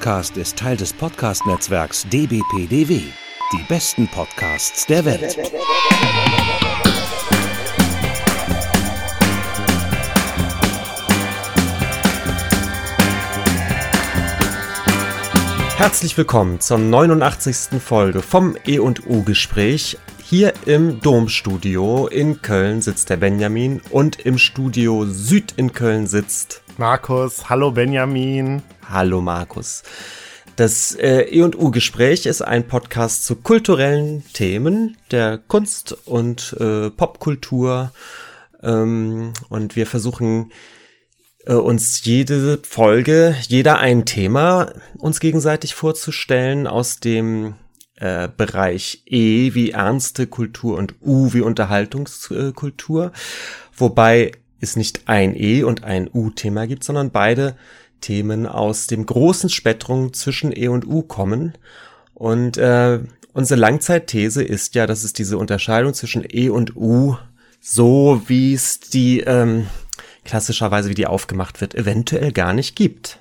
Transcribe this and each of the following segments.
Podcast ist Teil des Podcast-Netzwerks dbpdw. Die besten Podcasts der Welt. Herzlich willkommen zur 89. Folge vom E&U-Gespräch. Hier im Domstudio in Köln sitzt der Benjamin und im Studio Süd in Köln sitzt Markus. Hallo Benjamin. Hallo Markus. Das äh, E&U-Gespräch ist ein Podcast zu kulturellen Themen der Kunst und äh, Popkultur. Ähm, und wir versuchen äh, uns jede Folge, jeder ein Thema uns gegenseitig vorzustellen aus dem äh, Bereich E wie ernste Kultur und U wie Unterhaltungskultur. Wobei es nicht ein E und ein U-Thema gibt, sondern beide Themen aus dem großen Spektrum zwischen E und U kommen. Und äh, unsere Langzeitthese ist ja, dass es diese Unterscheidung zwischen E und U, so wie es die ähm, klassischerweise, wie die aufgemacht wird, eventuell gar nicht gibt.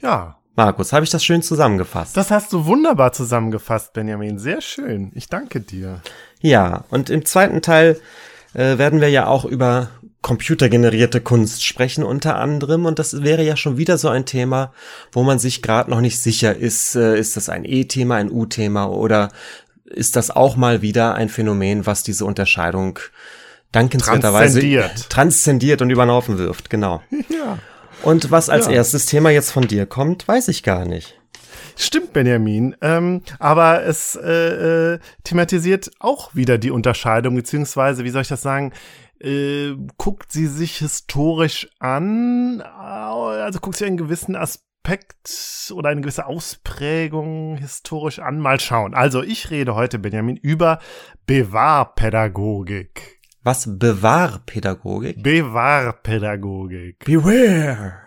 Ja. Markus, habe ich das schön zusammengefasst? Das hast du wunderbar zusammengefasst, Benjamin. Sehr schön. Ich danke dir. Ja, und im zweiten Teil äh, werden wir ja auch über computergenerierte Kunst sprechen unter anderem und das wäre ja schon wieder so ein Thema, wo man sich gerade noch nicht sicher ist, äh, ist das ein E-Thema, ein U-Thema oder ist das auch mal wieder ein Phänomen, was diese Unterscheidung dankenswerterweise transzendiert, transzendiert und über den Haufen wirft, genau. Ja. Und was als Ja. erstes Thema jetzt von dir kommt, weiß ich gar nicht. Stimmt, Benjamin. Ähm, aber es äh, äh, thematisiert auch wieder die Unterscheidung, beziehungsweise, wie soll ich das sagen, äh, guckt sie sich historisch an, also guckt sie einen gewissen Aspekt oder eine gewisse Ausprägung historisch an. Mal schauen. Also ich rede heute, Benjamin, über Bewahrpädagogik. Was Bewahrpädagogik? Bewahrpädagogik. Beware.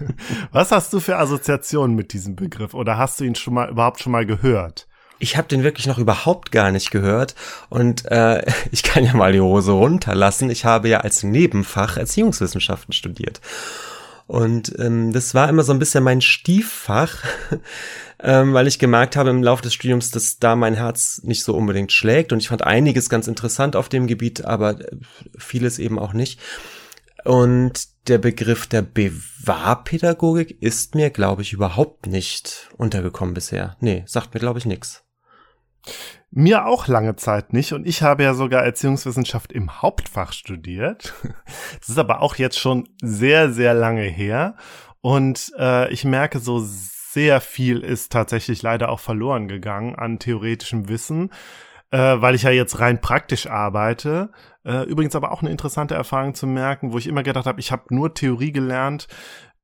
Was hast du für Assoziationen mit diesem Begriff? Oder hast du ihn schon mal überhaupt schon mal gehört? Ich habe den wirklich noch überhaupt gar nicht gehört und äh, ich kann ja mal die Hose runterlassen. Ich habe ja als Nebenfach Erziehungswissenschaften studiert. Und ähm, das war immer so ein bisschen mein Stieffach, ähm, weil ich gemerkt habe im Laufe des Studiums, dass da mein Herz nicht so unbedingt schlägt. Und ich fand einiges ganz interessant auf dem Gebiet, aber äh, vieles eben auch nicht. Und der Begriff der Bewahrpädagogik ist mir, glaube ich, überhaupt nicht untergekommen bisher. Nee, sagt mir, glaube ich, nix. Mir auch lange Zeit nicht und ich habe ja sogar Erziehungswissenschaft im Hauptfach studiert. Das ist aber auch jetzt schon sehr, sehr lange her und äh, ich merke so sehr viel ist tatsächlich leider auch verloren gegangen an theoretischem Wissen, äh, weil ich ja jetzt rein praktisch arbeite. Äh, übrigens aber auch eine interessante Erfahrung zu merken, wo ich immer gedacht habe, ich habe nur Theorie gelernt,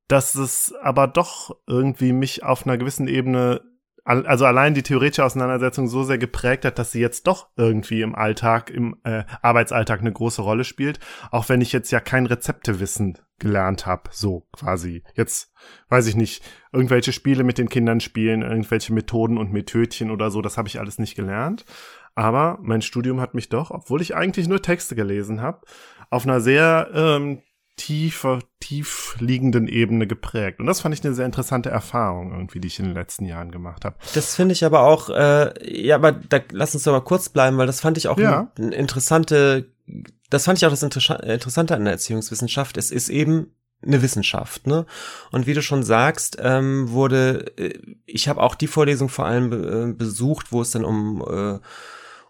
dass es aber doch irgendwie mich auf einer gewissen Ebene also allein die theoretische Auseinandersetzung so sehr geprägt hat, dass sie jetzt doch irgendwie im Alltag, im äh, Arbeitsalltag eine große Rolle spielt, auch wenn ich jetzt ja kein Rezeptewissen gelernt habe, so quasi. Jetzt weiß ich nicht, irgendwelche Spiele mit den Kindern spielen, irgendwelche Methoden und Methodchen oder so, das habe ich alles nicht gelernt. Aber mein Studium hat mich doch, obwohl ich eigentlich nur Texte gelesen habe, auf einer sehr ähm, tiefer, tief liegenden Ebene geprägt. Und das fand ich eine sehr interessante Erfahrung irgendwie, die ich in den letzten Jahren gemacht habe. Das finde ich aber auch, äh, ja, aber da lass uns doch mal kurz bleiben, weil das fand ich auch Ja. ein, ein interessante, das fand ich auch das Interessa- Interessante an der Erziehungswissenschaft. Es ist eben eine Wissenschaft, ne? Und wie du schon sagst, ähm, wurde, äh, ich habe auch die Vorlesung vor allem äh, besucht, wo es dann um äh,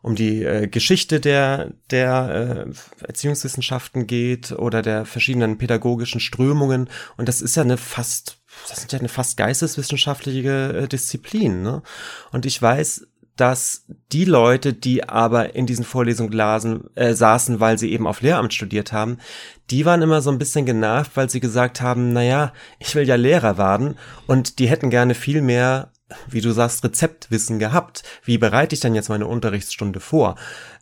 um die äh, Geschichte der der äh, Erziehungswissenschaften geht oder der verschiedenen pädagogischen Strömungen und das ist ja eine fast das sind ja eine fast geisteswissenschaftliche äh, Disziplin, ne? Und ich weiß, dass die Leute, die aber in diesen Vorlesungen lasen, äh, saßen, weil sie eben auf Lehramt studiert haben, die waren immer so ein bisschen genervt, weil sie gesagt haben, naja, ich will ja Lehrer werden und die hätten gerne viel mehr, wie du sagst, Rezeptwissen gehabt. Wie bereite ich dann jetzt meine Unterrichtsstunde vor?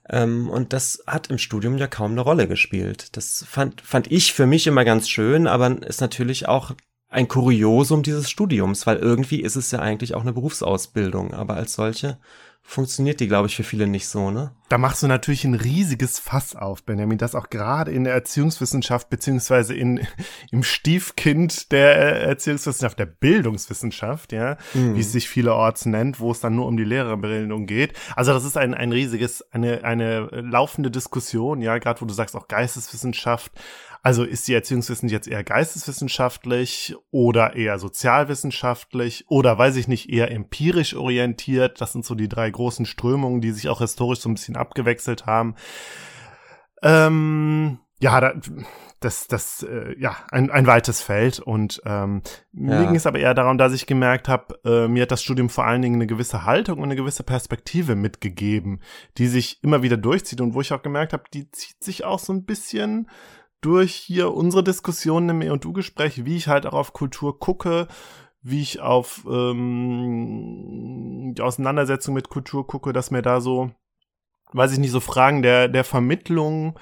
Ähm, und das hat im Studium ja kaum eine Rolle gespielt. Das fand, fand ich für mich immer ganz schön, aber ist natürlich auch ein Kuriosum dieses Studiums, weil irgendwie ist es ja eigentlich auch eine Berufsausbildung, aber als solche funktioniert die, glaube ich, für viele nicht so, ne? Da machst du natürlich ein riesiges Fass auf, Benjamin, das auch gerade in der Erziehungswissenschaft beziehungsweise in, im Stiefkind der Erziehungswissenschaft, der Bildungswissenschaft, ja, mhm. wie es sich vielerorts nennt, wo es dann nur um die Lehrerbildung geht. Also das ist ein, ein riesiges, eine, eine laufende Diskussion, ja, gerade wo du sagst auch Geisteswissenschaft, also ist die Erziehungswissenschaft jetzt eher geisteswissenschaftlich oder eher sozialwissenschaftlich oder weiß ich nicht, eher empirisch orientiert? Das sind so die drei großen Strömungen, die sich auch historisch so ein bisschen abgewechselt haben. Ähm, ja, da, das, das, äh, ja, ein, ein weites Feld. Und ähm, ja. mir ging es aber eher darum, dass ich gemerkt habe, äh, mir hat das Studium vor allen Dingen eine gewisse Haltung und eine gewisse Perspektive mitgegeben, die sich immer wieder durchzieht und wo ich auch gemerkt habe, die zieht sich auch so ein bisschen durch hier unsere Diskussionen im E und Du-Gespräch, wie ich halt auch auf Kultur gucke, wie ich auf ähm, die Auseinandersetzung mit Kultur gucke, dass mir da so, weiß ich nicht, so Fragen der, der Vermittlung,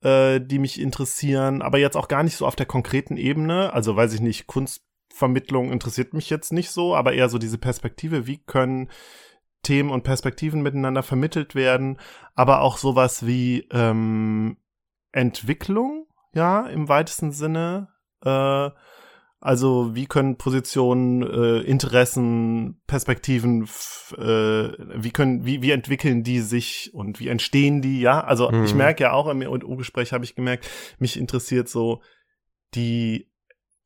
äh, die mich interessieren, aber jetzt auch gar nicht so auf der konkreten Ebene, also weiß ich nicht, Kunstvermittlung interessiert mich jetzt nicht so, aber eher so diese Perspektive, wie können Themen und Perspektiven miteinander vermittelt werden, aber auch sowas wie ähm, Entwicklung, ja, im weitesten Sinne. Äh, also wie können Positionen, äh, Interessen, Perspektiven, äh, wie können, wie, wie entwickeln die sich und wie entstehen die, ja? Also mhm. ich merke ja auch im U-Gespräch habe ich gemerkt, mich interessiert so die,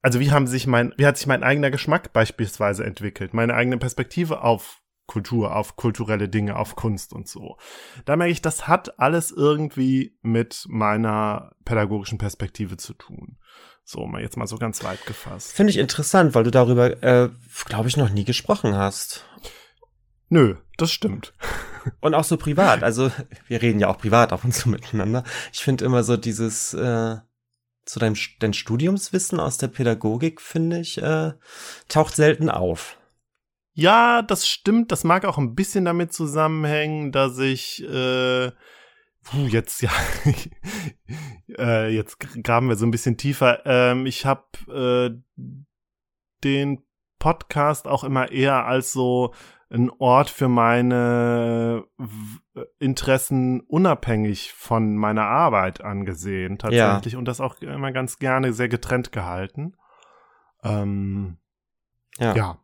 also wie haben sich mein, wie hat sich mein eigener Geschmack beispielsweise entwickelt, meine eigene Perspektive auf Kultur, auf kulturelle Dinge, auf Kunst und so. Da merke ich, das hat alles irgendwie mit meiner pädagogischen Perspektive zu tun. So, mal jetzt mal so ganz weit gefasst. Finde ich interessant, weil du darüber, äh, glaube ich, noch nie gesprochen hast. Nö, das stimmt. Und auch so privat. Also, wir reden ja auch privat ab und zu miteinander. Ich finde immer so dieses, äh, zu deinem dein Studiumswissen aus der Pädagogik, finde ich, äh, taucht selten auf. Ja, das stimmt. Das mag auch ein bisschen damit zusammenhängen, dass ich äh, puh, jetzt ja äh, jetzt graben wir so ein bisschen tiefer. Ähm, ich habe äh, den Podcast auch immer eher als so ein Ort für meine Interessen unabhängig von meiner Arbeit angesehen, tatsächlich. Ja. Und das auch immer ganz gerne sehr getrennt gehalten. Ähm, ja. ja.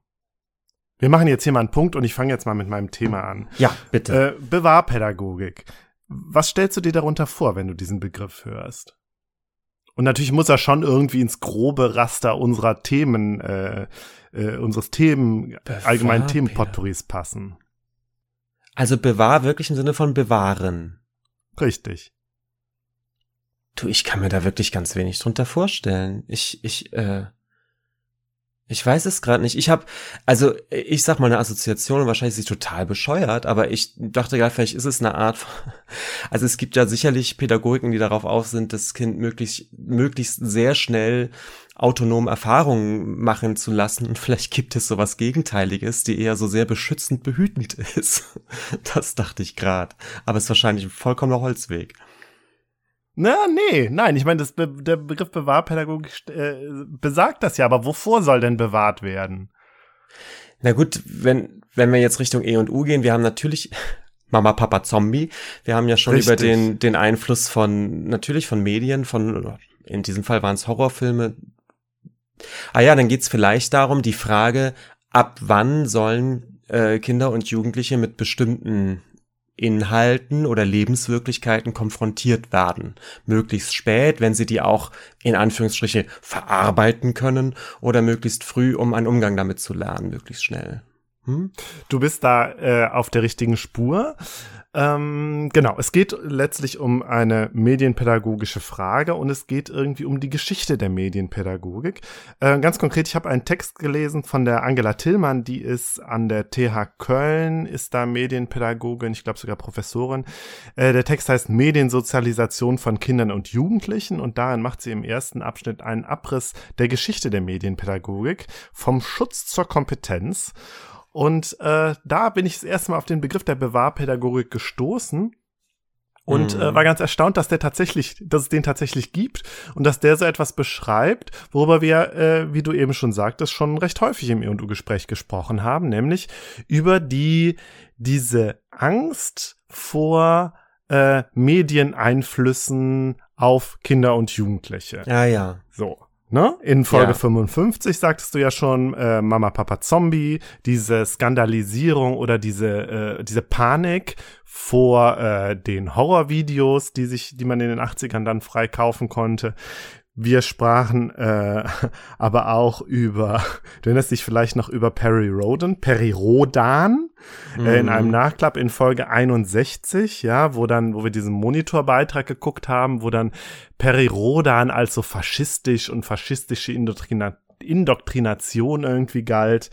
Wir machen jetzt hier mal einen Punkt und ich fange jetzt mal mit meinem Thema an. Ja, bitte. Äh, Bewahrpädagogik. Was stellst du dir darunter vor, wenn du diesen Begriff hörst? Und natürlich muss er schon irgendwie ins grobe Raster unserer Themen, äh, äh, unseres Themen, allgemeinen Themenpotpourris passen. Also bewahr wirklich im Sinne von bewahren. Richtig. Du, ich kann mir da wirklich ganz wenig drunter vorstellen. Ich, ich, äh, ich weiß es gerade nicht. Ich habe, also ich sag mal eine Assoziation, wahrscheinlich ist sie total bescheuert, aber ich dachte gerade, vielleicht ist es eine Art, also es gibt ja sicherlich Pädagogiken, die darauf auf sind, das Kind möglichst, möglichst sehr schnell autonom Erfahrungen machen zu lassen und vielleicht gibt es sowas Gegenteiliges, die eher so sehr beschützend behütend ist. Das dachte ich gerade, aber es ist wahrscheinlich ein vollkommener Holzweg. Na, nee, nein, ich meine, Be der Begriff Bewahrpädagogik äh, besagt das ja, aber wovor soll denn bewahrt werden? Na gut, wenn, wenn wir jetzt Richtung E und U gehen, wir haben natürlich Mama, Papa, Zombie. Wir haben ja schon Richtig. über den, den Einfluss von, natürlich von Medien, von, in diesem Fall waren es Horrorfilme. Ah ja, dann geht's vielleicht darum, die Frage, ab wann sollen äh, Kinder und Jugendliche mit bestimmten Inhalten oder Lebenswirklichkeiten konfrontiert werden. Möglichst spät, wenn sie die auch in Anführungsstriche verarbeiten können oder möglichst früh, um einen Umgang damit zu lernen, möglichst schnell. Hm? Du bist da äh, auf der richtigen Spur. Ähm, genau, es geht letztlich um eine medienpädagogische Frage und es geht irgendwie um die Geschichte der Medienpädagogik. Äh, ganz konkret, ich habe einen Text gelesen von der Angela Tillmann, die ist an der TH Köln, ist da Medienpädagogin, ich glaube sogar Professorin. Äh, der Text heißt Mediensozialisation von Kindern und Jugendlichen und darin macht sie im ersten Abschnitt einen Abriss der Geschichte der Medienpädagogik vom Schutz zur Kompetenz. Und äh, da bin ich das erste Mal auf den Begriff der Bewahrpädagogik gestoßen. und äh, Mhm. war ganz erstaunt, dass der tatsächlich, dass es den tatsächlich gibt und dass der so etwas beschreibt, worüber wir, äh, wie du eben schon sagtest, schon recht häufig im E&U-Gespräch gesprochen haben, nämlich über die diese Angst vor äh, Medieneinflüssen auf Kinder und Jugendliche. Ja, ja. So. Ne? In Folge Ja. 55 sagtest du ja schon, äh, Mama, Papa, Zombie, diese Skandalisierung oder diese, äh, diese Panik vor äh, den Horrorvideos, die sich, die man in den 80ern dann frei kaufen konnte. Wir sprachen äh, aber auch über, du erinnerst dich vielleicht noch über Perry Rodan, Perry Rodan, äh, in einem Nachklapp in Folge 61, ja, wo dann, wo wir diesen Monitorbeitrag geguckt haben, wo dann Perry Rodan als so faschistisch und faschistische Indoktrina Indoktrination irgendwie galt.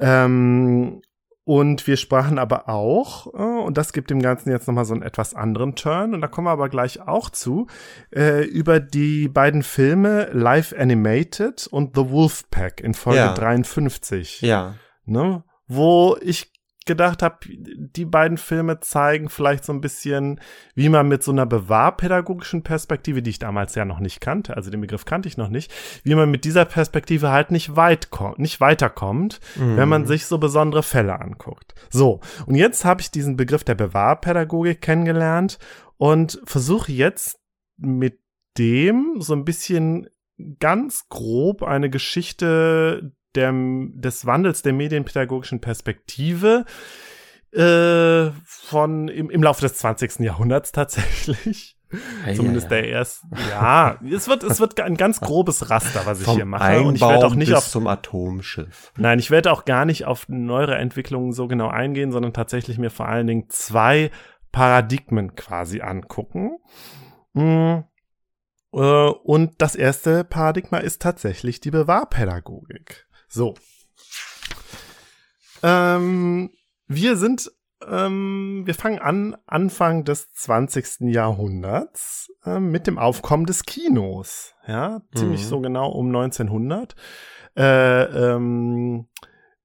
Ähm, und wir sprachen aber auch, äh, und das gibt dem Ganzen jetzt nochmal so einen etwas anderen Turn, und da kommen wir aber gleich auch zu, äh, über die beiden Filme Live Animated und The Wolfpack in Folge Ja. 53 Ja. ne? Wo ich gedacht habe, die beiden Filme zeigen vielleicht so ein bisschen, wie man mit so einer bewahrpädagogischen Perspektive, die ich damals ja noch nicht kannte, also den Begriff kannte ich noch nicht, wie man mit dieser Perspektive halt nicht weit kommt, nicht weiterkommt, wenn man sich so besondere Fälle anguckt. So, und jetzt habe ich diesen Begriff der Bewahrpädagogik kennengelernt und versuche jetzt mit dem so ein bisschen ganz grob eine Geschichte der, des Wandels der medienpädagogischen Perspektive äh, von im, im Laufe des 20. Jahrhunderts tatsächlich. Ei, Zumindest ei, ei. der erst. Ja, es wird, es wird ein ganz grobes Raster, was ich Vom hier mache. Und ich werde Einbaum auch nicht bis auf zum Atomschiff. Nein, ich werde auch gar nicht auf neuere Entwicklungen so genau eingehen, sondern tatsächlich mir vor allen Dingen zwei Paradigmen quasi angucken. Mm, äh, Und das erste Paradigma ist tatsächlich die Bewahrpädagogik. So. Ähm, wir sind, ähm, wir fangen an Anfang des 20. Jahrhunderts ähm, mit dem Aufkommen des Kinos. Ja, ziemlich Mhm. so genau um 1900. Äh, ähm,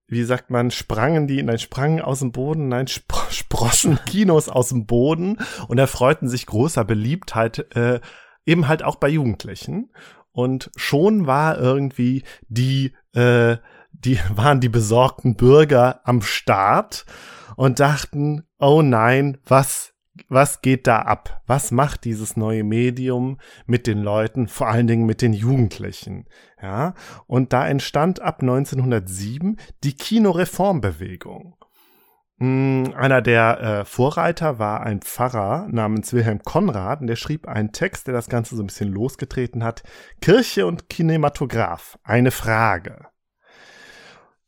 wie sagt man, sprangen die, nein, sprangen aus dem Boden, nein, spr sprossen Kinos aus dem Boden und erfreuten sich großer Beliebtheit, äh, eben halt auch bei Jugendlichen. Und schon war irgendwie die, äh, die waren die besorgten Bürger am Start und dachten, oh nein, was, was geht da ab? Was macht dieses neue Medium mit den Leuten, vor allen Dingen mit den Jugendlichen? Ja, und da entstand ab 1907 die Kinoreformbewegung. Mm, Einer der äh, Vorreiter war ein Pfarrer namens Wilhelm Konrad und der schrieb einen Text, der das Ganze so ein bisschen losgetreten hat. Kirche und Kinematograph, eine Frage.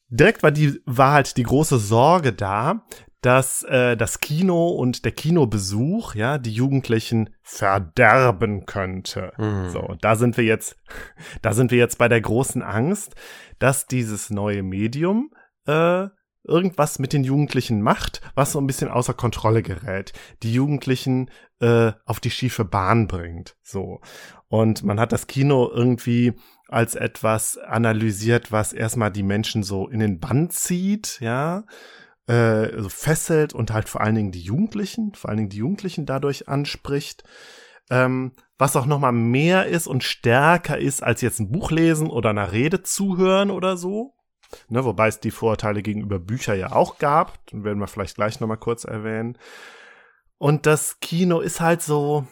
Direkt war die, war halt die große Sorge da, dass äh, das Kino und der Kinobesuch, ja, die Jugendlichen verderben könnte. Mhm. So, da sind wir jetzt, da sind wir jetzt bei der großen Angst, dass dieses neue Medium äh, irgendwas mit den Jugendlichen macht, was so ein bisschen außer Kontrolle gerät, die Jugendlichen äh, auf die schiefe Bahn bringt. So. Und man hat das Kino irgendwie als etwas analysiert, was erstmal die Menschen so in den Bann zieht, ja, äh, so fesselt und halt vor allen Dingen die Jugendlichen, vor allen Dingen die Jugendlichen dadurch anspricht. Ähm, was auch noch mal mehr ist und stärker ist als jetzt ein Buch lesen oder einer Rede zuhören oder so. Ne, wobei es die Vorurteile gegenüber Bücher ja auch gab. Den werden wir vielleicht gleich noch mal kurz erwähnen. Und das Kino ist halt so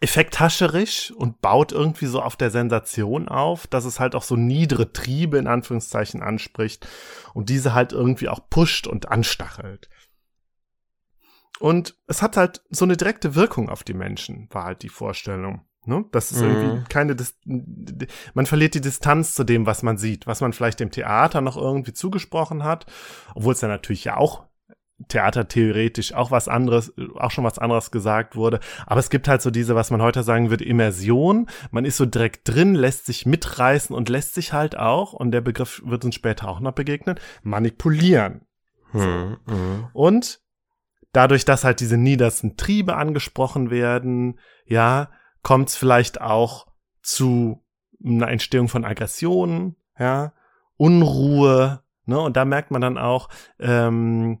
effekthascherisch und baut irgendwie so auf der Sensation auf, dass es halt auch so niedere Triebe in Anführungszeichen anspricht und diese halt irgendwie auch pusht und anstachelt. Und es hat halt so eine direkte Wirkung auf die Menschen, war halt die Vorstellung. Ne? Das ist Mhm. irgendwie keine, Dis man verliert die Distanz zu dem, was man sieht, was man vielleicht dem Theater noch irgendwie zugesprochen hat, obwohl es ja natürlich ja auch theatertheoretisch auch was anderes, auch schon was anderes gesagt wurde. Aber es gibt halt so diese, was man heute sagen würde, Immersion. Man ist so direkt drin, lässt sich mitreißen und lässt sich halt auch, und der Begriff wird uns später auch noch begegnen, manipulieren. Mhm. Mhm. Und dadurch, dass halt diese niedersten Triebe angesprochen werden, ja, kommt es vielleicht auch zu einer Entstehung von Aggressionen, ja, Unruhe, ne, und da merkt man dann auch, ähm,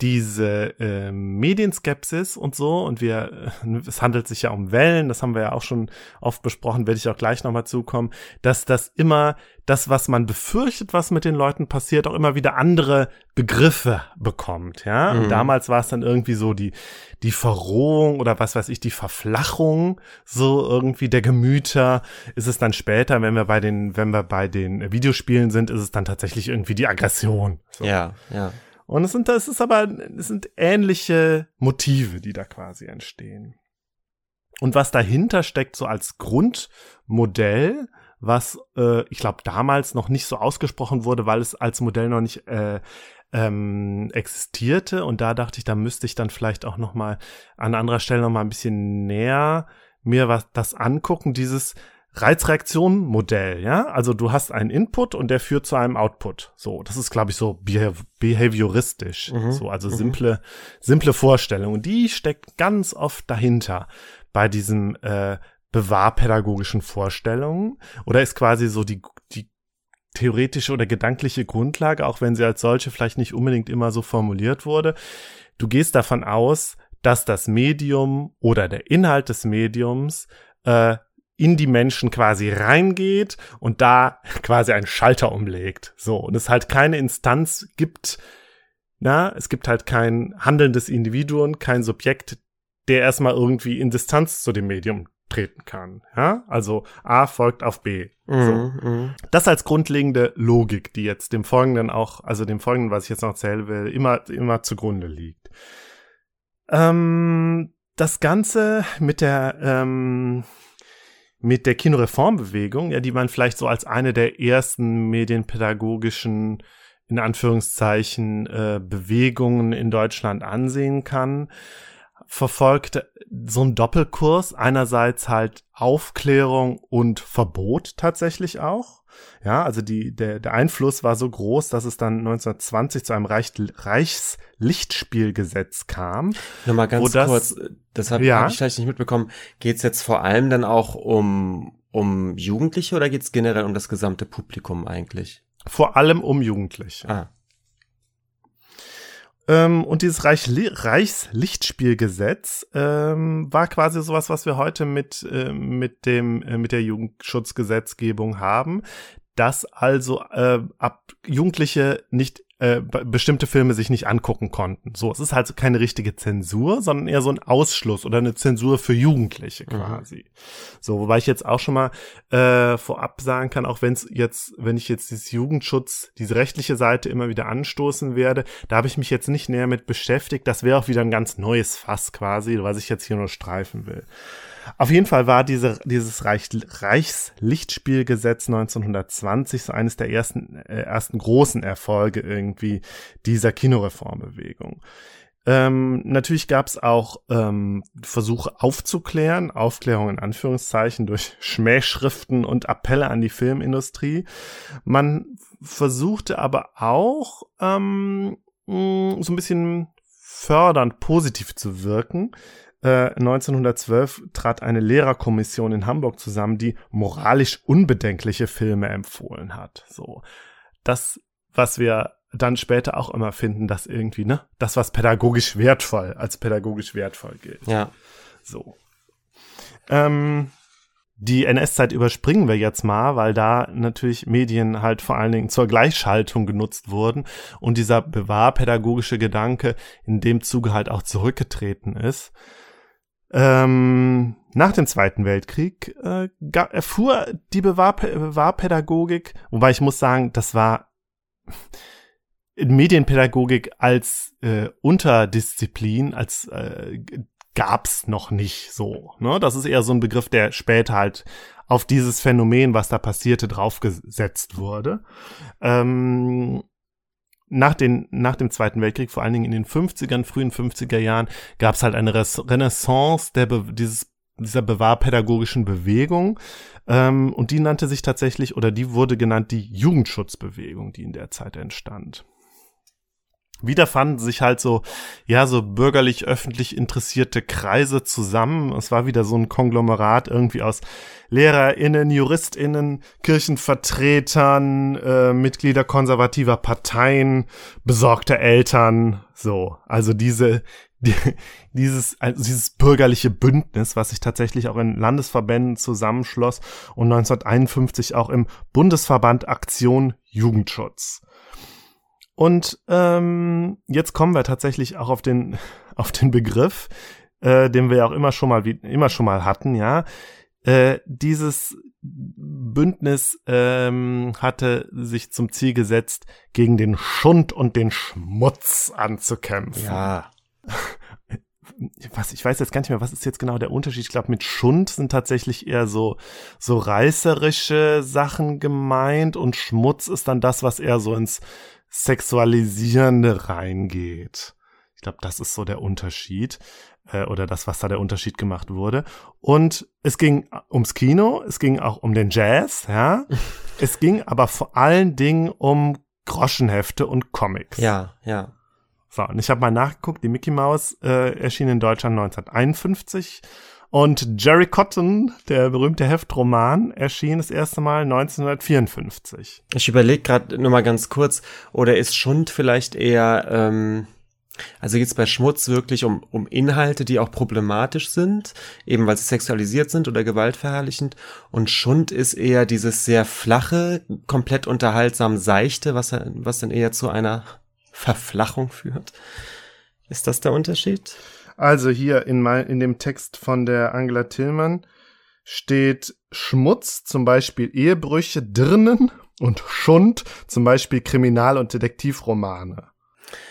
diese äh, Medienskepsis und so und wir äh, es handelt sich ja um Wellen, das haben wir ja auch schon oft besprochen, werde ich auch gleich nochmal zukommen, dass das immer das, was man befürchtet, was mit den Leuten passiert, auch immer wieder andere Begriffe bekommt, ja. Mhm. Und damals war es dann irgendwie so die die Verrohung oder was weiß ich, die Verflachung so irgendwie der Gemüter. Ist es dann später, wenn wir bei den wenn wir bei den Videospielen sind, ist es dann tatsächlich irgendwie die Aggression. So. Ja, ja. Und es sind, das ist aber, es sind ähnliche Motive, die da quasi entstehen. Und was dahinter steckt, so als Grundmodell, was äh, ich glaube damals noch nicht so ausgesprochen wurde, weil es als Modell noch nicht äh, ähm, existierte. Und da dachte ich, da müsste ich dann vielleicht auch noch mal an anderer Stelle noch mal ein bisschen näher mir was das angucken. Dieses Reizreaktion-Modell, ja? Also du hast einen Input und der führt zu einem Output. So, das ist, glaube ich, so behavioristisch. Mhm. So, also mhm. simple, simple Vorstellungen. Die steckt ganz oft dahinter bei diesem äh, bewahrpädagogischen Vorstellungen oder ist quasi so die, die theoretische oder gedankliche Grundlage, auch wenn sie als solche vielleicht nicht unbedingt immer so formuliert wurde. Du gehst davon aus, dass das Medium oder der Inhalt des Mediums äh, in die Menschen quasi reingeht und da quasi einen Schalter umlegt. So, und es halt keine Instanz gibt, na, es gibt halt kein handelndes Individuum, kein Subjekt, der erstmal irgendwie in Distanz zu dem Medium treten kann. Ja, also A folgt auf B. Mhm, so. Mhm. Das als grundlegende Logik, die jetzt dem Folgenden auch, also dem Folgenden, was ich jetzt noch erzählen will, immer, immer zugrunde liegt. Ähm, das Ganze mit der, ähm, mit der Kinoreformbewegung, ja, die man vielleicht so als eine der ersten medienpädagogischen in Anführungszeichen äh, Bewegungen in Deutschland ansehen kann, verfolgt so ein Doppelkurs. Einerseits halt Aufklärung und Verbot tatsächlich auch. Ja, also die, der, der Einfluss war so groß, dass es dann 1920 zu einem Reich, Reichslichtspielgesetz kam. Nochmal ganz das, kurz, das habe ja. hab ich vielleicht nicht mitbekommen. Geht es jetzt vor allem dann auch um, um Jugendliche oder geht es generell um das gesamte Publikum eigentlich? Vor allem um Jugendliche. Ah. Ähm, und dieses Reich Reichslichtspielgesetz ähm, war quasi sowas, was wir heute mit, äh, mit, dem, äh, mit der Jugendschutzgesetzgebung haben, dass also äh, ab Jugendliche nicht äh, bestimmte Filme sich nicht angucken konnten. So, es ist halt keine richtige Zensur, sondern eher so ein Ausschluss oder eine Zensur für Jugendliche mhm. quasi. Mhm. So, wobei ich jetzt auch schon mal äh, vorab sagen kann, auch wenn es jetzt, wenn ich jetzt dieses Jugendschutz, diese rechtliche Seite immer wieder anstoßen werde, da habe ich mich jetzt nicht näher mit beschäftigt. Das wäre auch wieder ein ganz neues Fass quasi, was ich jetzt hier nur streifen will. Auf jeden Fall war diese, dieses Reich, Reichslichtspielgesetz 1920 so eines der ersten, äh, ersten großen Erfolge irgendwie dieser Kinoreformbewegung. Ähm, natürlich gab es auch ähm, Versuche aufzuklären, Aufklärung in Anführungszeichen durch Schmähschriften und Appelle an die Filmindustrie. Man versuchte aber auch ähm, mh, so ein bisschen fördernd positiv zu wirken. 1912 äh, trat eine Lehrerkommission in Hamburg zusammen, die moralisch unbedenkliche Filme empfohlen hat. So, das, was wir dann später auch immer finden, dass irgendwie, ne, das, was pädagogisch wertvoll, als pädagogisch wertvoll gilt. Ja. So. Ähm, die NS-Zeit überspringen wir jetzt mal, weil da natürlich Medien halt vor allen Dingen zur Gleichschaltung genutzt wurden und dieser bewahrpädagogische Gedanke in dem Zuge halt auch zurückgetreten ist. Ähm, nach dem Zweiten Weltkrieg äh, erfuhr die Bewahrpädagogik, wobei ich muss sagen, das war Medienpädagogik als äh, Unterdisziplin, als äh, gab's noch nicht so. Ne? Das ist eher so ein Begriff, der später halt auf dieses Phänomen, was da passierte, draufgesetzt wurde. Ähm, nach, den, nach dem Zweiten Weltkrieg, vor allen Dingen in den 50ern, frühen 50er Jahren, gab es halt eine Renaissance der Be dieses, dieser bewahrpädagogischen Bewegung. Ähm, und die nannte sich tatsächlich, oder die wurde genannt die Jugendschutzbewegung, die in der Zeit entstand. Wieder fanden sich halt so, ja, so bürgerlich öffentlich interessierte Kreise zusammen. Es war wieder so ein Konglomerat irgendwie aus LehrerInnen, JuristInnen, Kirchenvertretern, äh, Mitglieder konservativer Parteien, besorgte Eltern, so. Also diese, die, dieses, also dieses bürgerliche Bündnis, was sich tatsächlich auch in Landesverbänden zusammenschloss und 1951 auch im Bundesverband Aktion Jugendschutz. Und ähm, jetzt kommen wir tatsächlich auch auf den auf den Begriff, äh, den wir ja auch immer schon mal wie, immer schon mal hatten, ja. Äh, dieses Bündnis ähm, hatte sich zum Ziel gesetzt, gegen den Schund und den Schmutz anzukämpfen. Ja. Was, ich weiß jetzt gar nicht mehr, was ist jetzt genau der Unterschied? Ich glaube, mit Schund sind tatsächlich eher so, so reißerische Sachen gemeint und Schmutz ist dann das, was eher so ins Sexualisierende reingeht. Ich glaube, das ist so der Unterschied äh, oder das, was da der Unterschied gemacht wurde. Und es ging ums Kino, es ging auch um den Jazz, ja. es ging aber vor allen Dingen um Groschenhefte und Comics. Ja, ja. So, und ich habe mal nachgeguckt, die Mickey Mouse äh, erschien in Deutschland 1951 und Jerry Cotton, der berühmte Heftroman, erschien das erste Mal 1954. Ich überlege gerade nur mal ganz kurz, oder ist Schund vielleicht eher, ähm, also geht es bei Schmutz wirklich um, um Inhalte, die auch problematisch sind, eben weil sie sexualisiert sind oder gewaltverherrlichend. Und Schund ist eher dieses sehr flache, komplett unterhaltsam seichte, was, was dann eher zu einer Verflachung führt. Ist das der Unterschied? Also hier in, mein, in dem Text von der Angela Tillmann steht Schmutz, zum Beispiel Ehebrüche, Dirnen und Schund, zum Beispiel Kriminal- und Detektivromane.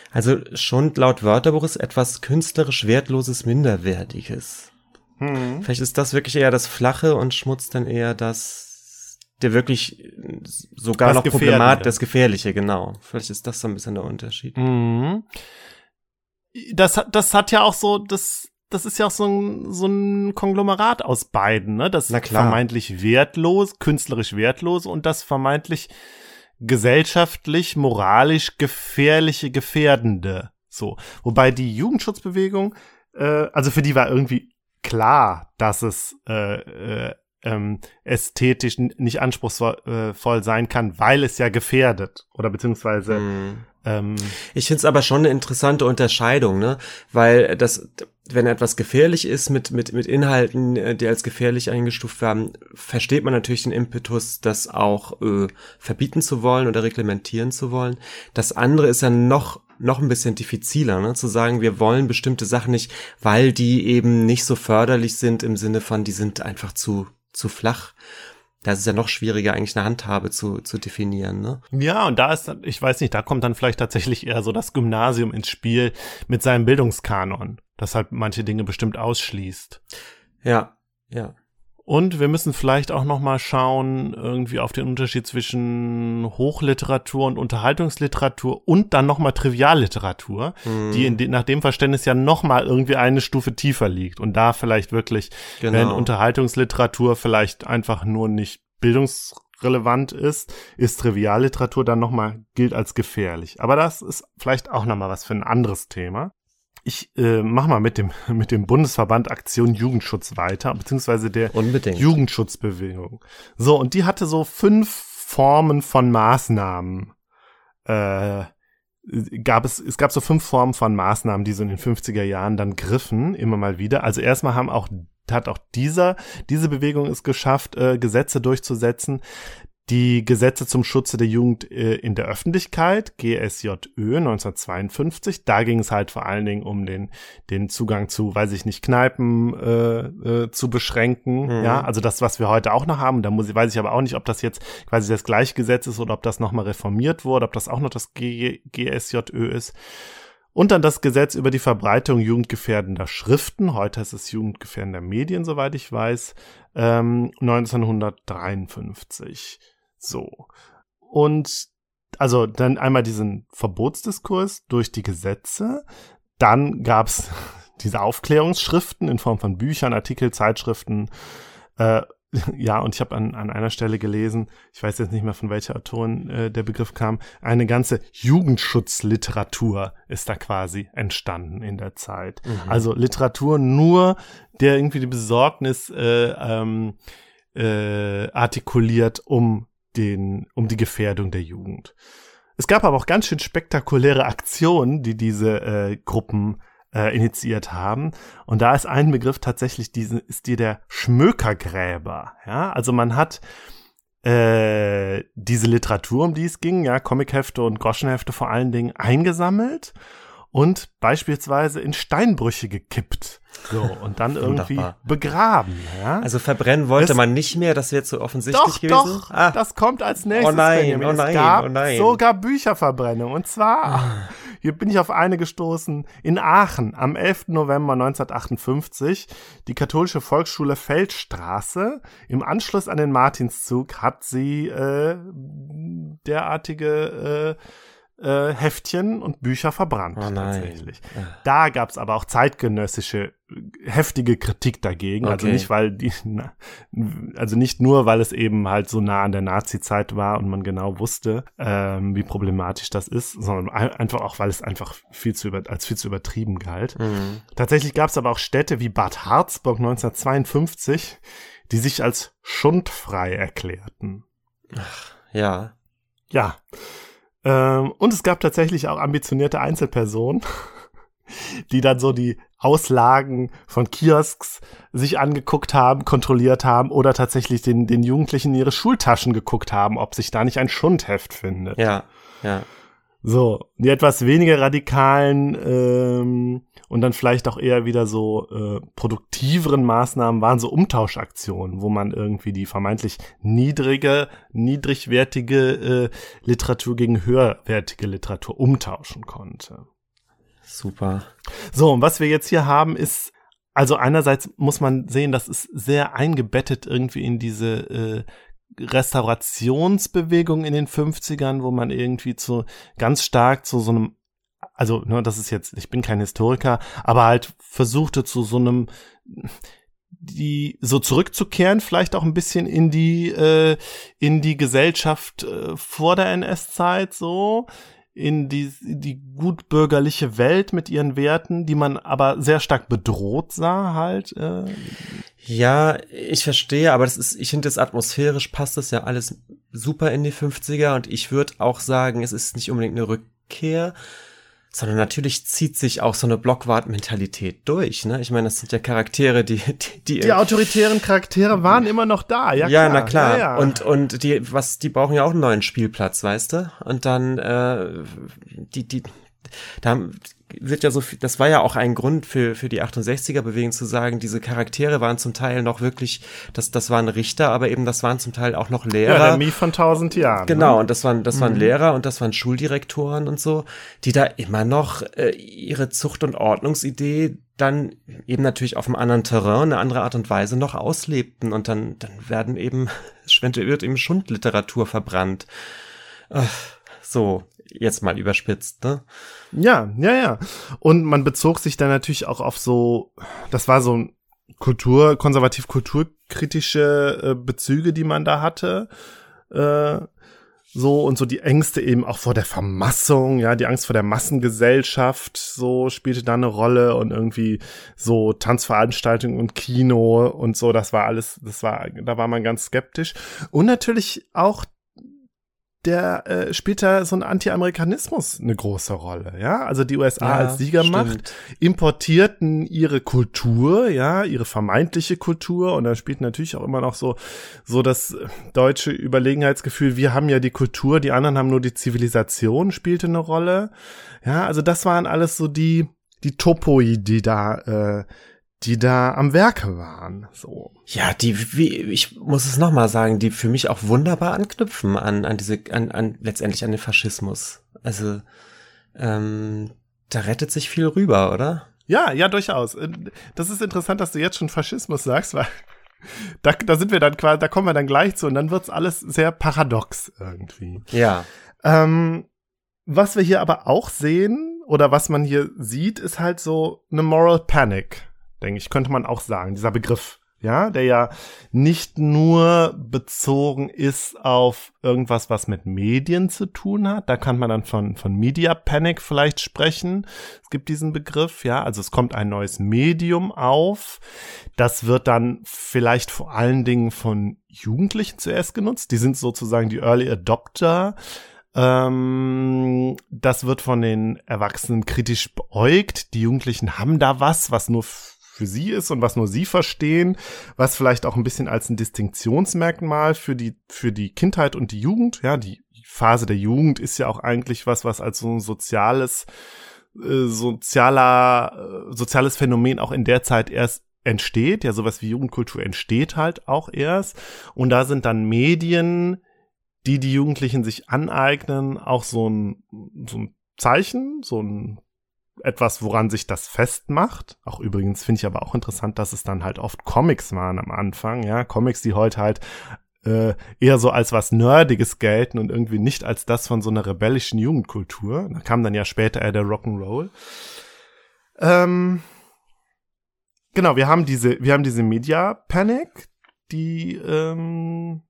Also Schund laut Wörterbuch ist etwas künstlerisch wertloses, minderwertiges. Hm. Vielleicht ist das wirklich eher das Flache und Schmutz dann eher das, der wirklich sogar das noch problematisch, das Gefährliche, genau. Vielleicht ist das so ein bisschen der Unterschied. Mhm das, das hat ja auch so, das, das ist ja auch so ein, so ein Konglomerat aus beiden, ne? Das vermeintlich wertlos, künstlerisch wertlos und das vermeintlich gesellschaftlich, moralisch gefährliche, gefährdende. So. Wobei die Jugendschutzbewegung, äh, also für die war irgendwie klar, dass es äh, äh, ähm, ästhetisch nicht anspruchsvoll äh, sein kann, weil es ja gefährdet oder beziehungsweise mm. Ähm, ich finde es aber schon eine interessante Unterscheidung, ne? Weil das, wenn etwas gefährlich ist mit mit mit Inhalten, äh, die als gefährlich eingestuft werden, versteht man natürlich den Impetus, das auch äh, verbieten zu wollen oder reglementieren zu wollen. Das andere ist ja noch noch ein bisschen diffiziler, ne? zu sagen, wir wollen bestimmte Sachen nicht, weil die eben nicht so förderlich sind im Sinne von, die sind einfach zu zu flach. Da ist es ja noch schwieriger, eigentlich eine Handhabe zu, zu definieren, ne? Ja, und da ist, ich weiß nicht, da kommt dann vielleicht tatsächlich eher so das Gymnasium ins Spiel mit seinem Bildungskanon, das halt manche Dinge bestimmt ausschließt. Ja, ja. Und wir müssen vielleicht auch noch mal schauen irgendwie auf den Unterschied zwischen Hochliteratur und Unterhaltungsliteratur und dann noch mal Trivialliteratur, mhm. die de nach dem Verständnis ja noch mal irgendwie eine Stufe tiefer liegt und da vielleicht wirklich, genau. wenn Unterhaltungsliteratur vielleicht einfach nur nicht bildungsrelevant ist, ist Trivialliteratur dann noch mal gilt als gefährlich. Aber das ist vielleicht auch noch mal was für ein anderes Thema ich äh, mach mal mit dem, mit dem Bundesverband Aktion Jugendschutz weiter, beziehungsweise der Unbedingt. Jugendschutzbewegung. So, und die hatte so fünf Formen von Maßnahmen. Äh, gab es, es gab so fünf Formen von Maßnahmen, die so in den 50er Jahren dann griffen, immer mal wieder. Also erstmal haben auch hat auch dieser, diese Bewegung es geschafft, äh, Gesetze durchzusetzen, die Gesetze zum Schutze der Jugend äh, in der Öffentlichkeit, GSJÖ 1952. Da ging es halt vor allen Dingen um den, den Zugang zu, weiß ich nicht, Kneipen äh, äh, zu beschränken. Mhm. Ja, also das, was wir heute auch noch haben. Da muss ich, weiß ich aber auch nicht, ob das jetzt quasi das gleiche Gesetz ist oder ob das nochmal reformiert wurde, ob das auch noch das G GSJÖ ist. Und dann das Gesetz über die Verbreitung jugendgefährdender Schriften, heute ist es jugendgefährdender Medien, soweit ich weiß, ähm, 1953. So. Und also dann einmal diesen Verbotsdiskurs durch die Gesetze, dann gab's diese Aufklärungsschriften in Form von Büchern, Artikel, Zeitschriften, äh, ja, und ich habe an, an einer Stelle gelesen, ich weiß jetzt nicht mehr von welcher Autorin äh, der Begriff kam, eine ganze Jugendschutzliteratur ist da quasi entstanden in der Zeit. Mhm. Also Literatur nur, der irgendwie die Besorgnis äh, ähm, äh, artikuliert um den, um die Gefährdung der Jugend. Es gab aber auch ganz schön spektakuläre Aktionen, die diese äh, Gruppen äh, initiiert haben. Und da ist ein Begriff tatsächlich, diese, ist dir der Schmökergräber. Ja, also man hat äh, diese Literatur, um die es ging, ja, Comichefte und Groschenhefte vor allen Dingen eingesammelt und beispielsweise in Steinbrüche gekippt. So, und dann irgendwie begraben. Ja? Also verbrennen wollte das, man nicht mehr, das wäre zu offensichtlich doch, gewesen. Doch, ah. das kommt als nächstes. Oh nein, oh nein, es gab oh nein. sogar Bücherverbrennung. Und zwar, ah. hier bin ich auf eine gestoßen, in Aachen am 11. November 1958. Die katholische Volksschule Feldstraße. Im Anschluss an den Martinszug hat sie äh, derartige äh, äh, Heftchen und Bücher verbrannt oh tatsächlich. Da gab es aber auch zeitgenössische äh, heftige Kritik dagegen. Also okay. Also nicht, weil die, also nicht nur, weil es eben halt so nah an der Nazi-Zeit war und man genau wusste, ähm, wie problematisch das ist, sondern einfach auch, weil es einfach viel zu über, als viel zu übertrieben galt. Mhm. Tatsächlich gab es aber auch Städte wie Bad Harzburg 1952, die sich als schundfrei erklärten. Ach, ja. Ja. Ähm, und es gab tatsächlich auch ambitionierte Einzelpersonen, die dann so die Auslagen von Kiosks sich angeguckt haben, kontrolliert haben oder tatsächlich den, den Jugendlichen in ihre Schultaschen geguckt haben, ob sich da nicht ein Schundheft findet. Ja, ja. So, die etwas weniger radikalen ähm, und dann vielleicht auch eher wieder so äh, produktiveren Maßnahmen waren so Umtauschaktionen, wo man irgendwie die vermeintlich niedrige, niedrigwertige äh, Literatur gegen höherwertige Literatur umtauschen konnte. Super. So, und was wir jetzt hier haben, ist also einerseits muss man sehen, das ist sehr eingebettet irgendwie in diese äh, Restaurationsbewegung in den 50ern, wo man irgendwie zu ganz stark zu so einem also, ne, das ist jetzt, ich bin kein Historiker, aber halt versuchte zu so einem die so zurückzukehren, vielleicht auch ein bisschen in die äh, in die Gesellschaft äh, vor der NS-Zeit so in die die gutbürgerliche Welt mit ihren Werten, die man aber sehr stark bedroht sah halt. Äh. Ja, ich verstehe, aber das ist, ich finde, das atmosphärisch passt das ja alles super in die 50er und ich würde auch sagen, es ist nicht unbedingt eine Rückkehr, sondern natürlich zieht sich auch so eine Blockwart-Mentalität durch. Ne? Ich meine, das sind ja Charaktere, die die, die, die autoritären Charaktere waren immer noch da. Ja, ja klar. na klar. Ja, ja. Und und die was die brauchen ja auch einen neuen Spielplatz, weißt du? Und dann äh, die die da wird ja so viel, das war ja auch ein Grund für, für die 68er Bewegung zu sagen, diese Charaktere waren zum Teil noch wirklich, das, das waren Richter, aber eben das waren zum Teil auch noch Lehrer. Ja, der von tausend Jahren. Genau, ne? und das waren, das waren mhm. Lehrer und das waren Schuldirektoren und so, die da immer noch äh, ihre Zucht- und Ordnungsidee dann eben natürlich auf einem anderen Terrain, eine andere Art und Weise noch auslebten und dann, dann werden eben, wird eben Schundliteratur verbrannt. Ach, so, jetzt mal überspitzt, ne? Ja, ja, ja. Und man bezog sich dann natürlich auch auf so, das war so Kultur, konservativ-kulturkritische äh, Bezüge, die man da hatte. Äh, so und so die Ängste eben auch vor der Vermassung, ja, die Angst vor der Massengesellschaft, so spielte da eine Rolle und irgendwie so Tanzveranstaltungen und Kino und so, das war alles, das war, da war man ganz skeptisch. Und natürlich auch der äh, spielt da so ein Anti-Amerikanismus eine große Rolle, ja. Also die USA ja, als Siegermacht importierten ihre Kultur, ja, ihre vermeintliche Kultur und da spielt natürlich auch immer noch so so das deutsche Überlegenheitsgefühl. Wir haben ja die Kultur, die anderen haben nur die Zivilisation, spielte eine Rolle, ja. Also das waren alles so die die Topoi, die da äh, die da am Werke waren. So. Ja, die, wie, ich muss es nochmal sagen, die für mich auch wunderbar anknüpfen an, an diese, an, an, letztendlich an den Faschismus. Also, ähm, da rettet sich viel rüber, oder? Ja, ja, durchaus. Äh, das ist interessant, dass du jetzt schon Faschismus sagst, weil da, da sind wir dann quasi, da kommen wir dann gleich zu und dann wird's alles sehr paradox irgendwie. Ja. Ähm, was wir hier aber auch sehen oder was man hier sieht, ist halt so eine Moral Panic denke ich, könnte man auch sagen, dieser Begriff ja, der ja nicht nur bezogen ist auf irgendwas, was mit Medien zu tun hat. Da kann man dann von, von Media Panic vielleicht sprechen. Es gibt diesen Begriff, ja, also es kommt ein neues Medium auf. Das wird dann vielleicht vor allen Dingen von Jugendlichen zuerst genutzt. Die sind sozusagen die Early Adopter. Ähm, das wird von den Erwachsenen kritisch beäugt. Die Jugendlichen haben da was, was nur für sie ist und was nur sie verstehen, was vielleicht auch ein bisschen als ein Distinktionsmerkmal für die, für die Kindheit und die Jugend, ja, die Phase der Jugend ist ja auch eigentlich was, was als so ein soziales, äh, sozialer, äh, soziales Phänomen auch in der Zeit erst entsteht, ja, sowas wie Jugendkultur entsteht halt auch erst. Und da sind dann Medien, die die Jugendlichen sich aneignen, auch so ein, so ein Zeichen, so ein etwas, woran sich das festmacht. Auch übrigens finde ich aber auch interessant, dass es dann halt oft Comics waren am Anfang, ja, Comics, die heute halt äh, eher so als was Nerdiges gelten und irgendwie nicht als das von so einer rebellischen Jugendkultur. Da kam dann ja später eher der Rock'n'Roll. Ähm, genau, wir haben diese, wir haben diese Media Panic, die ähm,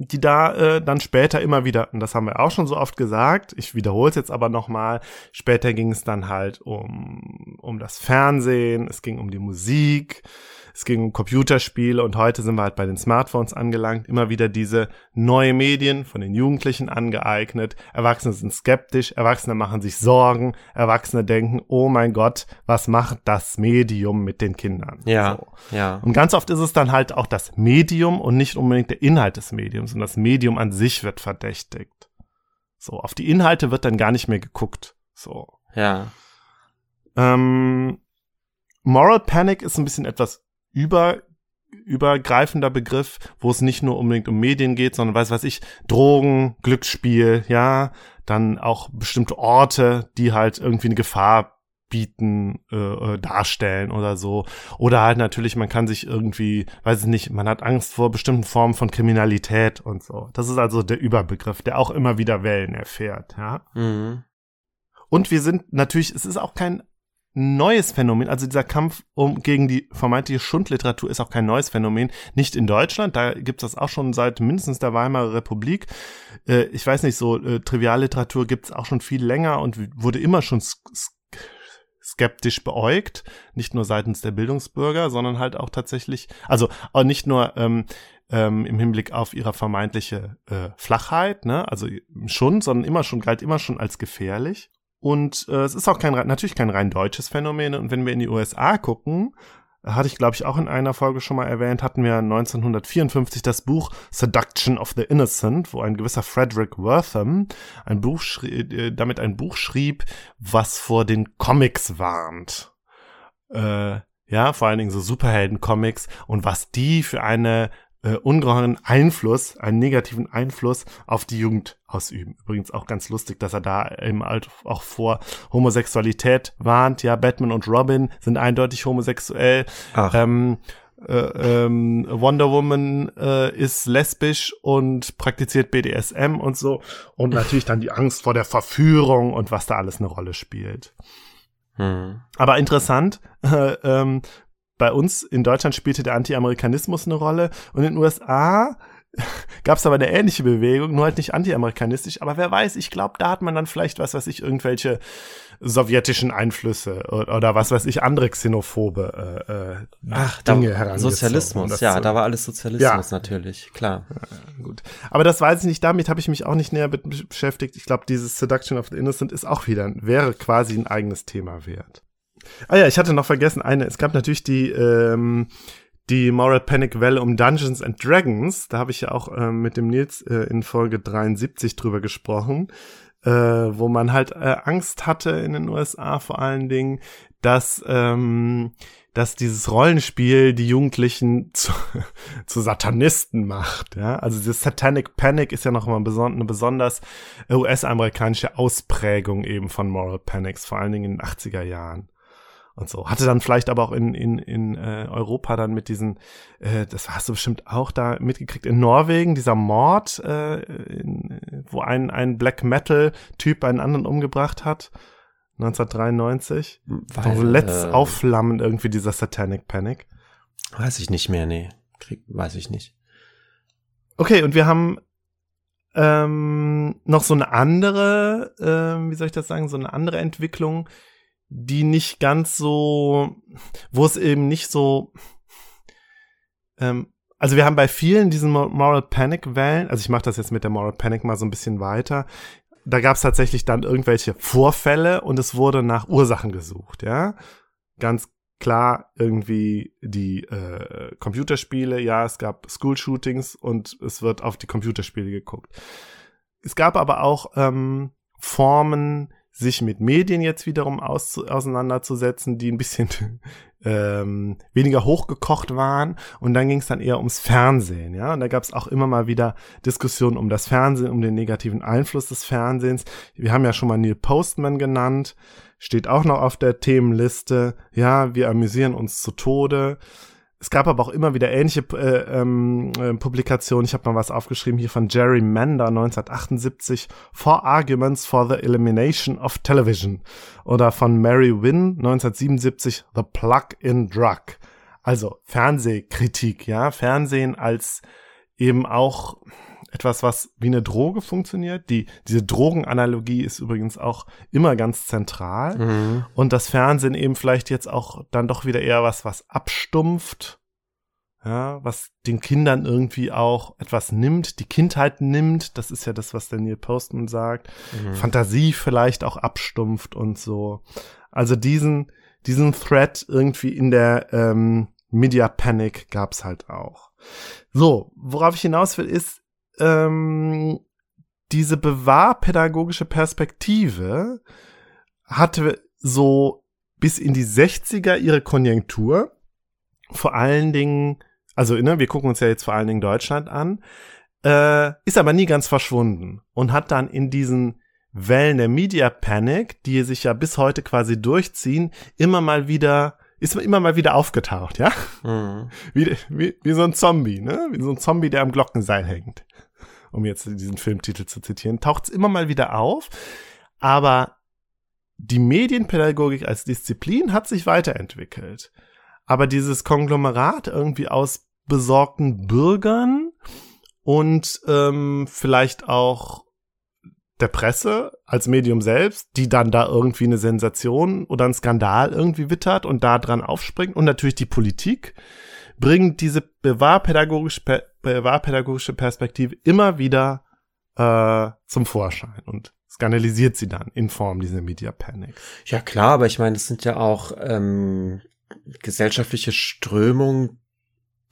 die da äh, dann später immer wieder, und das haben wir auch schon so oft gesagt, ich wiederhole es jetzt aber nochmal, später ging es dann halt um, um das Fernsehen, es ging um die Musik, es ging um Computerspiele und heute sind wir halt bei den Smartphones angelangt. Immer wieder diese neue Medien von den Jugendlichen angeeignet. Erwachsene sind skeptisch, Erwachsene machen sich Sorgen, Erwachsene denken, oh mein Gott, was macht das Medium mit den Kindern? Ja, so. ja. Und ganz oft ist es dann halt auch das Medium und nicht unbedingt der Inhalt des Mediums und das Medium an sich wird verdächtigt. So, auf die Inhalte wird dann gar nicht mehr geguckt. So. Ja. Ähm, Moral Panic ist ein bisschen etwas über übergreifender Begriff, wo es nicht nur unbedingt um Medien geht, sondern weiß was ich, Drogen, Glücksspiel, ja, dann auch bestimmte Orte, die halt irgendwie eine Gefahr bieten, äh, äh, darstellen oder so. Oder halt natürlich, man kann sich irgendwie, weiß ich nicht, man hat Angst vor bestimmten Formen von Kriminalität und so. Das ist also der Überbegriff, der auch immer wieder Wellen erfährt, ja. Mhm. Und wir sind natürlich, es ist auch kein neues Phänomen. Also dieser Kampf um gegen die vermeintliche Schundliteratur ist auch kein neues Phänomen. Nicht in Deutschland, da gibt es das auch schon seit mindestens der Weimarer Republik. Äh, ich weiß nicht, so äh, Trivialliteratur gibt es auch schon viel länger und wurde immer schon skeptisch beäugt, nicht nur seitens der Bildungsbürger, sondern halt auch tatsächlich, also auch nicht nur ähm, ähm, im Hinblick auf ihre vermeintliche äh, Flachheit, ne, also schon, sondern immer schon galt immer schon als gefährlich. Und äh, es ist auch kein natürlich kein rein deutsches Phänomen. Und wenn wir in die USA gucken, hatte ich glaube ich auch in einer Folge schon mal erwähnt, hatten wir 1954 das Buch Seduction of the Innocent, wo ein gewisser Frederick Wortham ein Buch äh, damit ein Buch schrieb, was vor den Comics warnt. Äh, ja, vor allen Dingen so Superhelden-Comics und was die für eine äh, ungeheuren Einfluss, einen negativen Einfluss auf die Jugend ausüben. Übrigens auch ganz lustig, dass er da eben halt auch vor Homosexualität warnt. Ja, Batman und Robin sind eindeutig homosexuell. Ach. Ähm, äh, ähm, Wonder Woman äh, ist lesbisch und praktiziert BDSM und so. Und natürlich dann die Angst vor der Verführung und was da alles eine Rolle spielt. Hm. Aber interessant, äh, ähm, bei uns in Deutschland spielte der Anti-Amerikanismus eine Rolle und in den USA gab es aber eine ähnliche Bewegung, nur halt nicht anti-amerikanistisch. Aber wer weiß, ich glaube, da hat man dann vielleicht, was weiß ich, irgendwelche sowjetischen Einflüsse oder, oder was weiß ich, andere xenophobe äh, äh, Ach, Dinge herangezogen. Sozialismus, ja, da war alles Sozialismus ja. natürlich, klar. Ja, gut. Aber das weiß ich nicht, damit habe ich mich auch nicht näher beschäftigt. Ich glaube, dieses Seduction of the Innocent ist auch wieder, wäre quasi ein eigenes Thema wert. Ah ja, ich hatte noch vergessen, eine, es gab natürlich die, ähm, die Moral Panic Welle um Dungeons and Dragons. Da habe ich ja auch ähm, mit dem Nils äh, in Folge 73 drüber gesprochen, äh, wo man halt äh, Angst hatte in den USA vor allen Dingen, dass, ähm, dass dieses Rollenspiel die Jugendlichen zu, zu Satanisten macht. Ja? Also dieses Satanic Panic ist ja noch mal eine besonders US-amerikanische Ausprägung eben von Moral Panics, vor allen Dingen in den 80er Jahren und so. Hatte dann vielleicht aber auch in, in, in äh, Europa dann mit diesen, äh, das hast du bestimmt auch da mitgekriegt, in Norwegen, dieser Mord, äh, in, wo ein, ein Black Metal-Typ einen anderen umgebracht hat. 1993. Weil, let's äh, aufflammen irgendwie dieser Satanic Panic. Weiß ich nicht mehr, nee. Krieg, weiß ich nicht. Okay, und wir haben ähm, noch so eine andere, ähm, wie soll ich das sagen, so eine andere Entwicklung, die nicht ganz so, wo es eben nicht so, ähm, also wir haben bei vielen diesen Moral Panic Wellen, also ich mache das jetzt mit der Moral Panic mal so ein bisschen weiter. Da gab es tatsächlich dann irgendwelche Vorfälle und es wurde nach Ursachen gesucht, ja. Ganz klar irgendwie die äh, Computerspiele, ja, es gab School-Shootings und es wird auf die Computerspiele geguckt. Es gab aber auch ähm, Formen, sich mit Medien jetzt wiederum aus, auseinanderzusetzen, die ein bisschen ähm, weniger hochgekocht waren. Und dann ging es dann eher ums Fernsehen, ja. Und da gab es auch immer mal wieder Diskussionen um das Fernsehen, um den negativen Einfluss des Fernsehens. Wir haben ja schon mal Neil Postman genannt, steht auch noch auf der Themenliste. Ja, wir amüsieren uns zu Tode. Es gab aber auch immer wieder ähnliche äh, ähm, äh, Publikationen. Ich habe mal was aufgeschrieben hier von Jerry Mander 1978, Four Arguments for the Elimination of Television. Oder von Mary Wynn 1977, The Plug-in Drug. Also Fernsehkritik, ja, Fernsehen als eben auch etwas, was wie eine Droge funktioniert. Die, diese Drogenanalogie ist übrigens auch immer ganz zentral. Mhm. Und das Fernsehen eben vielleicht jetzt auch dann doch wieder eher was, was abstumpft. Ja, was den Kindern irgendwie auch etwas nimmt, die Kindheit nimmt, das ist ja das, was Daniel Postman sagt. Mhm. Fantasie vielleicht auch abstumpft und so. Also diesen, diesen Thread irgendwie in der ähm, Media Panic gab's halt auch. So, worauf ich hinaus will, ist, ähm, diese bewahrpädagogische Perspektive hatte so bis in die 60er ihre Konjunktur. Vor allen Dingen, also ne, wir gucken uns ja jetzt vor allen Dingen Deutschland an, äh, ist aber nie ganz verschwunden und hat dann in diesen Wellen der Media Panic, die sich ja bis heute quasi durchziehen, immer mal wieder ist immer mal wieder aufgetaucht, ja? Mhm. Wie, wie, wie so ein Zombie, ne? Wie so ein Zombie, der am Glockenseil hängt um jetzt diesen Filmtitel zu zitieren, taucht es immer mal wieder auf. Aber die Medienpädagogik als Disziplin hat sich weiterentwickelt. Aber dieses Konglomerat irgendwie aus besorgten Bürgern und ähm, vielleicht auch der Presse als Medium selbst, die dann da irgendwie eine Sensation oder einen Skandal irgendwie wittert und da dran aufspringt und natürlich die Politik, bringt diese bewahrpädagogische, bewahrpädagogische Perspektive immer wieder äh, zum Vorschein und skandalisiert sie dann in Form dieser Media Panic. Ja klar, aber ich meine, es sind ja auch ähm, gesellschaftliche Strömungen,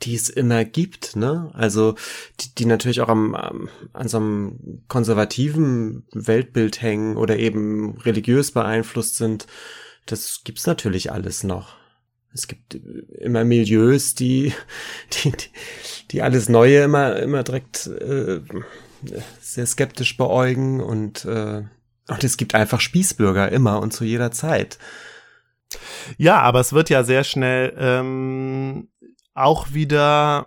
die es immer gibt, ne? Also die, die natürlich auch am, am an so einem konservativen Weltbild hängen oder eben religiös beeinflusst sind. Das gibt's natürlich alles noch. Es gibt immer Milieus, die, die, die alles Neue immer, immer direkt äh, sehr skeptisch beäugen und, äh, und es gibt einfach Spießbürger immer und zu jeder Zeit. Ja, aber es wird ja sehr schnell ähm, auch wieder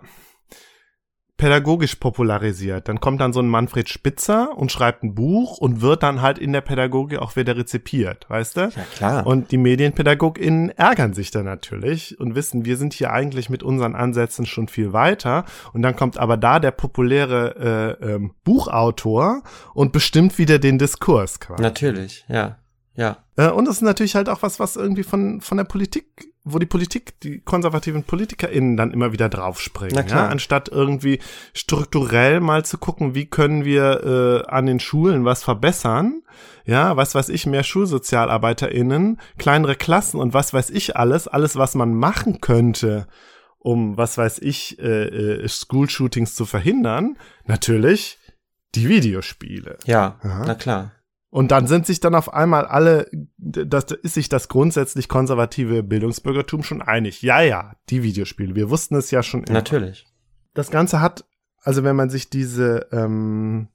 pädagogisch popularisiert. Dann kommt dann so ein Manfred Spitzer und schreibt ein Buch und wird dann halt in der Pädagogik auch wieder rezipiert, weißt du? Ja, klar. Und die MedienpädagogInnen ärgern sich dann natürlich und wissen, wir sind hier eigentlich mit unseren Ansätzen schon viel weiter. Und dann kommt aber da der populäre äh, ähm, Buchautor und bestimmt wieder den Diskurs quasi. Natürlich, ja. Ja. Äh, und das ist natürlich halt auch was, was irgendwie von, von der Politik wo die Politik, die konservativen PolitikerInnen dann immer wieder draufspringen, ja? anstatt irgendwie strukturell mal zu gucken, wie können wir äh, an den Schulen was verbessern, ja, was weiß ich, mehr SchulsozialarbeiterInnen, kleinere Klassen und was weiß ich alles, alles, was man machen könnte, um, was weiß ich, äh, äh, School-Shootings zu verhindern, natürlich die Videospiele. Ja, ja, na klar. Und dann sind sich dann auf einmal alle, das ist sich das grundsätzlich konservative Bildungsbürgertum schon einig. Ja, ja, die Videospiele. Wir wussten es ja schon immer. Natürlich. Das Ganze hat, also wenn man sich diese, ähm,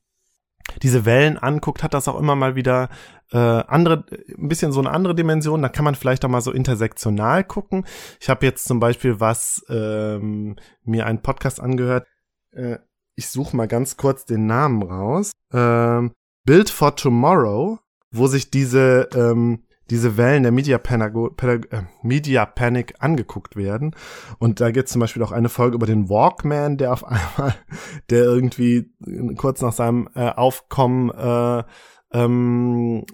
diese Wellen anguckt, hat das auch immer mal wieder äh, andere, ein bisschen so eine andere Dimension. Da kann man vielleicht auch mal so intersektional gucken. Ich habe jetzt zum Beispiel was ähm, mir einen Podcast angehört. Äh, ich suche mal ganz kurz den Namen raus. Ähm, Build for Tomorrow, wo sich diese, ähm, diese Wellen der Media, Panago, Pädag äh, Media Panic angeguckt werden. Und da gibt es zum Beispiel auch eine Folge über den Walkman, der auf einmal, der irgendwie kurz nach seinem äh, Aufkommen äh, ähm,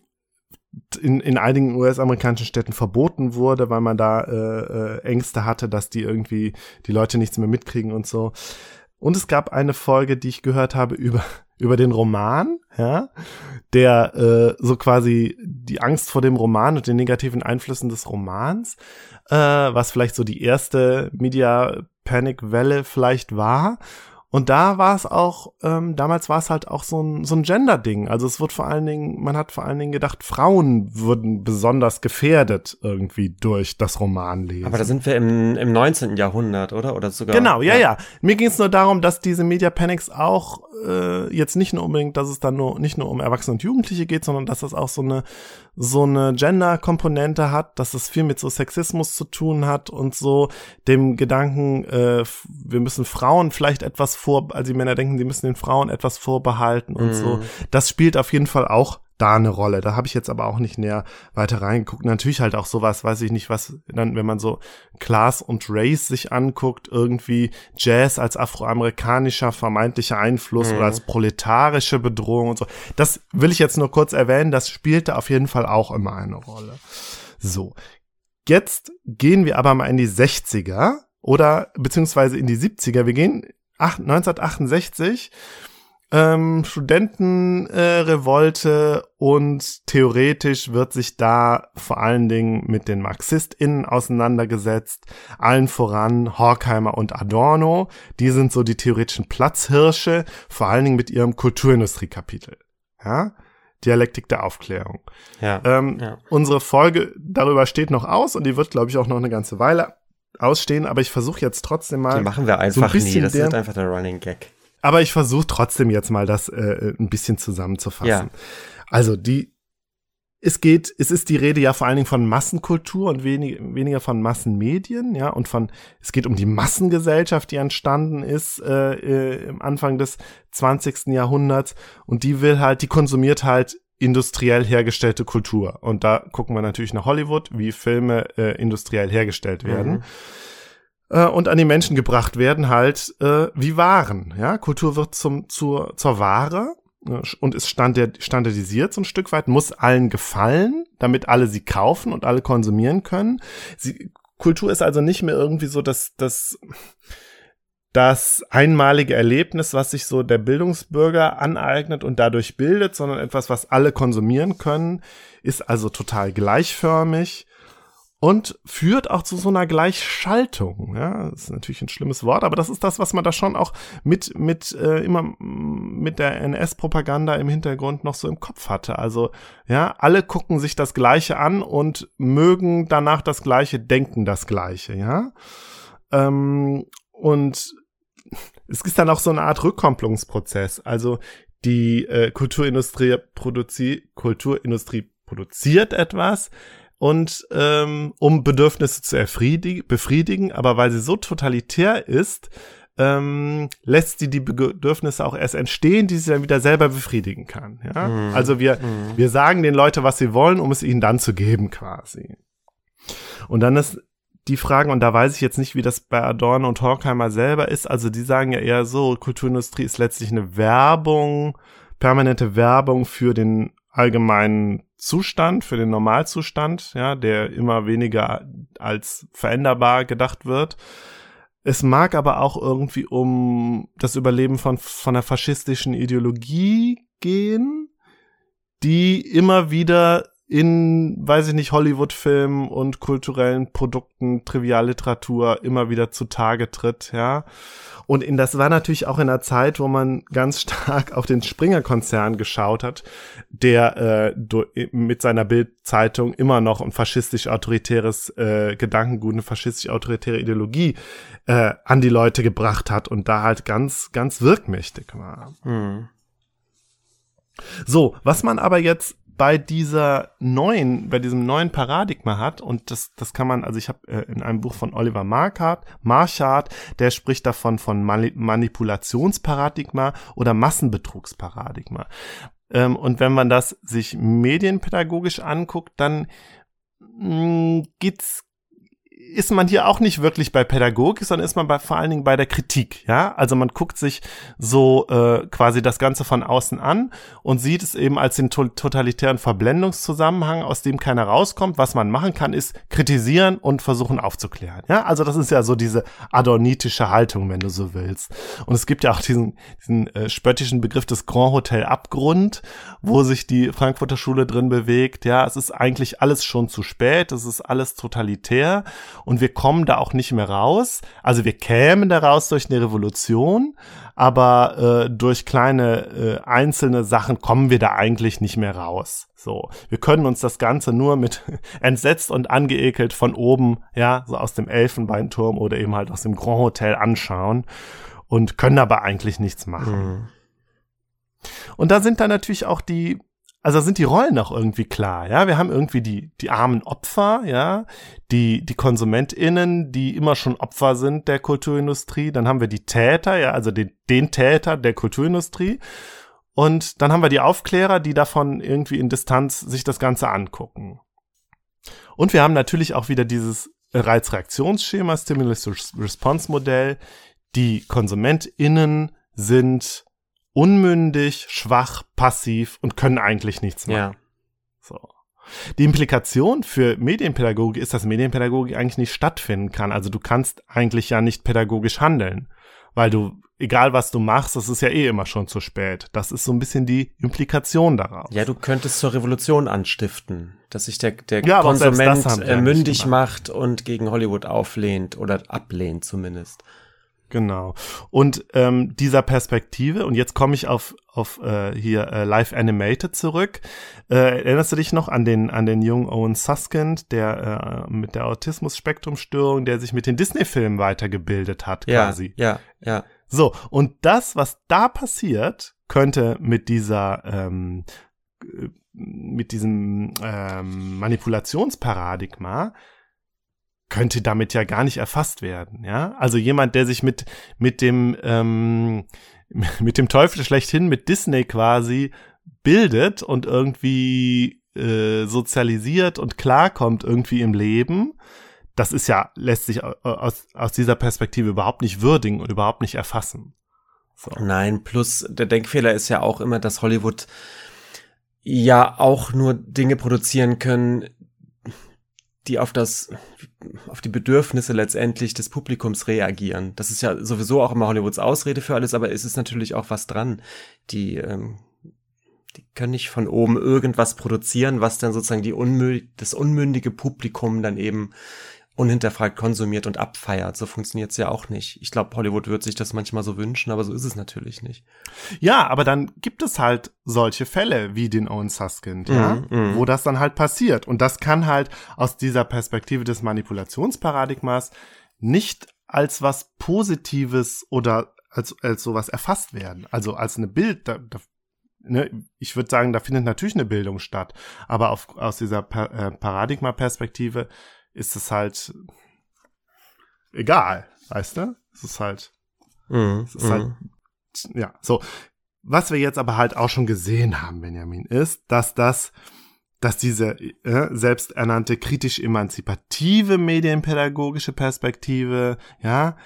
in, in einigen US-amerikanischen Städten verboten wurde, weil man da äh, äh, Ängste hatte, dass die irgendwie die Leute nichts mehr mitkriegen und so. Und es gab eine Folge, die ich gehört habe über über den Roman, ja, der äh, so quasi die Angst vor dem Roman und den negativen Einflüssen des Romans, äh, was vielleicht so die erste Media Panic Welle vielleicht war und da war es auch, ähm, damals war es halt auch so ein, so ein Gender-Ding. Also es wird vor allen Dingen, man hat vor allen Dingen gedacht, Frauen würden besonders gefährdet irgendwie durch das Romanlesen. Aber da sind wir im, im 19. Jahrhundert, oder? Oder sogar. Genau, ja, ja. ja. Mir ging es nur darum, dass diese Media Panics auch äh, jetzt nicht nur unbedingt, dass es dann nur nicht nur um Erwachsene und Jugendliche geht, sondern dass es auch so eine so eine Gender-Komponente hat, dass es viel mit so Sexismus zu tun hat und so dem Gedanken, äh, wir müssen Frauen vielleicht etwas vor, also die Männer denken, sie müssen den Frauen etwas vorbehalten und mm. so. Mhm. Das spielt auf jeden Fall auch da eine Rolle. Da habe ich jetzt aber auch nicht näher weiter reingeguckt. Natürlich halt auch sowas, weiß ich nicht, was dann, wenn man so Class und Race sich anguckt, irgendwie Jazz als afroamerikanischer vermeintlicher Einfluss mhm. oder als proletarische Bedrohung und so. Das will ich jetzt nur kurz erwähnen, das spielte auf jeden Fall auch immer eine Rolle. So. Jetzt gehen wir aber mal in die 60er oder beziehungsweise in die 70er. Wir gehen 1968 ähm, Studentenrevolte äh, und theoretisch wird sich da vor allen Dingen mit den MarxistInnen auseinandergesetzt, allen voran Horkheimer und Adorno. Die sind so die theoretischen Platzhirsche, vor allen Dingen mit ihrem Kulturindustriekapitel. Ja? Dialektik der Aufklärung. Ja, ähm, ja. Unsere Folge darüber steht noch aus und die wird, glaube ich, auch noch eine ganze Weile ausstehen, aber ich versuche jetzt trotzdem mal. Die machen wir einfach so ein nie, das ist einfach der Running Gag. Aber ich versuche trotzdem jetzt mal das äh, ein bisschen zusammenzufassen. Ja. Also die, es geht, es ist die Rede ja vor allen Dingen von Massenkultur und wenig, weniger von Massenmedien, ja, und von, es geht um die Massengesellschaft, die entstanden ist äh, äh, im Anfang des 20. Jahrhunderts und die will halt, die konsumiert halt industriell hergestellte Kultur. Und da gucken wir natürlich nach Hollywood, wie Filme äh, industriell hergestellt werden. Mhm äh, und an die Menschen gebracht werden, halt äh, wie Waren. Ja, Kultur wird zum zur zur Ware äh, und ist standardisiert so ein Stück weit, muss allen gefallen, damit alle sie kaufen und alle konsumieren können. Sie, Kultur ist also nicht mehr irgendwie so das das das einmalige Erlebnis, was sich so der Bildungsbürger aneignet und dadurch bildet, sondern etwas, was alle konsumieren können, ist also total gleichförmig und führt auch zu so einer Gleichschaltung. Ja, das ist natürlich ein schlimmes Wort, aber das ist das, was man da schon auch mit mit äh, immer mit der NS-Propaganda im Hintergrund noch so im Kopf hatte. Also ja, alle gucken sich das Gleiche an und mögen danach das Gleiche, denken das Gleiche. Ja, ähm, und es ist dann auch so eine Art Rückkopplungsprozess. Also die äh, Kulturindustrie produziert Kulturindustrie produziert etwas, und ähm, um Bedürfnisse zu befriedigen, aber weil sie so totalitär ist, ähm, lässt sie die Bedürfnisse auch erst entstehen, die sie dann wieder selber befriedigen kann. Ja? Mhm. Also wir, mhm. wir sagen den Leuten, was sie wollen, um es ihnen dann zu geben, quasi. Und dann ist die Frage, und da weiß ich jetzt nicht, wie das bei Adorno und Horkheimer selber ist, also die sagen ja eher so, Kulturindustrie ist letztlich eine Werbung, permanente Werbung für den allgemeinen Zustand, für den Normalzustand, ja, der immer weniger als veränderbar gedacht wird. Es mag aber auch irgendwie um das Überleben von, von einer faschistischen Ideologie gehen, die immer wieder in, weiß ich nicht, Hollywood-Filmen und kulturellen Produkten, Trivialliteratur immer wieder zutage tritt, ja. Und in, das war natürlich auch in einer Zeit, wo man ganz stark auf den Springer-Konzern geschaut hat, der äh, mit seiner Bildzeitung immer noch ein faschistisch-autoritäres äh, Gedankengut, eine faschistisch-autoritäre Ideologie äh, an die Leute gebracht hat und da halt ganz, ganz wirkmächtig war. Hm. So, was man aber jetzt bei dieser neuen, bei diesem neuen Paradigma hat, und das, das kann man, also ich habe äh, in einem Buch von Oliver Markart, Marchard, der spricht davon von Mani Manipulationsparadigma oder Massenbetrugsparadigma. Ähm, und wenn man das sich medienpädagogisch anguckt, dann mh, geht's ist man hier auch nicht wirklich bei Pädagogik, sondern ist man bei, vor allen Dingen bei der Kritik. Ja, also man guckt sich so äh, quasi das Ganze von außen an und sieht es eben als den to totalitären Verblendungszusammenhang, aus dem keiner rauskommt. Was man machen kann, ist kritisieren und versuchen aufzuklären. Ja, also das ist ja so diese adornitische Haltung, wenn du so willst. Und es gibt ja auch diesen, diesen äh, spöttischen Begriff des Grand Hotel Abgrund, wo sich die Frankfurter Schule drin bewegt. Ja, es ist eigentlich alles schon zu spät. Es ist alles totalitär und wir kommen da auch nicht mehr raus. Also wir kämen da raus durch eine Revolution, aber äh, durch kleine äh, einzelne Sachen kommen wir da eigentlich nicht mehr raus. So, wir können uns das Ganze nur mit entsetzt und angeekelt von oben, ja, so aus dem Elfenbeinturm oder eben halt aus dem Grand Hotel anschauen und können aber eigentlich nichts machen. Mhm. Und da sind dann natürlich auch die also sind die Rollen auch irgendwie klar, ja. Wir haben irgendwie die, die armen Opfer, ja, die, die KonsumentInnen, die immer schon Opfer sind der Kulturindustrie. Dann haben wir die Täter, ja, also den, den Täter der Kulturindustrie. Und dann haben wir die Aufklärer, die davon irgendwie in Distanz sich das Ganze angucken. Und wir haben natürlich auch wieder dieses Reizreaktionsschema, Stimulus-Response-Modell. Die KonsumentInnen sind unmündig, schwach, passiv und können eigentlich nichts machen. Ja. So. Die Implikation für Medienpädagogik ist, dass Medienpädagogik eigentlich nicht stattfinden kann. Also du kannst eigentlich ja nicht pädagogisch handeln, weil du, egal was du machst, das ist ja eh immer schon zu spät. Das ist so ein bisschen die Implikation daraus. Ja, du könntest zur Revolution anstiften, dass sich der, der ja, Konsument äh, mündig macht und gegen Hollywood auflehnt oder ablehnt zumindest. Genau. Und ähm, dieser Perspektive, und jetzt komme ich auf, auf äh, hier äh, Live Animated zurück. Äh, erinnerst du dich noch an den, an den jungen Owen Suskind, der äh, mit der Autismus-Spektrum-Störung, der sich mit den Disney-Filmen weitergebildet hat, quasi? Ja, ja. So, und das, was da passiert, könnte mit dieser ähm, mit diesem ähm, Manipulationsparadigma könnte damit ja gar nicht erfasst werden, ja. Also jemand, der sich mit, mit dem, ähm, mit dem Teufel schlechthin, mit Disney quasi bildet und irgendwie äh, sozialisiert und klarkommt irgendwie im Leben, das ist ja, lässt sich aus, aus dieser Perspektive überhaupt nicht würdigen und überhaupt nicht erfassen. So. Nein, plus der Denkfehler ist ja auch immer, dass Hollywood ja auch nur Dinge produzieren können, die auf das, auf die Bedürfnisse letztendlich des Publikums reagieren. Das ist ja sowieso auch immer Hollywoods Ausrede für alles, aber es ist natürlich auch was dran. Die, ähm, die können nicht von oben irgendwas produzieren, was dann sozusagen die unmü das unmündige Publikum dann eben unhinterfragt konsumiert und abfeiert. So funktioniert's ja auch nicht. Ich glaube, Hollywood wird sich das manchmal so wünschen, aber so ist es natürlich nicht. Ja, aber dann gibt es halt solche Fälle wie den Owen Suskind, ja, mm, mm. wo das dann halt passiert. Und das kann halt aus dieser Perspektive des Manipulationsparadigmas nicht als was Positives oder als, als sowas erfasst werden. Also als eine Bild, da, da, ne, ich würde sagen, da findet natürlich eine Bildung statt. Aber auf, aus dieser pa äh, Paradigma-Perspektive ist es halt egal, weißt du? Es ist halt, mm, es ist halt, mhm. ja, so. Was wir jetzt aber halt auch schon gesehen haben, Benjamin, ist, dass das, dass diese äh, selbsternannte kritisch-emanzipative medienpädagogische Perspektive, ja,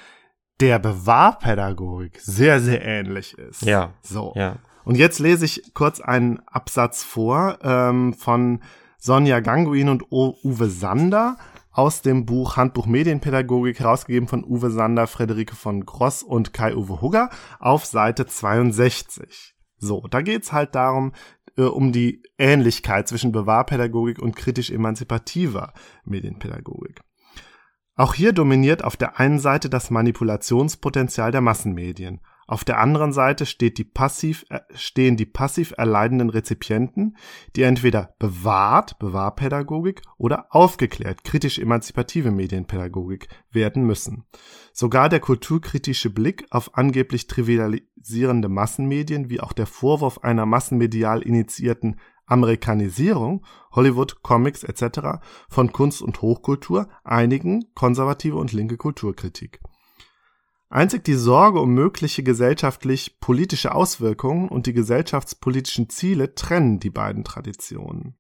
der Bewahrpädagogik sehr, sehr ähnlich ist. Ja. So. Ja. Und jetzt lese ich kurz einen Absatz vor ähm, von Sonja Ganguin und Uwe Sander aus dem Buch Handbuch Medienpädagogik, herausgegeben von Uwe Sander, Frederike von Gross und Kai-Uwe Hugger, auf Seite 62. So, da geht's halt darum, äh, um die Ähnlichkeit zwischen Bewahrpädagogik und kritisch-emanzipativer Medienpädagogik. Auch hier dominiert auf der einen Seite das Manipulationspotenzial der Massenmedien auf der anderen Seite steht die passiv, äh, stehen die passiv erleidenden Rezipienten, die entweder bewahrt, Bewahrpädagogik oder aufgeklärt, kritisch-emanzipative Medienpädagogik werden müssen. Sogar der kulturkritische Blick auf angeblich trivialisierende Massenmedien wie auch der Vorwurf einer massenmedial initiierten Amerikanisierung, Hollywood, Comics etc. von Kunst und Hochkultur einigen konservative und linke Kulturkritik. Einzig die Sorge um mögliche gesellschaftlich-politische Auswirkungen und die gesellschaftspolitischen Ziele trennen die beiden Traditionen.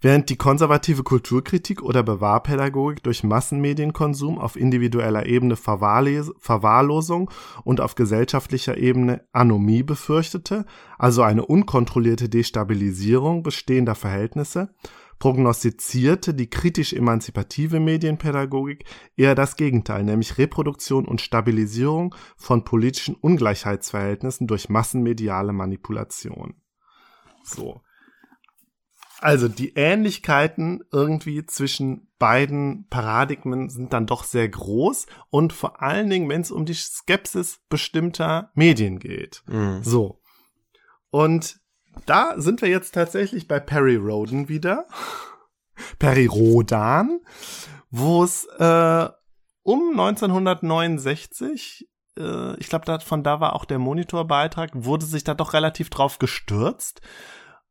Während die konservative Kulturkritik oder Bewahrpädagogik durch Massenmedienkonsum auf individueller Ebene Verwahrlosung und auf gesellschaftlicher Ebene Anomie befürchtete, also eine unkontrollierte Destabilisierung bestehender Verhältnisse, prognostizierte die kritisch-emanzipative Medienpädagogik eher das Gegenteil, nämlich Reproduktion und Stabilisierung von politischen Ungleichheitsverhältnissen durch massenmediale Manipulation. So. Also die Ähnlichkeiten irgendwie zwischen beiden Paradigmen sind dann doch sehr groß und vor allen Dingen, wenn es um die Skepsis bestimmter Medien geht. Mhm. So. Und da sind wir jetzt tatsächlich bei Perry Roden wieder. Perry Rodan, wo es äh, um 1969 äh, ich glaube, von da war auch der Monitorbeitrag, wurde sich da doch relativ drauf gestürzt.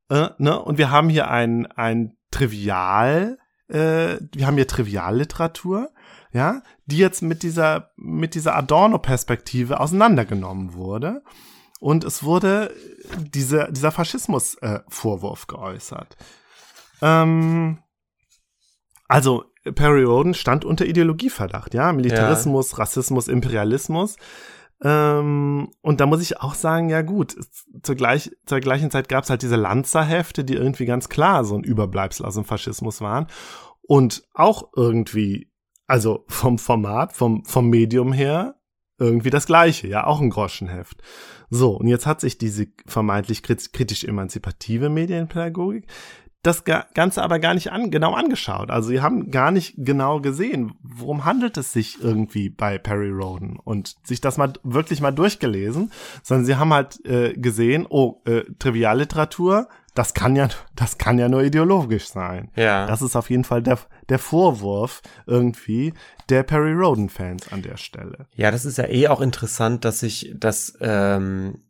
Äh, ne? Und wir haben hier ein, ein Trivial, äh, wir haben hier Trivialliteratur, ja, die jetzt mit dieser, mit dieser Adorno-Perspektive auseinandergenommen wurde. Und es wurde diese, dieser Faschismus-Vorwurf äh, geäußert. Ähm, also Perry Roden stand unter Ideologieverdacht, ja, Militarismus, ja. Rassismus, Imperialismus. Ähm, und da muss ich auch sagen, ja gut, zur, gleich, zur gleichen Zeit gab es halt diese Lanzerhefte, die irgendwie ganz klar so ein Überbleibsel aus dem Faschismus waren. Und auch irgendwie, also vom Format, vom, vom Medium her, irgendwie das gleiche, ja, auch ein Groschenheft. So, und jetzt hat sich diese vermeintlich kritisch emanzipative Medienpädagogik das Ganze aber gar nicht an, genau angeschaut. Also sie haben gar nicht genau gesehen, worum handelt es sich irgendwie bei Perry Roden und sich das mal wirklich mal durchgelesen, sondern sie haben halt äh, gesehen, oh, äh, Trivialliteratur, das kann ja, das kann ja nur ideologisch sein. Ja. Das ist auf jeden Fall der, der Vorwurf irgendwie der Perry Roden Fans an der Stelle. Ja, das ist ja eh auch interessant, dass sich das, ähm,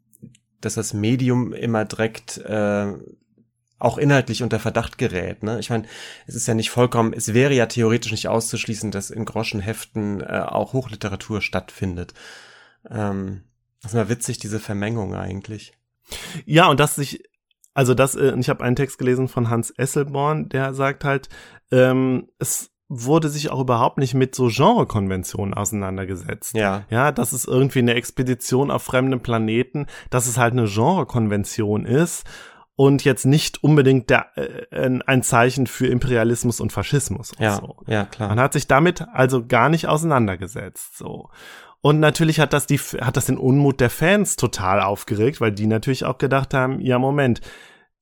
dass das Medium immer direkt äh, auch inhaltlich unter Verdacht gerät. Ne? Ich meine, es ist ja nicht vollkommen, es wäre ja theoretisch nicht auszuschließen, dass in Groschenheften äh, auch Hochliteratur stattfindet. Ähm, das ist mal witzig, diese Vermengung eigentlich. Ja, und dass sich, also das, äh, ich habe einen Text gelesen von Hans Esselborn, der sagt halt, ähm, es wurde sich auch überhaupt nicht mit so Genrekonventionen auseinandergesetzt. Ja. Ja, das ist irgendwie eine Expedition auf fremden Planeten, dass es halt eine Genrekonvention ist und jetzt nicht unbedingt der, äh, ein Zeichen für Imperialismus und Faschismus. Und ja, so. ja, klar. Man hat sich damit also gar nicht auseinandergesetzt, so. Und natürlich hat das die, hat das den Unmut der Fans total aufgeregt, weil die natürlich auch gedacht haben, ja, Moment,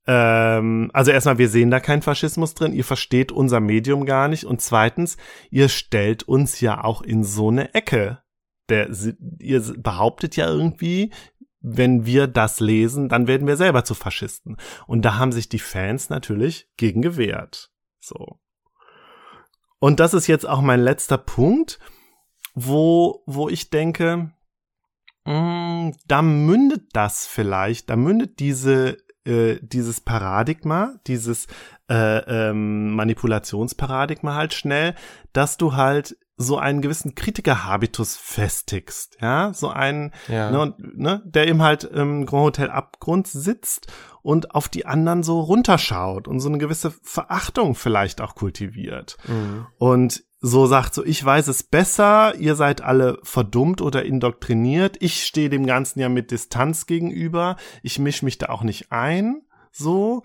ähm, also erstmal, wir sehen da keinen Faschismus drin, ihr versteht unser Medium gar nicht und zweitens, ihr stellt uns ja auch in so eine Ecke. Der, ihr behauptet ja irgendwie, wenn wir das lesen, dann werden wir selber zu Faschisten. Und da haben sich die Fans natürlich gegen gewehrt. So. Und das ist jetzt auch mein letzter Punkt, wo, wo ich denke, mh, hm, da mündet das vielleicht, da mündet diese, äh, dieses Paradigma, dieses äh, ähm, Manipulationsparadigma halt schnell, dass du halt so einen gewissen Kritikerhabitus festigst, ja, so einen, ja. ne, ne, der eben halt im Grand Hotel Abgrund sitzt und auf die anderen so runterschaut und so eine gewisse Verachtung vielleicht auch kultiviert. Mhm. Und so sagt so, ich weiß es besser, ihr seid alle verdummt oder indoktriniert, ich stehe dem Ganzen ja mit Distanz gegenüber, ich misch mich da auch nicht ein, so.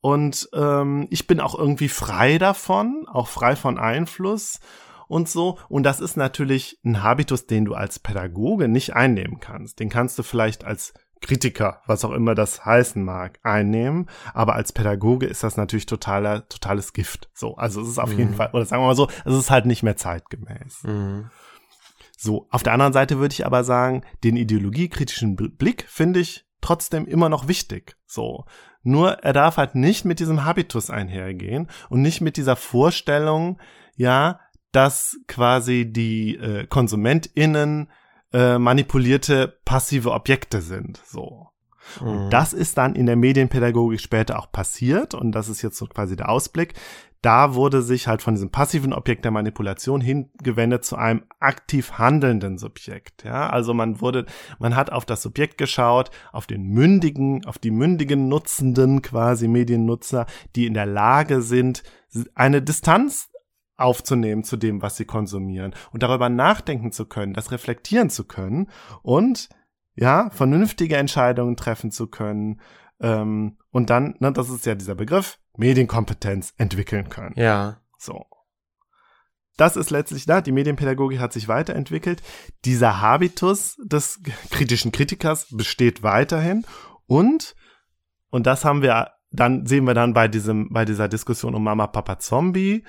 Und ähm, ich bin auch irgendwie frei davon, auch frei von Einfluss und so. Und das ist natürlich ein Habitus, den du als Pädagoge nicht einnehmen kannst. Den kannst du vielleicht als Kritiker, was auch immer das heißen mag, einnehmen. Aber als Pädagoge ist das natürlich totaler, totales Gift. So, also es ist auf mhm. jeden Fall, oder sagen wir mal so, es ist halt nicht mehr zeitgemäß. Mhm. So, auf der anderen Seite würde ich aber sagen, den ideologiekritischen Blick finde ich trotzdem immer noch wichtig. So. Nur er darf halt nicht mit diesem Habitus einhergehen und nicht mit dieser Vorstellung, ja, dass quasi die äh, KonsumentInnen äh, manipulierte passive Objekte sind. So. Und mhm. das ist dann in der Medienpädagogik später auch passiert und das ist jetzt so quasi der Ausblick, da wurde sich halt von diesem passiven Objekt der Manipulation hingewendet zu einem aktiv handelnden Subjekt. Ja, also man wurde, man hat auf das Subjekt geschaut, auf den mündigen, auf die mündigen Nutzenden quasi Mediennutzer, die in der Lage sind, eine Distanz aufzunehmen zu dem, was sie konsumieren und darüber nachdenken zu können, das reflektieren zu können und ja, vernünftige Entscheidungen treffen zu können ähm, und dann, ne, das ist ja dieser Begriff, Medienkompetenz entwickeln können. Ja. So. Das ist letztlich da. Die Medienpädagogik hat sich weiterentwickelt. Dieser Habitus des kritischen Kritikers besteht weiterhin. Und, und das haben wir, dann sehen wir dann bei diesem, bei dieser Diskussion um Mama, Papa, Zombie,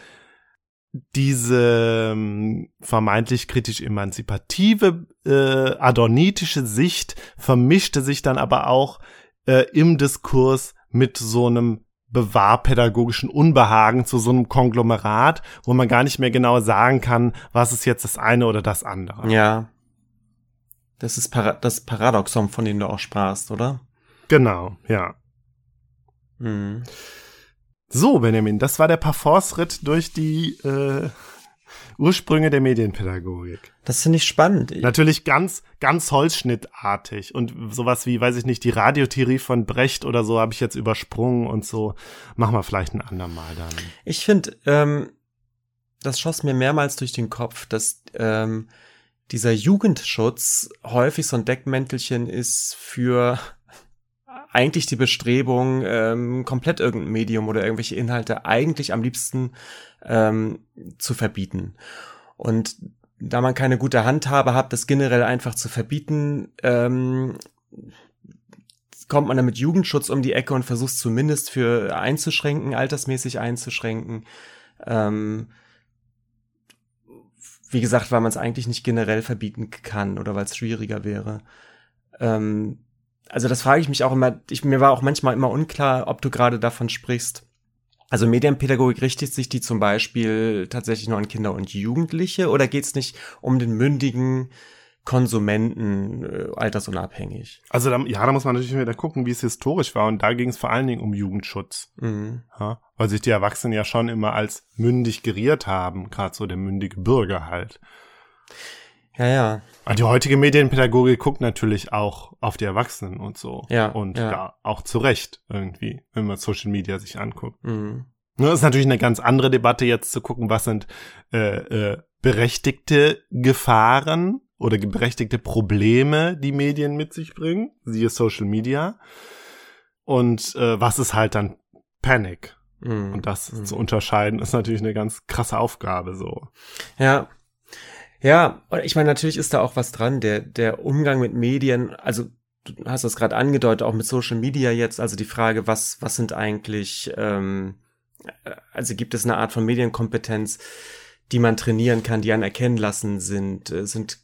diese ähm, vermeintlich kritisch emanzipative, äh, adornitische Sicht vermischte sich dann aber auch äh, im Diskurs mit so einem bewahrpädagogischen Unbehagen zu so einem Konglomerat, wo man gar nicht mehr genau sagen kann, was ist jetzt das eine oder das andere. Ja. Das ist Para das Paradoxon, von dem du auch sprachst, oder? Genau, ja. Mhm. So, Benjamin, das war der Parforce-Ritt durch die äh, Ursprünge der Medienpädagogik. Das finde ich spannend. Natürlich ganz, ganz holzschnittartig und sowas wie, weiß ich nicht, die Radiotheorie von Brecht oder so habe ich jetzt übersprungen und so. Machen wir vielleicht ein andermal dann. Ich finde, ähm, das schoss mir mehrmals durch den Kopf, dass ähm, dieser Jugendschutz häufig so ein Deckmäntelchen ist für eigentlich die Bestrebung, ähm, komplett irgendein Medium oder irgendwelche Inhalte eigentlich am liebsten ähm, zu verbieten. Und da man keine gute Handhabe hat, das generell einfach zu verbieten, ähm, kommt man dann mit Jugendschutz um die Ecke und versucht zumindest für einzuschränken, altersmäßig einzuschränken. Ähm, wie gesagt, weil man es eigentlich nicht generell verbieten kann oder weil es schwieriger wäre. Ähm, also das frage ich mich auch immer, ich, mir war auch manchmal immer unklar, ob du gerade davon sprichst. Also Medienpädagogik richtet sich die zum Beispiel tatsächlich nur an Kinder und Jugendliche oder geht es nicht um den mündigen Konsumenten äh, altersunabhängig? Also da, ja, da muss man natürlich wieder gucken, wie es historisch war und da ging es vor allen Dingen um Jugendschutz. Mhm. Ja, weil sich die Erwachsenen ja schon immer als mündig geriert haben, gerade so der mündige Bürger halt. Ja, ja. Und die heutige Medienpädagogik guckt natürlich auch auf die Erwachsenen und so. Ja, Und ja. ja, auch zu Recht irgendwie, wenn man Social Media sich anguckt. Mhm. Nur ist natürlich eine ganz andere Debatte jetzt zu gucken, was sind äh, äh, berechtigte Gefahren oder berechtigte Probleme, die Medien mit sich bringen, siehe Social Media. Und äh, was ist halt dann Panic? Mhm. Und das Mhm. zu unterscheiden, ist natürlich eine ganz krasse Aufgabe so. Ja. Ja, und ich meine, natürlich ist da auch was dran. Der, der Umgang mit Medien, also du hast das gerade angedeutet, auch mit Social Media jetzt, also die Frage, was, was sind eigentlich, ähm, äh, also gibt es eine Art von Medienkompetenz, die man trainieren kann, die einen erkennen lassen sind, äh, sind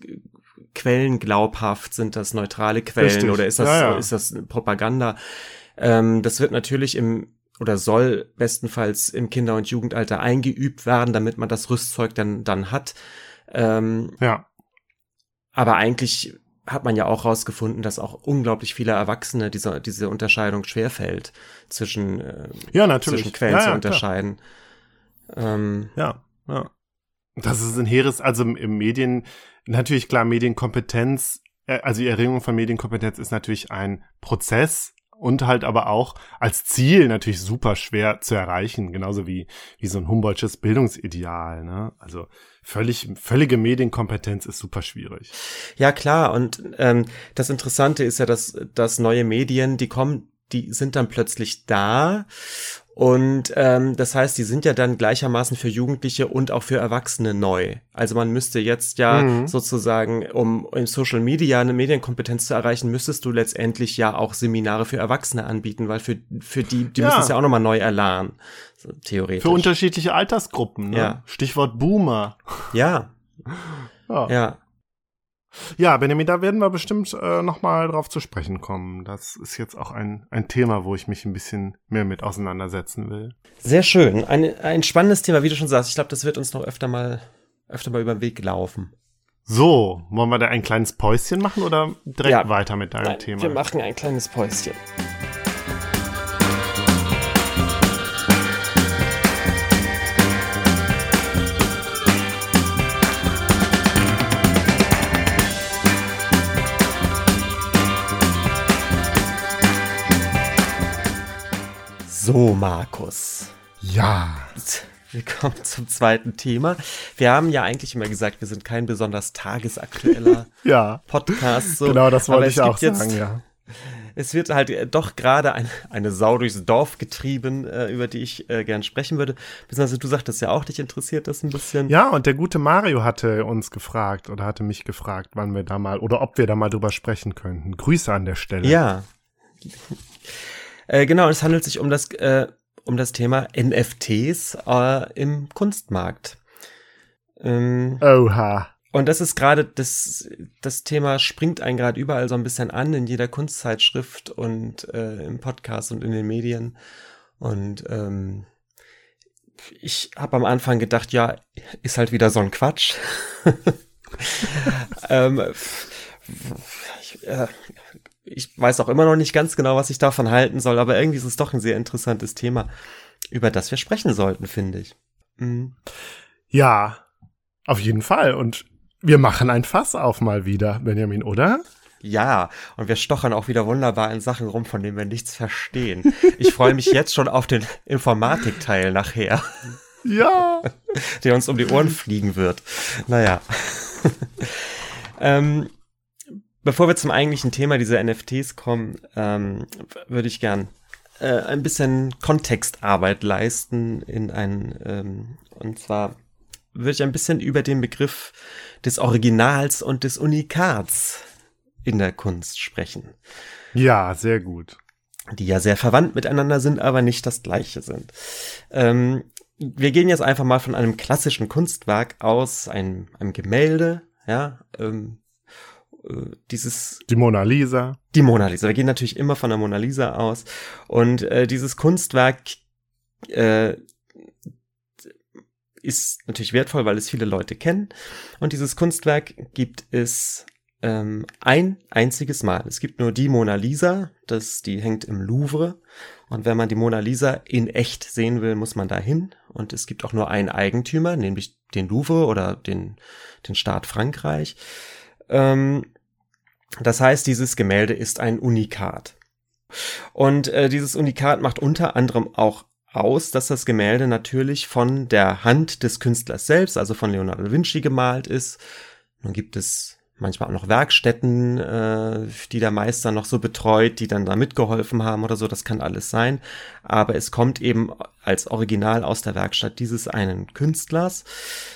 Quellen glaubhaft, sind das neutrale Quellen Richtig. oder ist das, Ja, ja. ist das Propaganda? Ähm, das wird natürlich im oder soll bestenfalls im Kinder- und Jugendalter eingeübt werden, damit man das Rüstzeug dann, dann hat. Ähm, Ja. aber eigentlich hat man ja auch rausgefunden, dass auch unglaublich viele Erwachsene diese, diese Unterscheidung schwerfällt zwischen, äh, Ja, natürlich. zwischen Quellen ja, zu ja, klar. unterscheiden. Ähm, Ja, ja. Das ist ein hehres, also im- im Medien, natürlich klar, Medienkompetenz, äh, also die Erringung von Medienkompetenz ist natürlich ein Prozess und halt aber auch als Ziel natürlich super schwer zu erreichen, genauso wie, wie so ein Humboldtsches Bildungsideal, ne? Also völlig, völlige Medienkompetenz ist super schwierig. Ja, klar. Und ähm, das Interessante ist ja, dass, dass neue Medien, die kommen, die sind dann plötzlich da. Und ähm, das heißt, die sind ja dann gleichermaßen für Jugendliche und auch für Erwachsene neu. Also man müsste jetzt ja Mhm. sozusagen, um im Social Media eine Medienkompetenz zu erreichen, müsstest du letztendlich ja auch Seminare für Erwachsene anbieten, weil für, für die, die Ja. müssen es ja auch nochmal neu erlernen. Theoretisch. Für unterschiedliche Altersgruppen, ne? Ja. Stichwort Boomer. ja, Ja. ja. Ja, Benjamin, da werden wir bestimmt äh, nochmal drauf zu sprechen kommen. Das ist jetzt auch ein, ein Thema, wo ich mich ein bisschen mehr mit auseinandersetzen will. Sehr schön. Ein, ein spannendes Thema, wie du schon sagst. Ich glaube, das wird uns noch öfter mal, öfter mal über den Weg laufen. So, wollen wir da ein kleines Päuschen machen oder direkt Ja. weiter mit deinem Nein, Thema? wir machen ein kleines Päuschen. So, Markus. Ja. Wir kommen zum zweiten Thema. Wir haben ja eigentlich immer gesagt, wir sind kein besonders tagesaktueller ja. Podcast. So. Genau, das wollte ich auch sagen, jetzt, ja. Es wird halt äh, doch gerade ein, eine Sau durchs Dorf getrieben, äh, über die ich äh, gern sprechen würde. Beziehungsweise du sagtest ja auch, dich interessiert das ein bisschen. Ja, und der gute Mario hatte uns gefragt oder hatte mich gefragt, wann wir da mal oder ob wir da mal drüber sprechen könnten. Grüße an der Stelle. Ja. Äh, genau, es handelt sich um das, äh, um das Thema NFTs äh, im Kunstmarkt. Ähm, Oha. Und das ist gerade das, das Thema springt einen gerade überall so ein bisschen an, in jeder Kunstzeitschrift und äh, im Podcast und in den Medien. Und ähm, ich habe am Anfang gedacht, ja, ist halt wieder so ein Quatsch. ähm, ich, äh, ich weiß auch immer noch nicht ganz genau, was ich davon halten soll, aber irgendwie ist es doch ein sehr interessantes Thema, über das wir sprechen sollten, finde ich. Mhm. Ja, auf jeden Fall. Und wir machen ein Fass auf mal wieder, Benjamin, oder? Ja, und wir stochern auch wieder wunderbar in Sachen rum, von denen wir nichts verstehen. Ich freue mich jetzt schon auf den Informatikteil nachher. Ja. Der uns um die Ohren fliegen wird. Naja. ähm, bevor wir zum eigentlichen Thema dieser NFTs kommen, ähm, würde ich gern äh, ein bisschen Kontextarbeit leisten in ein, ähm, und zwar würde ich ein bisschen über den Begriff des Originals und des Unikats in der Kunst sprechen. Ja, sehr gut. Die ja sehr verwandt miteinander sind, aber nicht das gleiche sind. Ähm, wir gehen jetzt einfach mal von einem klassischen Kunstwerk aus, einem, einem Gemälde, ja, ähm, äh, dieses die Mona Lisa. Die Mona Lisa. Wir gehen natürlich immer von der Mona Lisa aus und äh, dieses Kunstwerk äh, ist natürlich wertvoll, weil es viele Leute kennen. Und dieses Kunstwerk gibt es ähm, ein einziges Mal. Es gibt nur die Mona Lisa, das, die hängt im Louvre. Und wenn man die Mona Lisa in echt sehen will, muss man da hin. Und es gibt auch nur einen Eigentümer, nämlich den Louvre oder den, den Staat Frankreich. Ähm, das heißt, dieses Gemälde ist ein Unikat. Und äh, dieses Unikat macht unter anderem auch aus, dass das Gemälde natürlich von der Hand des Künstlers selbst, also von Leonardo da Vinci gemalt ist. Nun gibt es manchmal auch noch Werkstätten, äh, die der Meister noch so betreut, die dann da mitgeholfen haben oder so, das kann alles sein. Aber es kommt eben als Original aus der Werkstatt dieses einen Künstlers.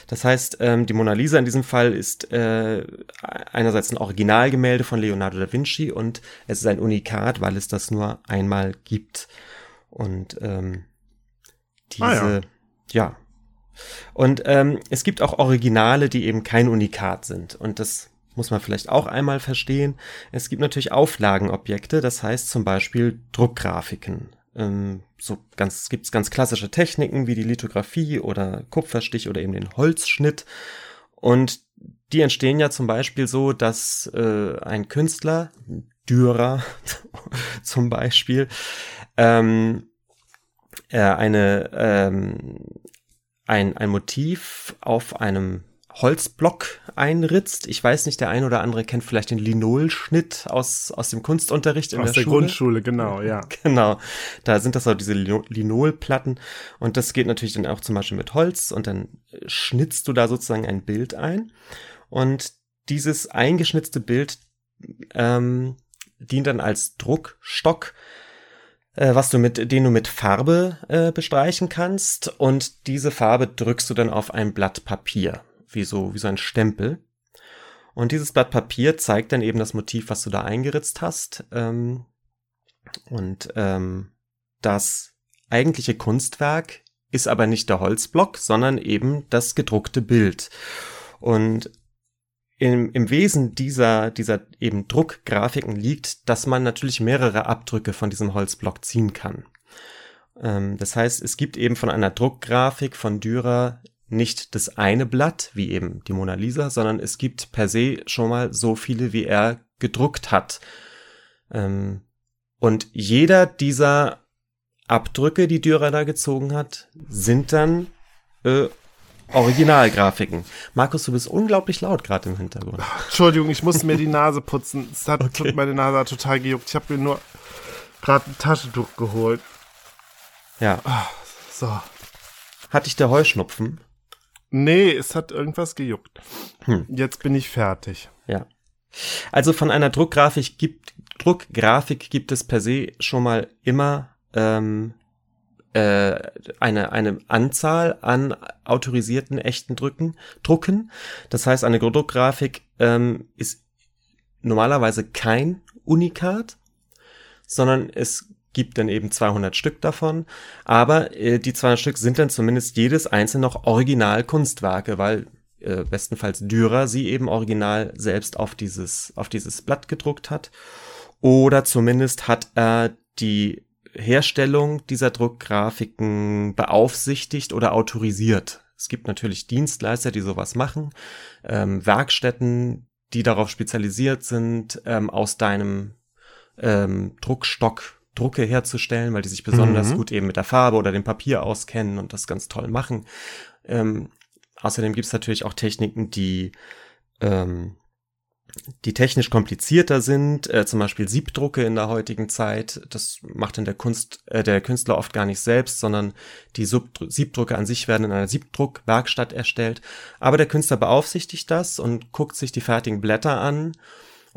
Das heißt, ähm, die Mona Lisa in diesem Fall ist äh, einerseits ein Originalgemälde von Leonardo da Vinci und es ist ein Unikat, weil es das nur einmal gibt. Und ähm, diese, ah, ja. ja. Und ähm, es gibt auch Originale, die eben kein Unikat sind. Und das muss man vielleicht auch einmal verstehen. Es gibt natürlich Auflagenobjekte, das heißt zum Beispiel Druckgrafiken. Ähm, so ganz, gibt's ganz klassische Techniken wie die Lithografie oder Kupferstich oder eben den Holzschnitt. Und die entstehen ja zum Beispiel so, dass äh, ein Künstler, Dürer zum Beispiel, ähm, äh, eine, ähm, ein, ein Motiv auf einem Holzblock einritzt. Ich weiß nicht, der ein oder andere kennt vielleicht den Linolschnitt aus, aus dem Kunstunterricht in aus der, der Schule. Grundschule, genau, ja. Genau. Da sind das auch diese Linolplatten. Und das geht natürlich dann auch zum Beispiel mit Holz. Und dann schnitzt du da sozusagen ein Bild ein. Und dieses eingeschnitzte Bild ähm, dient dann als Druckstock äh, was du mit, den du mit Farbe äh, bestreichen kannst und diese Farbe drückst du dann auf ein Blatt Papier, wie so, wie so ein Stempel. Und dieses Blatt Papier zeigt dann eben das Motiv, was du da eingeritzt hast. Ähm, und ähm, das eigentliche Kunstwerk ist aber nicht der Holzblock, sondern eben das gedruckte Bild. Und im, im Wesen dieser, dieser eben Druckgrafiken liegt, dass man natürlich mehrere Abdrücke von diesem Holzblock ziehen kann. Ähm, das heißt, es gibt eben von einer Druckgrafik von Dürer nicht das eine Blatt, wie eben die Mona Lisa, sondern es gibt per se schon mal so viele, wie er gedruckt hat. Ähm, und jeder dieser Abdrücke, die Dürer da gezogen hat, sind dann äh, Originalgrafiken. Markus, du bist unglaublich laut gerade im Hintergrund. Entschuldigung, ich musste mir die Nase putzen. Es hat okay. meine Nase hat total gejuckt. Ich habe mir nur gerade ein Taschentuch geholt. Ja. Ah, so. Hatte ich der Heuschnupfen? Nee, es hat irgendwas gejuckt. Hm. Jetzt bin ich fertig. Ja. Also von einer Druckgrafik gibt, Druckgrafik gibt es per se schon mal immer ähm, äh, eine, eine Anzahl an autorisierten echten Drücken, Drucken. Das heißt, eine Druckgrafik ähm, ist normalerweise kein Unikat, sondern es gibt dann eben 200 Stück davon. Aber äh, die 200 Stück sind dann zumindest jedes einzelne noch Originalkunstwerke, weil äh, bestenfalls Dürer sie eben original selbst auf dieses, auf dieses Blatt gedruckt hat. Oder zumindest hat er die Herstellung dieser Druckgrafiken beaufsichtigt oder autorisiert. Es gibt natürlich Dienstleister, die sowas machen, ähm, Werkstätten, die darauf spezialisiert sind, ähm, aus deinem ähm, Druckstock Drucke herzustellen, weil die sich besonders Mhm. gut eben mit der Farbe oder dem Papier auskennen und das ganz toll machen. Ähm, außerdem gibt es natürlich auch Techniken, die ähm, die technisch komplizierter sind, äh, zum Beispiel Siebdrucke in der heutigen Zeit. Das macht dann der Kunst, äh, der Künstler oft gar nicht selbst, sondern die Subdru Siebdrucke an sich werden in einer Siebdruckwerkstatt erstellt. Aber der Künstler beaufsichtigt das und guckt sich die fertigen Blätter an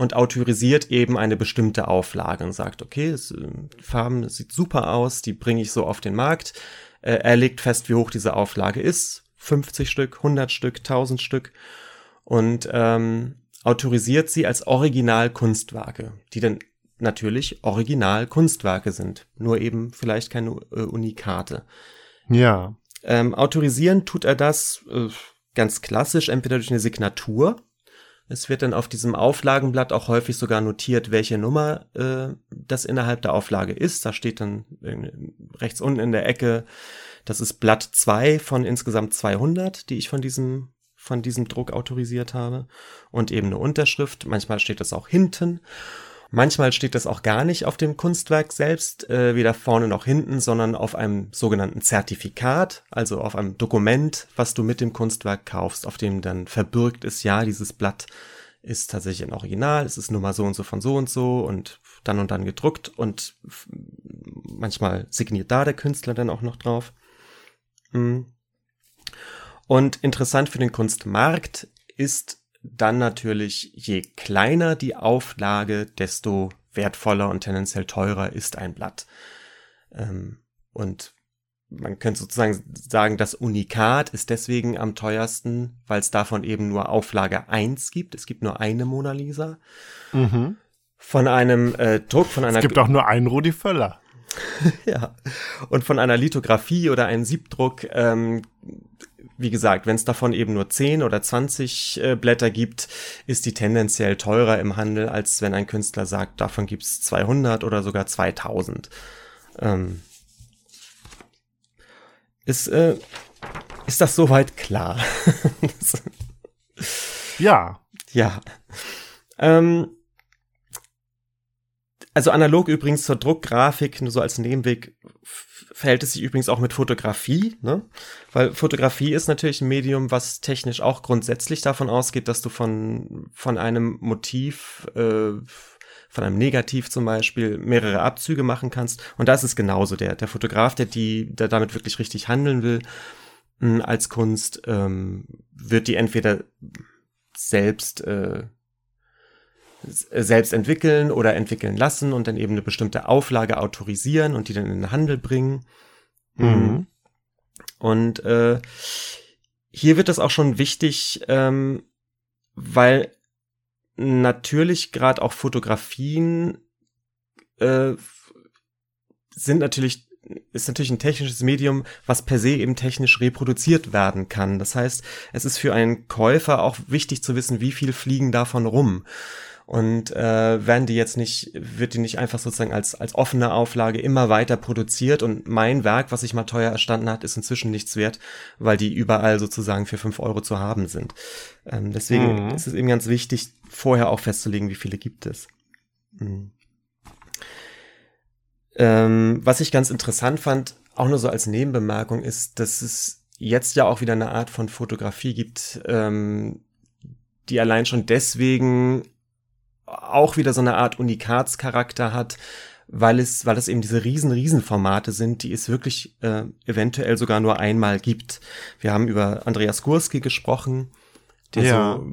und autorisiert eben eine bestimmte Auflage und sagt, okay, es, äh, die Farben das sieht super aus, die bringe ich so auf den Markt. Äh, er legt fest, wie hoch diese Auflage ist. 50 Stück, 100 Stück, 1000 Stück. Und ähm, autorisiert sie als Originalkunstwerke, die dann natürlich Originalkunstwerke sind, nur eben vielleicht keine äh, Unikate. Ja. Ähm, autorisieren tut er das äh, ganz klassisch, entweder durch eine Signatur. Es wird dann auf diesem Auflagenblatt auch häufig sogar notiert, welche Nummer äh, das innerhalb der Auflage ist. Da steht dann rechts unten in der Ecke, das ist Blatt 2 von insgesamt 200, die ich von diesem von diesem Druck autorisiert habe und eben eine Unterschrift. Manchmal steht das auch hinten. Manchmal steht das auch gar nicht auf dem Kunstwerk selbst, äh, weder vorne noch hinten, sondern auf einem sogenannten Zertifikat, also auf einem Dokument, was du mit dem Kunstwerk kaufst, auf dem dann verbürgt ist, ja, dieses Blatt ist tatsächlich ein Original, es ist Nummer so und so von so und so und dann und dann gedruckt und manchmal signiert da der Künstler dann auch noch drauf. Mm. Und interessant für den Kunstmarkt ist dann natürlich, je kleiner die Auflage, desto wertvoller und tendenziell teurer ist ein Blatt. Ähm, und man könnte sozusagen sagen, das Unikat ist deswegen am teuersten, weil es davon eben nur Auflage 1 gibt. Es gibt nur eine Mona Lisa. Mhm. Von einem äh, Druck, von einer Es gibt auch nur einen Rudi Völler. ja. Und von einer Lithografie oder einem Siebdruck, ähm, wie gesagt, wenn es davon eben nur 10 oder 20 äh, Blätter gibt, ist die tendenziell teurer im Handel, als wenn ein Künstler sagt, davon gibt's 200 oder sogar 2000. Ähm, ist, äh, ist das soweit klar? Ja. Ja. Ähm, also analog übrigens zur Druckgrafik, nur so als Nebenweg, verhält es sich übrigens auch mit Fotografie, ne? Weil Fotografie ist natürlich ein Medium, was technisch auch grundsätzlich davon ausgeht, dass du von, von einem Motiv, äh, von einem Negativ zum Beispiel, mehrere Abzüge machen kannst. Und da ist genauso. Der, der Fotograf, der die, der damit wirklich richtig handeln will, mh, als Kunst, ähm, wird die entweder selbst äh, selbst entwickeln oder entwickeln lassen und dann eben eine bestimmte Auflage autorisieren und die dann in den Handel bringen. Mhm. Und äh, hier wird das auch schon wichtig, ähm, weil natürlich gerade auch Fotografien äh, sind natürlich ist natürlich ein technisches Medium, was per se eben technisch reproduziert werden kann. Das heißt, es ist für einen Käufer auch wichtig zu wissen, wie viel fliegen davon rum. Und äh, werden die jetzt nicht, wird die nicht einfach sozusagen als, als offene Auflage immer weiter produziert und mein Werk, was sich mal teuer erstanden hat, ist inzwischen nichts wert, weil die überall sozusagen für fünf Euro zu haben sind. Ähm, deswegen Mhm. ist es eben ganz wichtig, vorher auch festzulegen, wie viele gibt es. Mhm. Ähm, was ich ganz interessant fand, auch nur so als Nebenbemerkung, ist, dass es jetzt ja auch wieder eine Art von Fotografie gibt, ähm, die allein schon deswegen auch wieder so eine Art Unikatscharakter hat, weil es, weil es eben diese riesen, riesen Formate sind, die es wirklich äh, eventuell sogar nur einmal gibt. Wir haben über Andreas Gurski gesprochen, der Ja. so,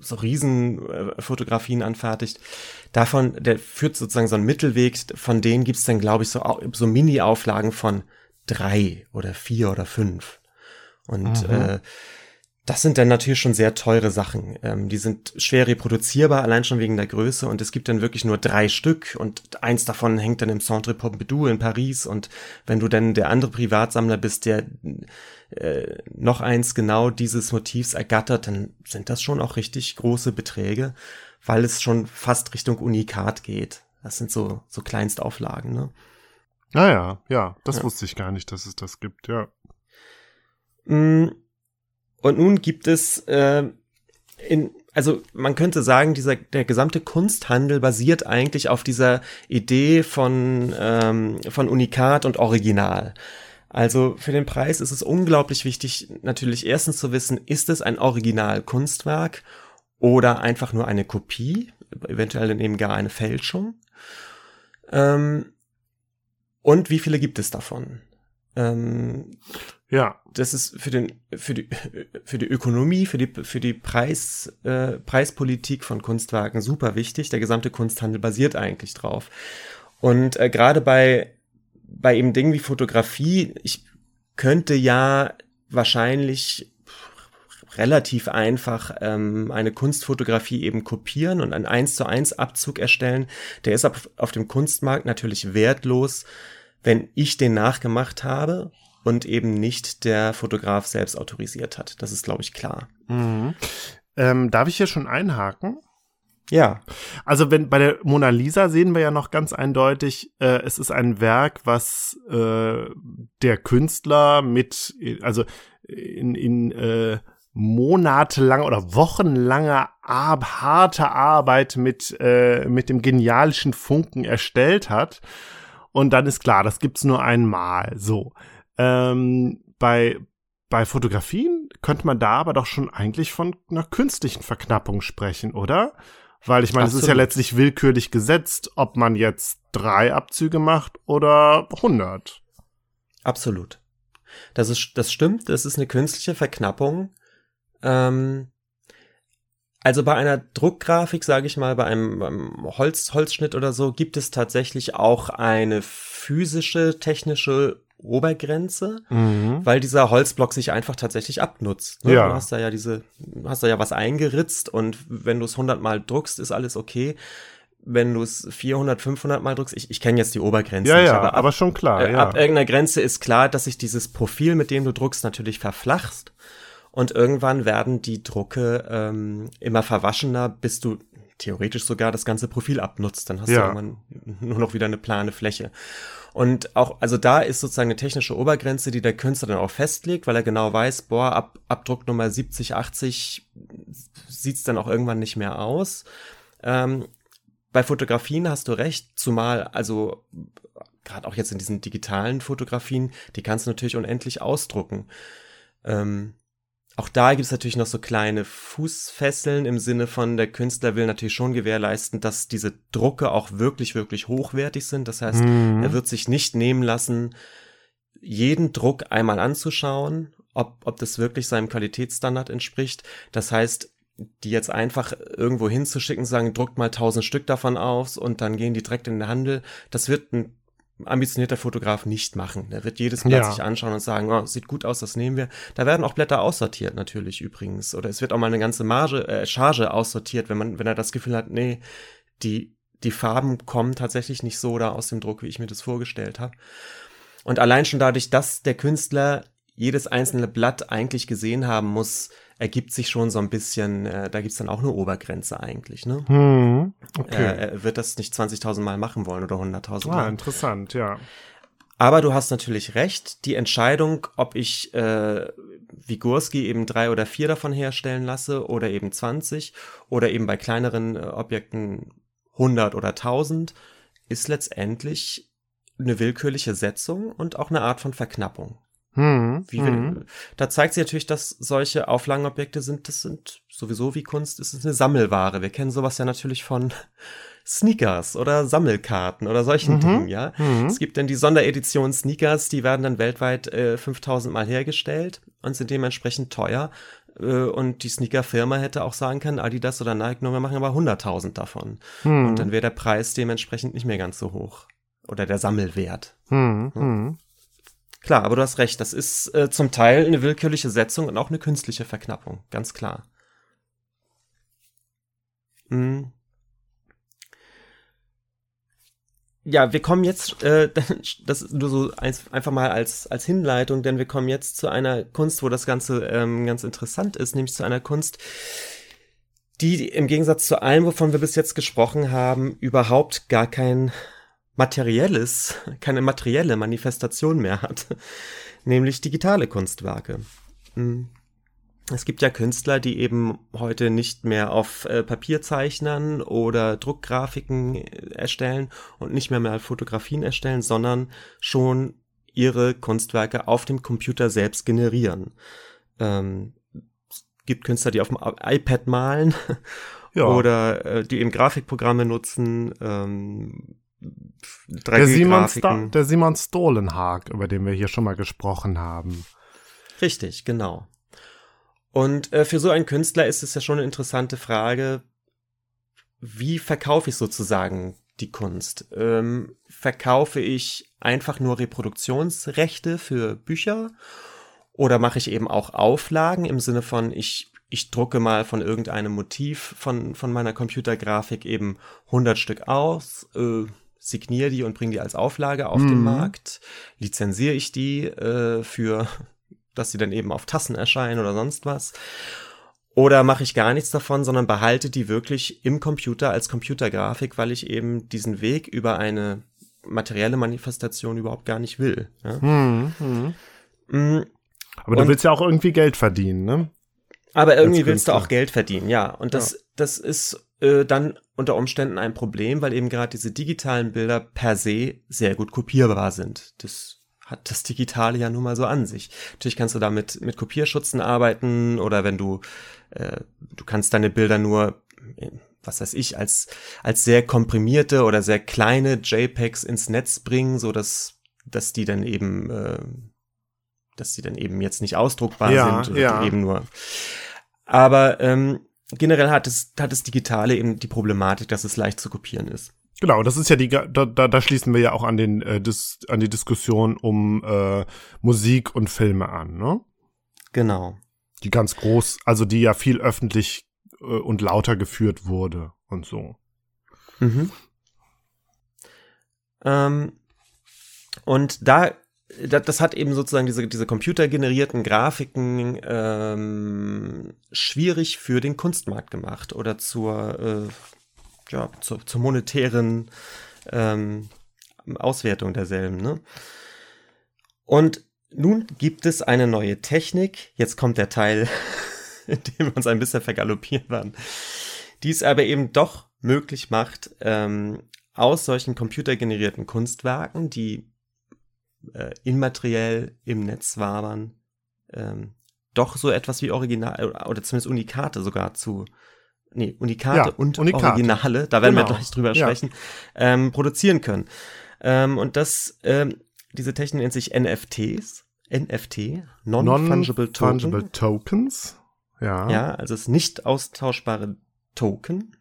so riesen äh, Fotografien anfertigt. Davon, der führt sozusagen so einen Mittelweg, von denen gibt's dann, glaube ich, so, so Mini-Auflagen von drei oder vier oder fünf. Und Mhm. äh, das sind dann natürlich schon sehr teure Sachen. Ähm, die sind schwer reproduzierbar, allein schon wegen der Größe. Und es gibt dann wirklich nur drei Stück. Und eins davon hängt dann im Centre Pompidou in Paris. Und wenn du dann der andere Privatsammler bist, der äh, noch eins genau dieses Motivs ergattert, dann sind das schon auch richtig große Beträge, weil es schon fast Richtung Unikat geht. Das sind so, so Kleinstauflagen, ne? Naja, ja, das Ja. wusste ich gar nicht, dass es das gibt, ja. Mm, Und nun gibt es äh, in, also man könnte sagen, dieser der gesamte Kunsthandel basiert eigentlich auf dieser Idee von ähm, von Unikat und Original. Also für den Preis ist es unglaublich wichtig, natürlich erstens zu wissen, ist es ein Original-Kunstwerk oder einfach nur eine Kopie, eventuell dann eben gar eine Fälschung. Ähm, und wie viele gibt es davon? Ähm, Ja, das ist für den für die für die Ökonomie, für die für die Preis äh, Preispolitik von Kunstwerken super wichtig. Der gesamte Kunsthandel basiert eigentlich drauf. Und äh, gerade bei bei eben Dingen wie Fotografie, ich könnte ja wahrscheinlich relativ einfach ähm, eine Kunstfotografie eben kopieren und einen 1 zu 1 Abzug erstellen. Der ist auf, auf dem Kunstmarkt natürlich wertlos, wenn ich den nachgemacht habe und eben nicht der Fotograf selbst autorisiert hat. Das ist, glaube ich, klar. Mhm. Ähm, darf ich hier schon einhaken? Ja, Also wenn bei der Mona Lisa sehen wir ja noch ganz eindeutig, äh, es ist ein Werk, was äh, der Künstler mit, also in, in äh, monatelanger oder wochenlanger Ar harte Arbeit mit, äh, mit dem genialischen Funken erstellt hat. Und dann ist klar, das gibt's nur einmal. So. Ähm, bei, bei Fotografien könnte man da aber doch schon eigentlich von einer künstlichen Verknappung sprechen, oder? Weil ich meine, es ist ja letztlich willkürlich gesetzt, ob man jetzt drei Abzüge macht oder 100. absolut. Das ist, das stimmt. Das ist eine künstliche Verknappung. Ähm, also bei einer Druckgrafik, sage ich mal, bei einem, beim Holz, Holzschnitt oder so, gibt es tatsächlich auch eine physische, technische Obergrenze, weil dieser Holzblock sich einfach tatsächlich abnutzt. Ne? Ja. Du hast da ja diese, du hast da ja was eingeritzt und wenn du es 100 Mal druckst, ist alles okay. Wenn du es 400, 500 Mal druckst, ich, ich kenne jetzt die Obergrenze Ja, nicht, ja, aber aber, ab, schon klar, äh, ja. ab irgendeiner Grenze ist klar, dass sich dieses Profil, mit dem du druckst, natürlich verflachst. Und irgendwann werden die Drucke ähm, immer verwaschener, bis du theoretisch sogar das ganze Profil abnutzt. Dann hast Ja. du irgendwann nur noch wieder eine plane Fläche. Und auch, also da ist sozusagen eine technische Obergrenze, die der Künstler dann auch festlegt, weil er genau weiß, boah, ab, ab Druck Nummer 70, 80 sieht's dann auch irgendwann nicht mehr aus. Ähm, bei Fotografien hast du recht, zumal, also gerade auch jetzt in diesen digitalen Fotografien, die kannst du natürlich unendlich ausdrucken. Ähm, auch da gibt es natürlich noch so kleine Fußfesseln im Sinne von, der Künstler will natürlich schon gewährleisten, dass diese Drucke auch wirklich, wirklich hochwertig sind. Das heißt, Mhm. er wird sich nicht nehmen lassen, jeden Druck einmal anzuschauen, ob, ob das wirklich seinem Qualitätsstandard entspricht. Das heißt, die jetzt einfach irgendwo hinzuschicken, sagen, druckt mal tausend Stück davon aus und dann gehen die direkt in den Handel. Das wird ein ambitionierter Fotograf nicht machen. Der wird jedes Blatt Ja. sich anschauen und sagen, oh, sieht gut aus, das nehmen wir. Da werden auch Blätter aussortiert natürlich übrigens. Oder es wird auch mal eine ganze Marge, äh, Charge aussortiert, wenn man, wenn er das Gefühl hat, nee, die, die Farben kommen tatsächlich nicht so da aus dem Druck, wie ich mir das vorgestellt habe. Und allein schon dadurch, dass der Künstler jedes einzelne Blatt eigentlich gesehen haben muss, ergibt sich schon so ein bisschen, äh, da gibt's dann auch eine Obergrenze eigentlich. Ne? Hm, okay. Äh, er wird das nicht 20.000 Mal machen wollen oder 100.000 ah, Mal. interessant, ja. Aber du hast natürlich recht, die Entscheidung, ob ich äh, Vigurski eben drei oder vier davon herstellen lasse oder eben 20 oder eben bei kleineren äh, Objekten 100 oder 1000, ist letztendlich eine willkürliche Setzung und auch eine Art von Verknappung. Hm, Wie wir, hm. Da zeigt sich natürlich, dass solche Auflagenobjekte sind, das sind sowieso wie Kunst, es ist eine Sammelware. Wir kennen sowas ja natürlich von Sneakers oder Sammelkarten oder solchen Mhm, Dingen, ja. mhm. Es gibt dann die Sonderedition Sneakers, die werden dann weltweit äh, 5000 Mal hergestellt und sind dementsprechend teuer. Äh, und die Sneakerfirma hätte auch sagen können, Adidas oder Nike, nur wir machen aber 100.000 davon. Hm. Und dann wäre der Preis dementsprechend nicht mehr ganz so hoch. Oder der Sammelwert. Hm, hm. Klar, aber du hast recht, das ist äh, zum Teil eine willkürliche Setzung und auch eine künstliche Verknappung, ganz klar. Hm. Ja, wir kommen jetzt, äh, das ist nur so eins, einfach mal als, als Hinleitung, denn wir kommen jetzt zu einer Kunst, wo das Ganze ähm, ganz interessant ist, nämlich zu einer Kunst, die im Gegensatz zu allem, wovon wir bis jetzt gesprochen haben, überhaupt gar kein materielles, keine materielle Manifestation mehr hat, nämlich digitale Kunstwerke. Hm. Es gibt ja Künstler, die eben heute nicht mehr auf äh, Papier zeichnen oder Druckgrafiken äh, erstellen und nicht mehr mehr Fotografien erstellen, sondern schon ihre Kunstwerke auf dem Computer selbst generieren. Ähm, es gibt Künstler, die auf dem iPad malen Ja. oder äh, die eben Grafikprogramme nutzen. Ähm, Der Simon, 3D-Grafiken. Sta der Simon Stolenhag, über den wir hier schon mal gesprochen haben. Richtig, genau. Und äh, für so einen Künstler ist es ja schon eine interessante Frage, wie verkaufe ich sozusagen die Kunst? Ähm, verkaufe ich einfach nur Reproduktionsrechte für Bücher oder mache ich eben auch Auflagen im Sinne von, ich, ich drucke mal von irgendeinem Motiv von, von meiner Computergrafik eben 100 Stück aus, äh, signiere die und bringe die als Auflage auf den Mhm. Markt, lizenziere ich die äh, für, dass sie dann eben auf Tassen erscheinen oder sonst was. Oder mache ich gar nichts davon, sondern behalte die wirklich im Computer als Computergrafik, weil ich eben diesen Weg über eine materielle Manifestation überhaupt gar nicht will. Ja? Hm, hm. Mm, Aber du Und- willst ja auch irgendwie Geld verdienen, ne? Aber irgendwie willst du auch Geld verdienen, ja. Und das, das ist äh, dann unter Umständen ein Problem, weil eben gerade diese digitalen Bilder per se sehr gut kopierbar sind. Das hat das Digitale ja nun mal so an sich. Natürlich kannst du damit mit Kopierschutzen arbeiten oder wenn du, äh, du kannst deine Bilder nur, äh, was weiß ich, als, als sehr komprimierte oder sehr kleine JPEGs ins Netz bringen, so dass, dass die dann eben, äh, dass die dann eben jetzt nicht ausdruckbar Ja, sind oder ja. eben nur. Aber ähm, generell hat es, hat das Digitale eben die Problematik, dass es leicht zu kopieren ist. Genau, das ist ja die, da, da, da schließen wir ja auch an den, äh, dis, an die Diskussion um äh, Musik und Filme an, ne? Genau. Die ganz groß, also die ja viel öffentlich äh, und lauter geführt wurde und so. Mhm. Ähm, und da, da, das hat eben sozusagen diese, diese computergenerierten Grafiken ähm, schwierig für den Kunstmarkt gemacht oder zur, äh, ja, zur, zur monetären ähm, Auswertung derselben. Ne? Und nun gibt es eine neue Technik. Jetzt kommt der Teil, in dem wir uns ein bisschen vergaloppiert waren, die es aber eben doch möglich macht, ähm, aus solchen computergenerierten Kunstwerken, die äh, immateriell im Netz wabern, ähm, doch so etwas wie Original oder zumindest Unikate sogar zu, nee, Unikate Ja, und Unikate. Originale, da werden wir Genau. gleich drüber Ja. sprechen, ähm, produzieren können. Ähm, und das, ähm, diese Technik nennt sich NFTs, NFT, Non-Fungible Token. Non-Fungible Tokens. Ja. Ja, also es ist nicht austauschbare Token.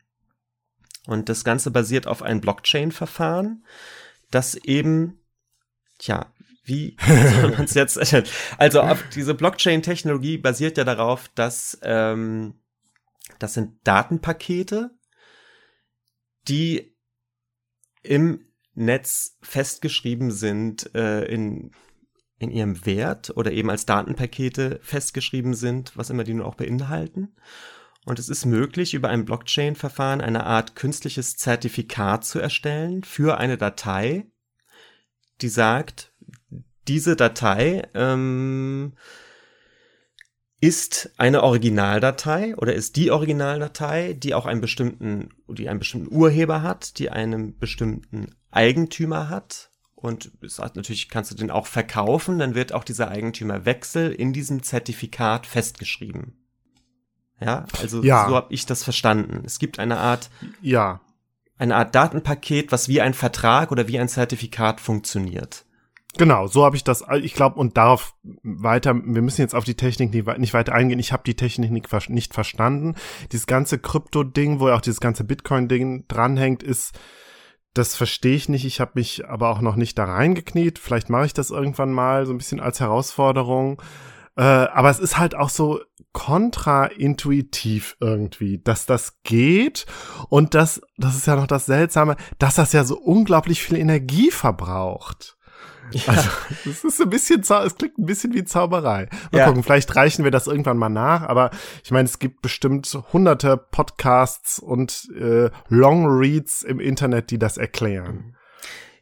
Und das Ganze basiert auf einem Blockchain-Verfahren, das eben, tja, wie soll man es jetzt? Also auf diese Blockchain-Technologie basiert ja darauf, dass ähm, das sind Datenpakete, die im Netz festgeschrieben sind äh, in in ihrem Wert oder eben als Datenpakete festgeschrieben sind, was immer die nun auch beinhalten. Und es ist möglich, über ein Blockchain-Verfahren eine Art künstliches Zertifikat zu erstellen für eine Datei, die sagt, diese Datei ähm, ist eine Originaldatei oder ist die Originaldatei, die auch einen bestimmten, die einen bestimmten Urheber hat, die einen bestimmten Eigentümer hat und hat, natürlich kannst du den auch verkaufen, dann wird auch dieser Eigentümerwechsel in diesem Zertifikat festgeschrieben. Ja, also Ja. so habe ich das verstanden. Es gibt eine Art, Ja, eine Art Datenpaket, was wie ein Vertrag oder wie ein Zertifikat funktioniert. Genau, so habe ich das, ich glaube, und darauf weiter, wir müssen jetzt auf die Technik nicht, wei- nicht weiter eingehen. Ich habe die Technik nicht, nicht verstanden. Dieses ganze Krypto-Ding, wo ja auch dieses ganze Bitcoin-Ding dranhängt, ist, das verstehe ich nicht. Ich habe mich aber auch noch nicht da reingekniet. Vielleicht mache ich das irgendwann mal, so ein bisschen als Herausforderung. Äh, aber es ist halt auch so kontraintuitiv irgendwie, dass das geht und das, das ist ja noch das Seltsame, dass das ja so unglaublich viel Energie verbraucht. Also, es ist ein bisschen, es klingt ein bisschen wie Zauberei. Mal Ja. gucken, vielleicht reichen wir das irgendwann mal nach, aber ich meine, es gibt bestimmt hunderte Podcasts und äh, Long Reads im Internet, die das erklären.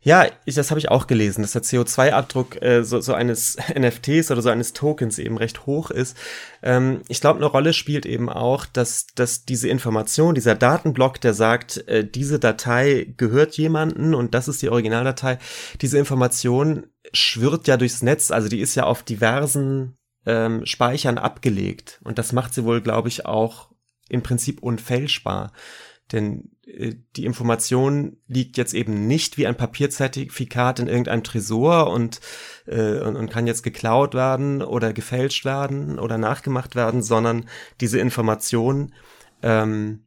Ja, ich, das habe ich auch gelesen, dass der CO2-Abdruck äh, so, so eines NFTs oder so eines Tokens eben recht hoch ist. Ähm, ich glaube, eine Rolle spielt eben auch, dass, dass diese Information, dieser Datenblock, der sagt, äh, diese Datei gehört jemanden und das ist die Originaldatei, diese Information schwirrt ja durchs Netz, also die ist ja auf diversen ähm, Speichern abgelegt. Und das macht sie wohl, glaube ich, auch im Prinzip unfälschbar. Denn die Information liegt jetzt eben nicht wie ein Papierzertifikat in irgendeinem Tresor und, äh, und, und kann jetzt geklaut werden oder gefälscht werden oder nachgemacht werden, sondern diese Information ähm,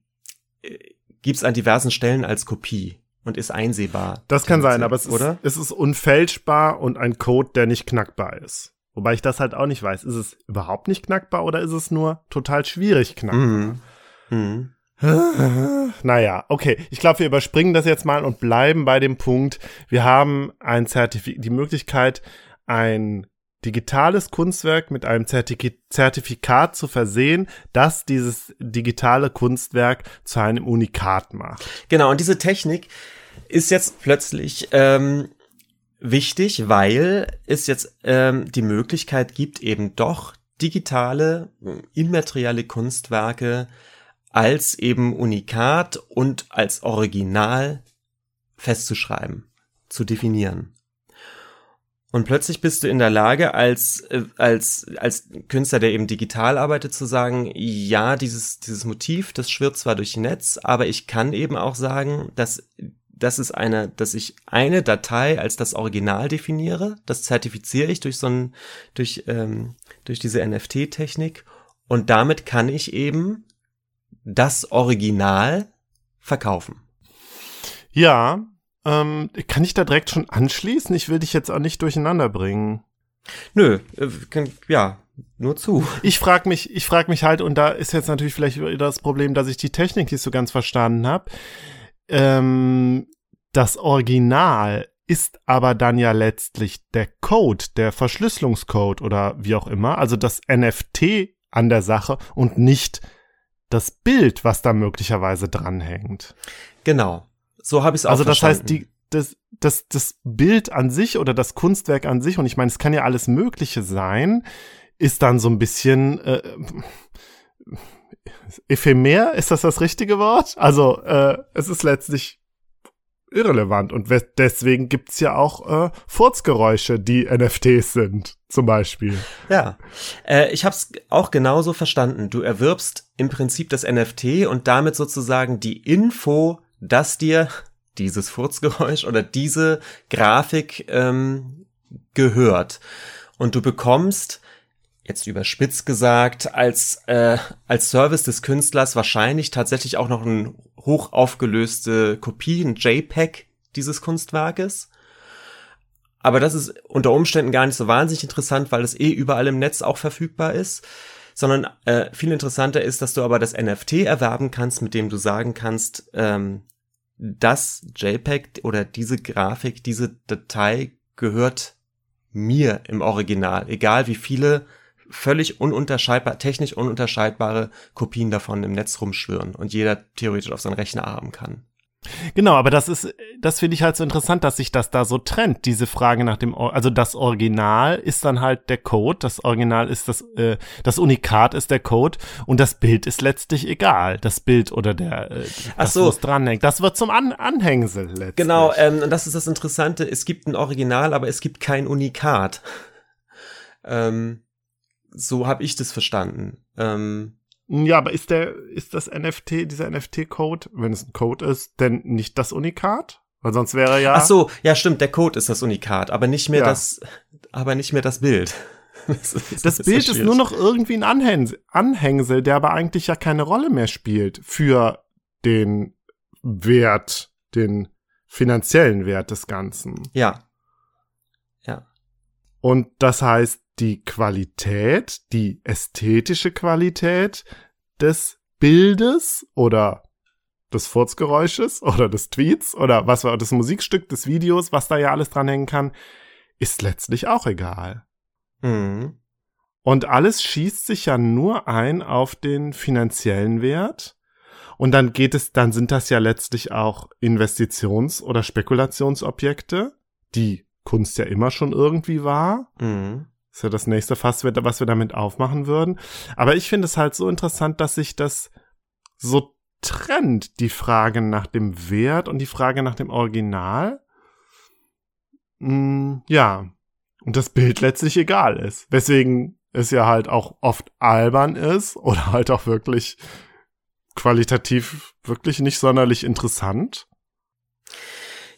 gibt es an diversen Stellen als Kopie und ist einsehbar. Das kann sein, aber es ist, es ist unfälschbar und ein Code, der nicht knackbar ist. Wobei ich das halt auch nicht weiß. Ist es überhaupt nicht knackbar oder ist es nur total schwierig knackbar? Mhm. Mhm. Naja, okay. Ich glaube, wir überspringen das jetzt mal und bleiben bei dem Punkt. Wir haben ein Zertifi die Möglichkeit, ein digitales Kunstwerk mit einem Zertif Zertifikat zu versehen, das dieses digitale Kunstwerk zu einem Unikat macht. Genau, und diese Technik ist jetzt plötzlich ähm, wichtig, weil es jetzt ähm, die Möglichkeit gibt, eben doch digitale, immaterielle Kunstwerke als eben Unikat und als Original festzuschreiben, zu definieren. Und plötzlich bist du in der Lage, als, äh, als, als Künstler, der eben digital arbeitet, zu sagen, ja, dieses, dieses Motiv, das schwirrt zwar durch Netz, aber ich kann eben auch sagen, dass, das ist eine, dass ich eine Datei als das Original definiere, das zertifiziere ich durch so ein, durch, ähm, durch diese NFT-Technik und damit kann ich eben das Original verkaufen. Ja, ähm, kann ich da direkt schon anschließen? Ich will dich jetzt auch nicht durcheinander bringen. Nö, äh, kann- ja, nur zu. Ich frage mich, ich frage mich halt, und da ist jetzt natürlich vielleicht wieder das Problem, dass ich die Technik nicht so ganz verstanden habe. Ähm, das Original ist aber dann ja letztlich der Code, der Verschlüsselungscode oder wie auch immer, also das NFT an der Sache und nicht das Bild, was da möglicherweise dranhängt. Genau. So habe ich es auch Also das verstanden. heißt, die, das, das, das Bild an sich oder das Kunstwerk an sich, und ich meine, es kann ja alles Mögliche sein, ist dann so ein bisschen äh, ephemer, ist das das richtige Wort? Also äh, es ist letztlich irrelevant und we- deswegen gibt's ja auch äh, Furzgeräusche, die NFTs sind, zum Beispiel. Ja, äh, ich habe es auch genauso verstanden. Du erwirbst im Prinzip das NFT und damit sozusagen die Info, dass dir dieses Furzgeräusch oder diese Grafik ähm, gehört. Und du bekommst, jetzt überspitzt gesagt, als, äh, als Service des Künstlers wahrscheinlich tatsächlich auch noch eine hoch aufgelöste Kopie, ein JPEG dieses Kunstwerkes. Aber das ist unter Umständen gar nicht so wahnsinnig interessant, weil es eh überall im Netz auch verfügbar ist. Sondern äh, viel interessanter ist, dass du aber das NFT erwerben kannst, mit dem du sagen kannst, ähm, das JPEG oder diese Grafik, diese Datei gehört mir im Original, egal wie viele völlig ununterscheidbar, technisch ununterscheidbare Kopien davon im Netz rumschwirren und jeder theoretisch auf seinen Rechner haben kann. Genau, aber das ist, das finde ich halt so interessant, dass sich das da so trennt, diese Frage nach dem, also das Original ist dann halt der Code, das Original ist das, äh, das Unikat ist der Code und das Bild ist letztlich egal, das Bild oder der, äh, Ach das, so. wo es dranhängt, das wird zum An Anhängsel letztlich. Genau, ähm, und das ist das Interessante. Es gibt ein Original, aber es gibt kein Unikat. ähm, so habe ich das verstanden. Ähm, Ja, aber ist der, ist das NFT, dieser NFT-Code, wenn es ein Code ist, denn nicht das Unikat? Weil sonst wäre ja. Ach so, ja stimmt, der Code ist das Unikat, aber nicht mehr Ja. das, aber nicht mehr das Bild. Das, ist- Das ist Bild ist schwierig. nur noch irgendwie ein Anhängsel, Anhängsel, der aber eigentlich ja keine Rolle mehr spielt für den Wert, den finanziellen Wert des Ganzen. Ja, Und das heißt, die Qualität, die ästhetische Qualität des Bildes oder des Furzgeräusches oder des Tweets oder was war das Musikstück des Videos, was da ja alles dranhängen kann, ist letztlich auch egal. mhm. Und alles schießt sich ja nur ein auf den finanziellen Wert. Und dann geht es, dann sind das ja letztlich auch Investitions- oder Spekulationsobjekte, die Kunst ja immer schon irgendwie war. Mhm. Das ist ja das nächste Fass, was wir damit aufmachen würden. Aber ich finde es halt so interessant, dass sich das so trennt, die Frage nach dem Wert und die Frage nach dem Original. Mm, ja. Und das Bild letztlich egal ist. Weswegen es ja halt auch oft albern ist oder halt auch wirklich qualitativ wirklich nicht sonderlich interessant.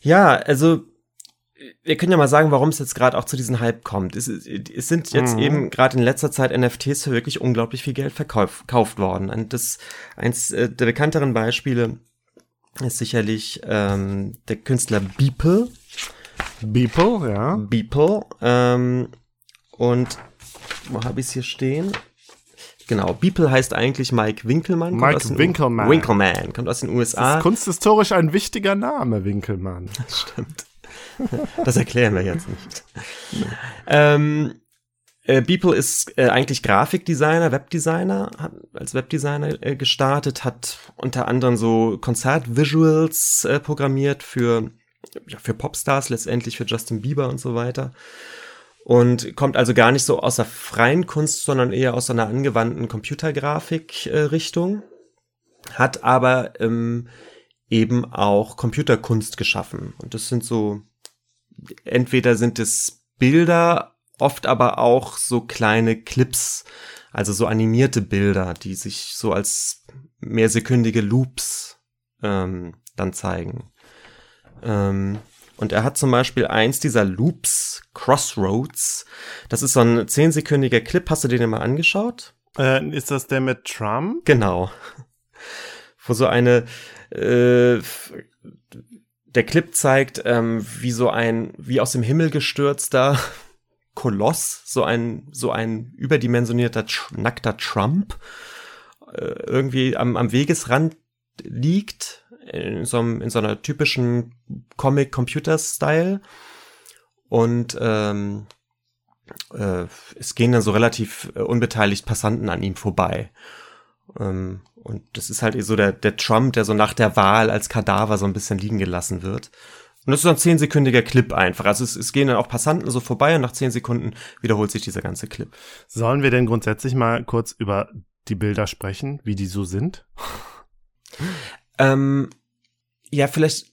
Ja, also wir können ja mal sagen, warum es jetzt gerade auch zu diesem Hype kommt. Es, es sind jetzt Mhm. eben gerade in letzter Zeit NFTs für wirklich unglaublich viel Geld verkauf- verkauft worden. Und das eins äh, der bekannteren Beispiele ist sicherlich ähm, der Künstler Beeple. Beeple, ja. Beeple. Ähm, und wo habe ich es hier stehen? Genau, Beeple heißt eigentlich Mike Winkelmann. Mike den U- Winkelmann. Winkelmann, kommt aus den Das USA. ist kunsthistorisch ein wichtiger Name, Winkelmann. Stimmt. Das erklären wir jetzt nicht. ähm, äh, Beeple ist äh, eigentlich Grafikdesigner, Webdesigner, hat als Webdesigner äh, gestartet, hat unter anderem so Konzertvisuals äh, programmiert für, ja, für Popstars, letztendlich für Justin Bieber und so weiter. Und kommt also gar nicht so aus der freien Kunst, sondern eher aus einer angewandten Computergrafik-Richtung. Hat aber ähm, eben auch Computerkunst geschaffen. Und das sind so, entweder sind es Bilder, oft aber auch so kleine Clips, also so animierte Bilder, die sich so als mehrsekündige Loops ähm, dann zeigen. Ähm, und er hat zum Beispiel eins dieser Loops, Crossroads. Das ist so ein zehnsekündiger Clip. Hast du den mal angeschaut? Äh, ist das der mit Trump? Genau. Wo so eine, äh, der Clip zeigt, ähm, wie so ein, wie aus dem Himmel gestürzter Koloss, so ein, so ein überdimensionierter, nackter Trump, äh, irgendwie am, am Wegesrand liegt, in so, einem, in so einer typischen Comic-Computer-Style. Und ähm, äh, es gehen dann so relativ äh, unbeteiligt Passanten an ihm vorbei. Ähm, und das ist halt so der, der Trump, der so nach der Wahl als Kadaver so ein bisschen liegen gelassen wird. Und das ist so ein zehnsekündiger Clip einfach. Also es, es gehen dann auch Passanten so vorbei und nach zehn Sekunden wiederholt sich dieser ganze Clip. Sollen wir denn grundsätzlich mal kurz über die Bilder sprechen, wie die so sind? Ähm, ja, vielleicht.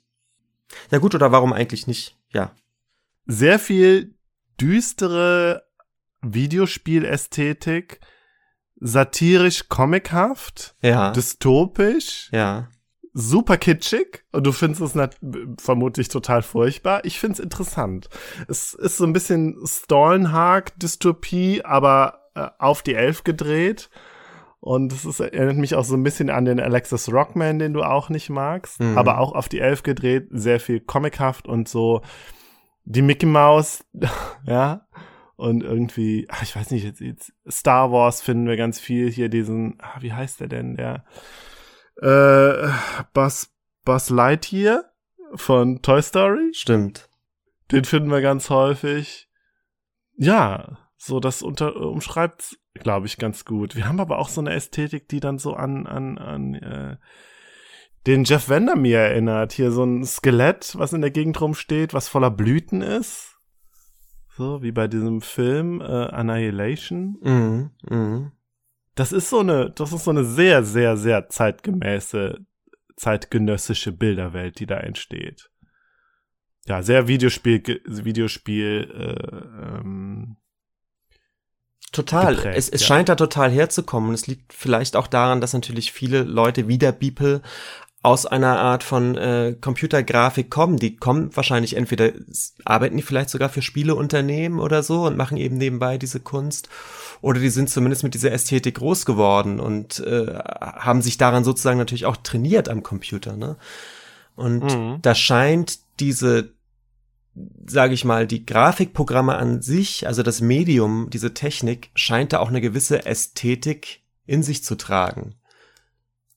Ja gut, oder warum eigentlich nicht? Ja. Sehr viel düstere Videospielästhetik, satirisch comichaft, Ja. dystopisch, ja. super kitschig und du findest es nat- vermutlich total furchtbar. Ich find's interessant. Es ist so ein bisschen Stollenhag-Dystopie, aber äh, auf die Elf gedreht. Und es erinnert mich auch so ein bisschen an den Alexis Rockman, den du auch nicht magst, Mhm. aber auch auf die Elf gedreht, sehr viel comichaft und so die Mickey Mouse, ja. Und irgendwie, ach, ich weiß nicht, jetzt, jetzt Star Wars finden wir ganz viel hier diesen, ah, wie heißt der denn, der äh, Buzz, Buzz Lightyear von Toy Story. Stimmt. Den finden wir ganz häufig. Ja, so das unter, umschreibt, glaube ich, ganz gut. Wir haben aber auch so eine Ästhetik, die dann so an, an, an äh, den Jeff Vandermeer erinnert. Hier so ein Skelett, was in der Gegend rumsteht, was voller Blüten ist. So wie bei diesem Film äh, Annihilation. Mhm, mhm. Das ist so eine, das ist so eine sehr, sehr, sehr zeitgemäße, zeitgenössische Bilderwelt, die da entsteht. Ja, sehr Videospiel, Videospiel, äh, ähm, Total. geprägt, es es ja. scheint da total herzukommen. Es liegt vielleicht auch daran, dass natürlich viele Leute wie der Beeple aus einer Art von äh, Computergrafik kommen. Die kommen wahrscheinlich entweder, arbeiten die vielleicht sogar für Spieleunternehmen oder so und machen eben nebenbei diese Kunst. Oder die sind zumindest mit dieser Ästhetik groß geworden und äh, haben sich daran sozusagen natürlich auch trainiert am Computer. Ne? Und Mhm. da scheint diese, sage ich mal, die Grafikprogramme an sich, also das Medium, diese Technik, scheint da auch eine gewisse Ästhetik in sich zu tragen.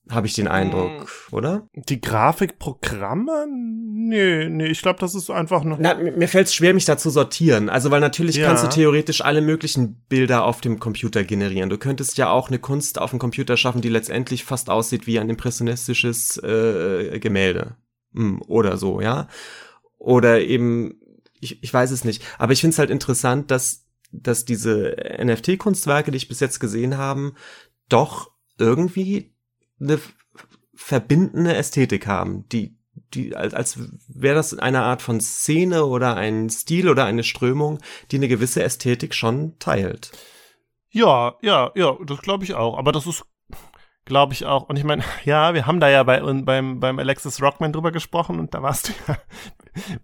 Habe ich den Eindruck, oder? Die Grafikprogramme? Nee, nee, ich glaube, das ist einfach noch. Na, mir mir fällt es schwer, mich da zu sortieren. Also, weil natürlich Ja. kannst du theoretisch alle möglichen Bilder auf dem Computer generieren. Du könntest ja auch eine Kunst auf dem Computer schaffen, die letztendlich fast aussieht wie ein impressionistisches äh, Gemälde. Hm, oder so, ja. Oder eben, ich, ich weiß es nicht. Aber ich finde es halt interessant, dass, dass diese NFT-Kunstwerke, die ich bis jetzt gesehen haben, doch irgendwie eine verbindende Ästhetik haben, die, die, als, als wäre das eine Art von Szene oder ein Stil oder eine Strömung, die eine gewisse Ästhetik schon teilt. Ja, ja, ja, das glaube ich auch. Aber das ist, glaube ich auch. Und ich meine, ja, wir haben da ja bei beim beim Alexis Rockman drüber gesprochen und da warst du ja,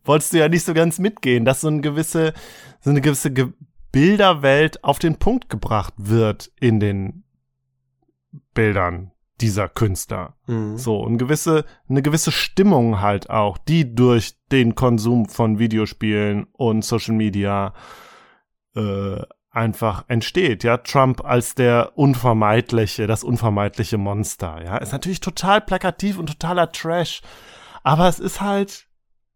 wolltest du ja nicht so ganz mitgehen, dass so eine gewisse, so eine gewisse Ge Bilderwelt auf den Punkt gebracht wird in den Bildern dieser Künstler. Mhm. So, und gewisse, eine gewisse Stimmung halt auch, die durch den Konsum von Videospielen und Social Media äh, einfach entsteht. Ja, Trump als der unvermeidliche, das unvermeidliche Monster. Ja, ist natürlich total plakativ und totaler Trash. Aber es ist halt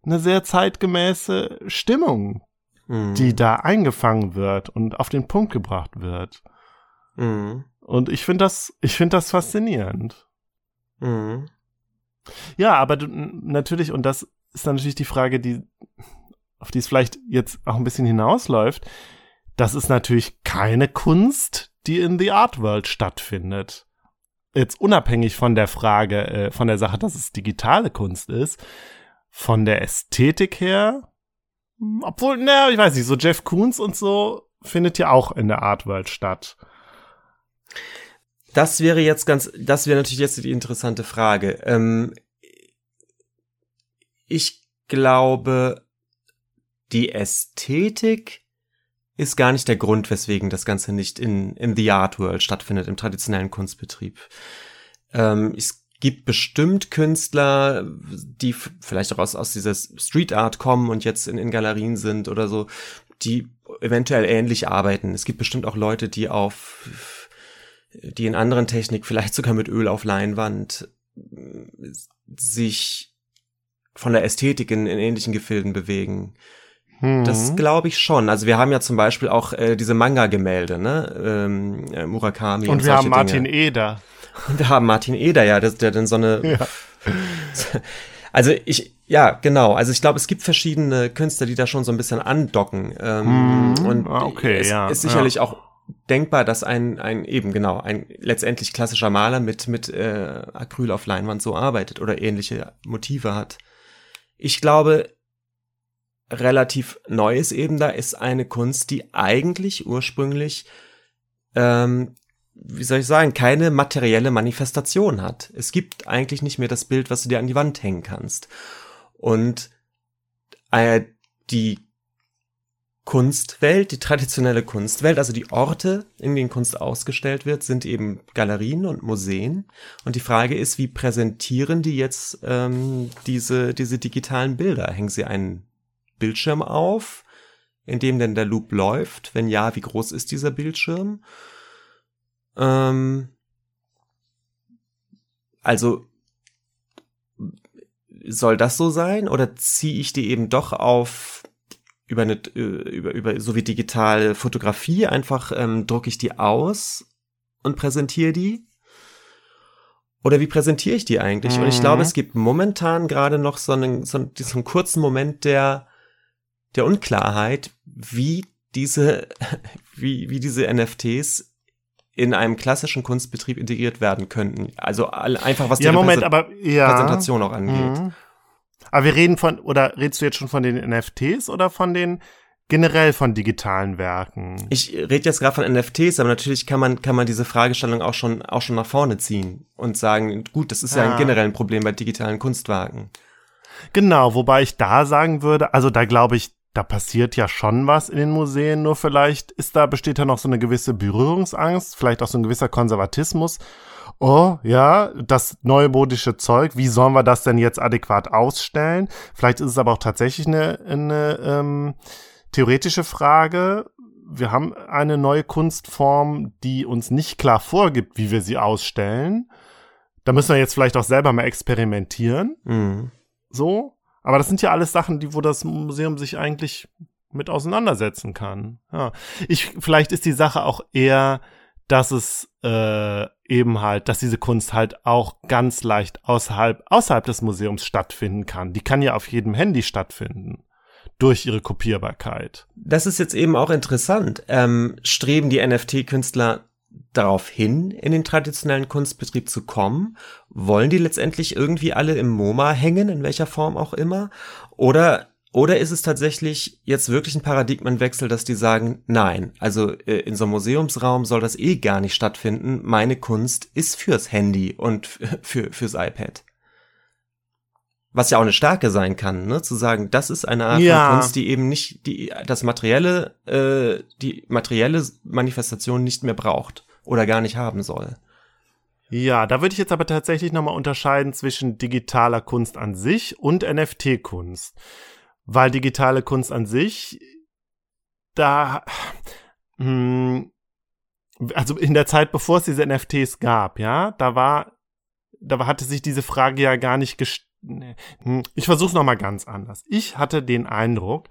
eine sehr zeitgemäße Stimmung, Mhm. die da eingefangen wird und auf den Punkt gebracht wird. Mhm. Und ich finde das, ich finde das faszinierend. Mhm. Ja, aber du, natürlich, und das ist dann natürlich die Frage, die, auf die es vielleicht jetzt auch ein bisschen hinausläuft, das ist natürlich keine Kunst, die in The Art World stattfindet. Jetzt unabhängig von der Frage, äh, von der Sache, dass es digitale Kunst ist, von der Ästhetik her, hm, obwohl, naja, ich weiß nicht, so Jeff Koons und so findet ja auch in der Art World statt. Das wäre jetzt ganz, das wäre natürlich jetzt die interessante Frage. Ähm, ich glaube, die Ästhetik ist gar nicht der Grund, weswegen das Ganze nicht in, in The Art World stattfindet, im traditionellen Kunstbetrieb. Ähm, es gibt bestimmt Künstler, die vielleicht auch aus, aus dieser Street Art kommen und jetzt in, in Galerien sind oder so, die eventuell ähnlich arbeiten. Es gibt bestimmt auch Leute, die auf die in anderen Technik, vielleicht sogar mit Öl auf Leinwand, äh, sich von der Ästhetik in, in ähnlichen Gefilden bewegen. Hm. Das glaube ich schon. Also wir haben ja zum Beispiel auch äh, diese Manga-Gemälde, ne? Ähm, äh, Murakami und, und wir haben Martin Dinge. Eder. Und wir haben Martin Eder, ja, der, der dann so eine. Ja. Also ich, ja, genau. Also ich glaube, es gibt verschiedene Künstler, die da schon so ein bisschen andocken. Ähm, Hm, und ah, okay, es ja, ist sicherlich ja. auch denkbar, dass ein, ein eben genau, ein letztendlich klassischer Maler mit, mit äh, Acryl auf Leinwand so arbeitet oder ähnliche Motive hat. Ich glaube, relativ neu ist eben da, ist eine Kunst, die eigentlich ursprünglich ähm, wie soll ich sagen, keine materielle Manifestation hat. Es gibt eigentlich nicht mehr das Bild, was du dir an die Wand hängen kannst. Und äh, die Kunstwelt, die traditionelle Kunstwelt, also die Orte, in denen Kunst ausgestellt wird, sind eben Galerien und Museen. Und die Frage ist, wie präsentieren die jetzt ähm, diese, diese digitalen Bilder? Hängen sie einen Bildschirm auf, in dem denn der Loop läuft? Wenn ja, wie groß ist dieser Bildschirm? Ähm, also soll das so sein oder ziehe ich die eben doch auf über eine äh, über über so wie digitale Fotografie einfach ähm, drucke ich die aus und präsentiere die oder wie präsentiere ich die eigentlich? Mhm. Und ich glaube, mhm. es gibt momentan gerade noch so einen, so, einen, so einen kurzen Moment der, der Unklarheit, wie diese, wie, wie diese NFTs in einem klassischen Kunstbetrieb integriert werden könnten. Also einfach was die ja, Moment, aber, ja. Präsentation auch angeht. Mhm. Aber wir reden von, oder redest du jetzt schon von den NFTs oder von den generell von digitalen Werken? Ich rede jetzt gerade von NFTs, aber natürlich kann man, kann man diese Fragestellung auch schon, auch schon nach vorne ziehen und sagen, gut, das ist ja, ja ein generelles Problem bei digitalen Kunstwerken. Genau, wobei ich da sagen würde, also da glaube ich, da passiert ja schon was in den Museen, nur vielleicht ist da, besteht da noch so eine gewisse Berührungsangst, vielleicht auch so ein gewisser Konservatismus. Oh, ja, das neumodische Zeug, wie sollen wir das denn jetzt adäquat ausstellen? Vielleicht ist es aber auch tatsächlich eine, eine ähm, theoretische Frage. Wir haben eine neue Kunstform, die uns nicht klar vorgibt, wie wir sie ausstellen. Da müssen wir jetzt vielleicht auch selber mal experimentieren. Mhm. So. Aber das sind ja alles Sachen, die, wo das Museum sich eigentlich mit auseinandersetzen kann. Ja. Ich, vielleicht ist die Sache auch eher, dass es äh, eben halt, dass diese Kunst halt auch ganz leicht außerhalb, außerhalb des Museums stattfinden kann. Die kann ja auf jedem Handy stattfinden durch ihre Kopierbarkeit. Das ist jetzt eben auch interessant. Ähm, streben die NFT-Künstler darauf hin, in den traditionellen Kunstbetrieb zu kommen? Wollen die letztendlich irgendwie alle im MoMA hängen, in welcher Form auch immer? Oder oder ist es tatsächlich jetzt wirklich ein Paradigmenwechsel, dass die sagen, nein, also äh, in so einem Museumsraum soll das eh gar nicht stattfinden. Meine Kunst ist fürs Handy und für, fürs iPad was ja auch eine Stärke sein kann, ne, zu sagen, das ist eine Art ja. von Kunst, die eben nicht die das materielle äh, die materielle Manifestation nicht mehr braucht oder gar nicht haben soll. Ja, da würde ich jetzt aber tatsächlich nochmal unterscheiden zwischen digitaler Kunst an sich und NFT-Kunst. Weil digitale Kunst an sich, da, hm, also in der Zeit, bevor es diese NFTs gab, ja, da war, da hatte sich diese Frage ja gar nicht gestellt hm, ich versuche es nochmal ganz anders. Ich hatte den Eindruck,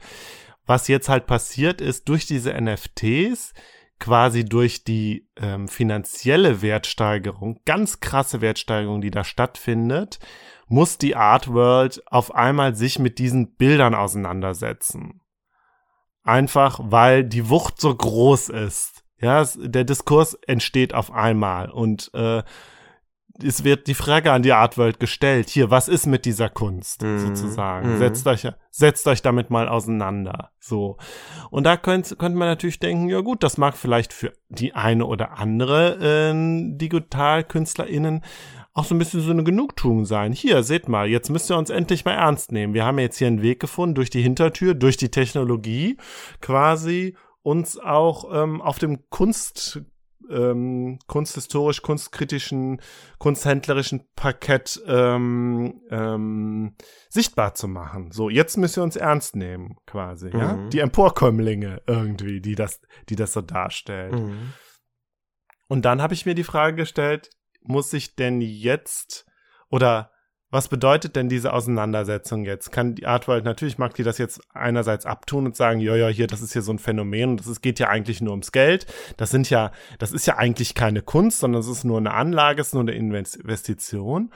was jetzt halt passiert ist, durch diese NFTs, quasi durch die ähm, finanzielle Wertsteigerung, ganz krasse Wertsteigerung, die da stattfindet, muss die Art World auf einmal sich mit diesen Bildern auseinandersetzen. Einfach weil die Wucht so groß ist. Ja, der Diskurs entsteht auf einmal und äh, es wird die Frage an die Artworld gestellt. Hier, was ist mit dieser Kunst mhm. sozusagen? Mhm. Setzt euch, setzt euch damit mal auseinander. So. Und da könnte, könnte man natürlich denken, ja gut, das mag vielleicht für die eine oder andere äh, DigitalkünstlerInnen auch so ein bisschen so eine Genugtuung sein. Hier, seht mal, jetzt müsst ihr uns endlich mal ernst nehmen. Wir haben jetzt hier einen Weg gefunden, durch die Hintertür, durch die Technologie quasi uns auch ähm, auf dem Kunst ähm, kunsthistorisch, kunstkritischen, kunsthändlerischen Parkett ähm, ähm, sichtbar zu machen. So, jetzt müssen wir uns ernst nehmen, quasi, mhm. ja. Die Emporkömmlinge irgendwie, die das, die das so darstellt. Mhm. Und dann habe ich mir die Frage gestellt, muss ich denn jetzt oder was bedeutet denn diese Auseinandersetzung jetzt? Kann die Artworld, natürlich mag die das jetzt einerseits abtun und sagen, ja, ja, hier, das ist hier so ein Phänomen und es geht ja eigentlich nur ums Geld. Das sind ja, das ist ja eigentlich keine Kunst, sondern es ist nur eine Anlage, es ist nur eine Investition.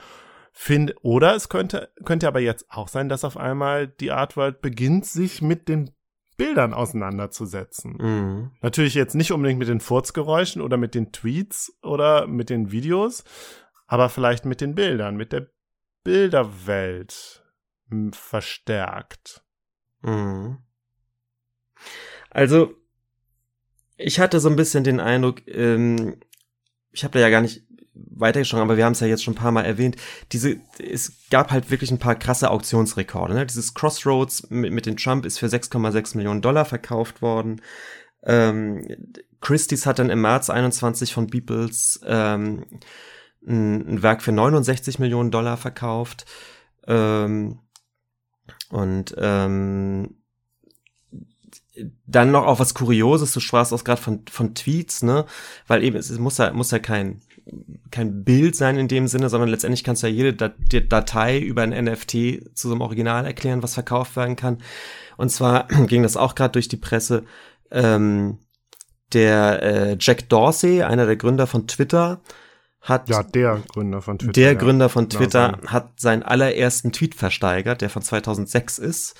Find, oder es könnte, könnte aber jetzt auch sein, dass auf einmal die Artworld beginnt, sich mit den Bildern auseinanderzusetzen. Mhm. Natürlich jetzt nicht unbedingt mit den Furzgeräuschen oder mit den Tweets oder mit den Videos, aber vielleicht mit den Bildern, mit der Bilderwelt verstärkt. Mhm. Also, ich hatte so ein bisschen den Eindruck, ähm, ich habe da ja gar nicht weitergeschaut, aber wir haben es ja jetzt schon ein paar Mal erwähnt, diese, es gab halt wirklich ein paar krasse Auktionsrekorde. Ne? Dieses Crossroads mit, mit den Trump ist für 6,6 Millionen Dollar verkauft worden. Ähm, Christie's hat dann im März 21 von Beeples ähm, ein, ein Werk für 69 Millionen Dollar verkauft. Ähm, und ähm, dann noch auch was Kurioses, du sprachst auch gerade von, von Tweets, ne? Weil eben, es muss ja, muss ja kein, kein Bild sein in dem Sinne, sondern letztendlich kannst du ja jede Datei über ein NFT zu so einem Original erklären, was verkauft werden kann. Und zwar ging das auch gerade durch die Presse. Ähm, der äh, Jack Dorsey, einer der Gründer von Twitter, hat ja der Gründer von Twitter. Der ja. Gründer von Genau, Twitter sein- hat seinen allerersten Tweet versteigert, der von 2006 ist.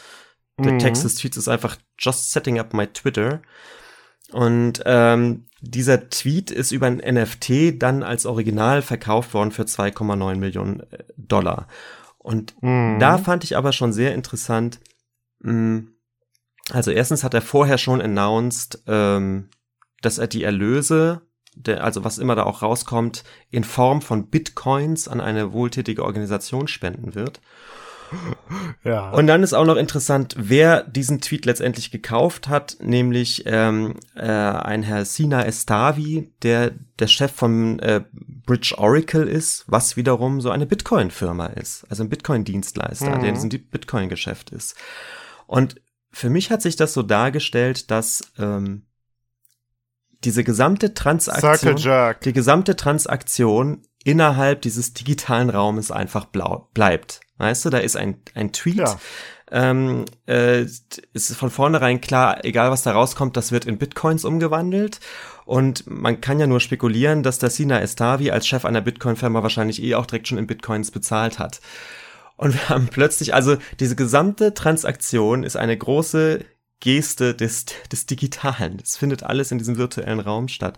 Der Mhm. Text des Tweets ist einfach Just setting up my Twitter. Und ähm, dieser Tweet ist über ein NFT dann als Original verkauft worden für 2,9 Millionen äh, Dollar. Und Mhm. da fand ich aber schon sehr interessant. mh, Also erstens hat er vorher schon announced, ähm, dass er die Erlöse, der, also was immer da auch rauskommt, in Form von Bitcoins an eine wohltätige Organisation spenden wird. ja. Und dann ist auch noch interessant, wer diesen Tweet letztendlich gekauft hat, nämlich ähm, äh, ein Herr Sina Estavi, der der Chef von äh, Bridge Oracle ist, was wiederum so eine Bitcoin-Firma ist, also ein Bitcoin-Dienstleister, Mhm. der in diesem Bitcoin-Geschäft ist. Und für mich hat sich das so dargestellt, dass ähm, diese gesamte Transaktion die gesamte Transaktion innerhalb dieses digitalen Raumes einfach blau, bleibt. Weißt du, da ist ein, ein Tweet, Ja. ähm, äh, ist von vornherein klar, egal was da rauskommt, das wird in Bitcoins umgewandelt. Und man kann ja nur spekulieren, dass der Sina Estavi als Chef einer Bitcoin-Firma wahrscheinlich eh auch direkt schon in Bitcoins bezahlt hat. Und wir haben plötzlich, also diese gesamte Transaktion ist eine große Geste des, des Digitalen. Das findet alles in diesem virtuellen Raum statt.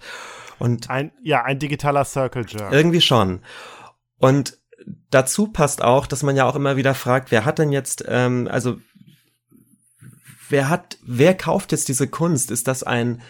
Und Ein, ja, ein digitaler Circle Jerk. irgendwie schon. Und dazu passt auch, dass man ja auch immer wieder fragt, wer hat denn jetzt, ähm, also wer hat, wer kauft jetzt diese Kunst? Ist das ein,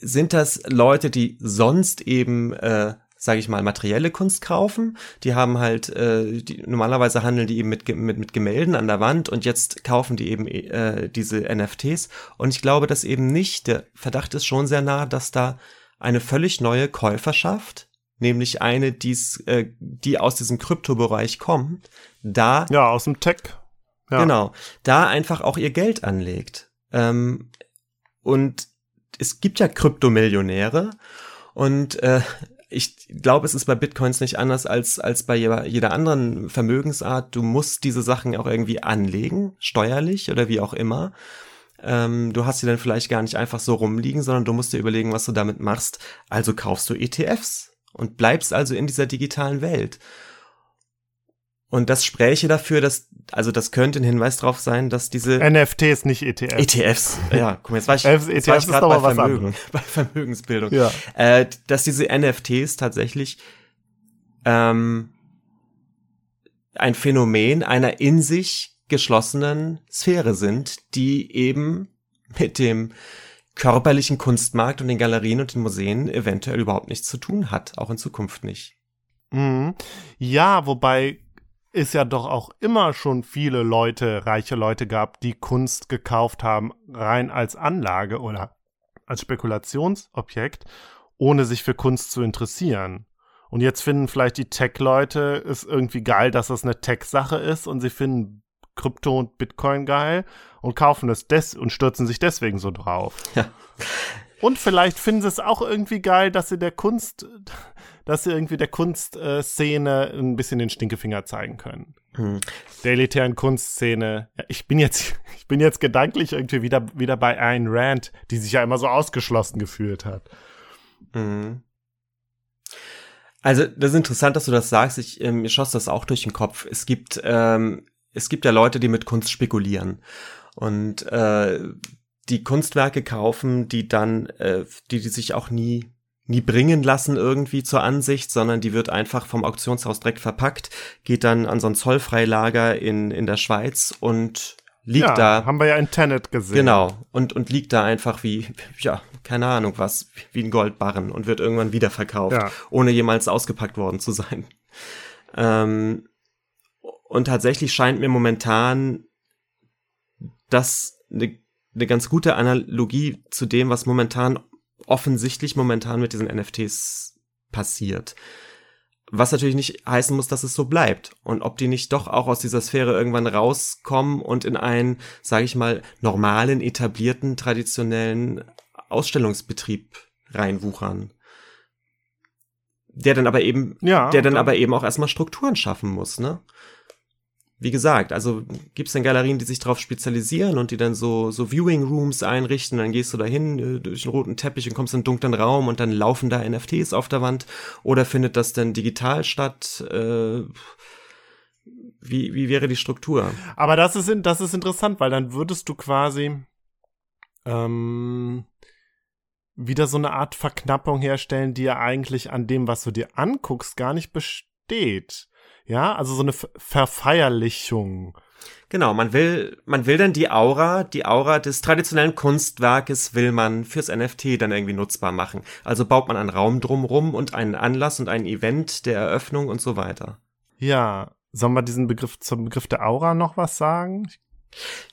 sind das Leute, die sonst eben, äh, sage ich mal, materielle Kunst kaufen? Die haben halt, äh, die, normalerweise handeln die eben mit, mit, mit Gemälden an der Wand und jetzt kaufen die eben äh, diese NFTs. Und ich glaube, dass eben nicht, der Verdacht ist schon sehr nah, dass da eine völlig neue Käuferschaft, nämlich eine, die's, äh, die aus diesem Kryptobereich kommt, da Ja, aus dem Tech. Ja. Genau. Da einfach auch ihr Geld anlegt. Ähm, und es gibt ja Kryptomillionäre und äh, ich glaube, es ist bei Bitcoins nicht anders als, als bei jeder, jeder anderen Vermögensart. Du musst diese Sachen auch irgendwie anlegen, steuerlich oder wie auch immer. Ähm, du hast sie dann vielleicht gar nicht einfach so rumliegen, sondern du musst dir überlegen, was du damit machst. Also kaufst du ETFs und bleibst also in dieser digitalen Welt. Und das spräche dafür, dass, also das könnte ein Hinweis darauf sein, dass diese NFTs, nicht E ETF. ETFs, ja, guck mal, jetzt war ich, ETFs jetzt war ich aber bei Vermögen, bei Vermögensbildung. Ja. Äh, dass diese NFTs tatsächlich ähm, ein Phänomen einer in sich geschlossenen Sphäre sind, die eben mit dem körperlichen Kunstmarkt und den Galerien und den Museen eventuell überhaupt nichts zu tun hat, auch in Zukunft nicht. Mhm. Ja, wobei es ja doch auch immer schon viele Leute, reiche Leute gab, die Kunst gekauft haben, rein als Anlage oder als Spekulationsobjekt, ohne sich für Kunst zu interessieren. Und jetzt finden vielleicht die Tech-Leute es irgendwie geil, dass das eine Tech-Sache ist und sie finden Krypto und Bitcoin geil und kaufen das des und stürzen sich deswegen so drauf. Ja. Und vielleicht finden sie es auch irgendwie geil, dass sie der Kunst, dass sie irgendwie der Kunstszene ein bisschen den Stinkefinger zeigen können. Hm. Der elitären Kunstszene. Ich bin jetzt, ich bin jetzt gedanklich irgendwie wieder, wieder bei Ayn Rand, die sich ja immer so ausgeschlossen gefühlt hat. Mhm. Also, das ist interessant, dass du das sagst. Ich, ähm, mir schoss das auch durch den Kopf. Es gibt, ähm, es gibt ja Leute, die mit Kunst spekulieren und äh, die Kunstwerke kaufen, die dann, äh, die, die sich auch nie nie bringen lassen irgendwie zur Ansicht, sondern die wird einfach vom Auktionshaus direkt verpackt, geht dann an so ein Zollfreilager in, in der Schweiz und liegt ja, da. haben wir ja in Tenet gesehen. Genau. Und, und liegt da einfach wie, ja, keine Ahnung was, wie ein Goldbarren und wird irgendwann wiederverkauft, Ja. ohne jemals ausgepackt worden zu sein. Ähm, und tatsächlich scheint mir momentan das eine, eine ganz gute Analogie zu dem, was momentan offensichtlich momentan mit diesen NFTs passiert. Was natürlich nicht heißen muss, dass es so bleibt. Und ob die nicht doch auch aus dieser Sphäre irgendwann rauskommen und in einen, sage ich mal, normalen, etablierten, traditionellen Ausstellungsbetrieb reinwuchern. Der dann aber eben, Ja, der dann aber eben auch erstmal Strukturen schaffen muss, ne? Wie gesagt, also gibt's dann Galerien, die sich darauf spezialisieren und die dann so, so Viewing Rooms einrichten, dann gehst du da hin äh, durch den roten Teppich und kommst in einen dunklen Raum und dann laufen da NFTs auf der Wand oder findet das denn digital statt? Äh, wie, wie wäre die Struktur? Aber das ist, das ist interessant, weil dann würdest du quasi ähm, wieder so eine Art Verknappung herstellen, die ja eigentlich an dem, was du dir anguckst, gar nicht besteht. Ja, also so eine Verfeierlichung. Genau, man will, man will dann die Aura, die Aura des traditionellen Kunstwerkes will man fürs NFT dann irgendwie nutzbar machen. Also baut man einen Raum drumrum und einen Anlass und ein Event der Eröffnung und so weiter. Ja, sollen wir diesen Begriff zum Begriff der Aura noch was sagen?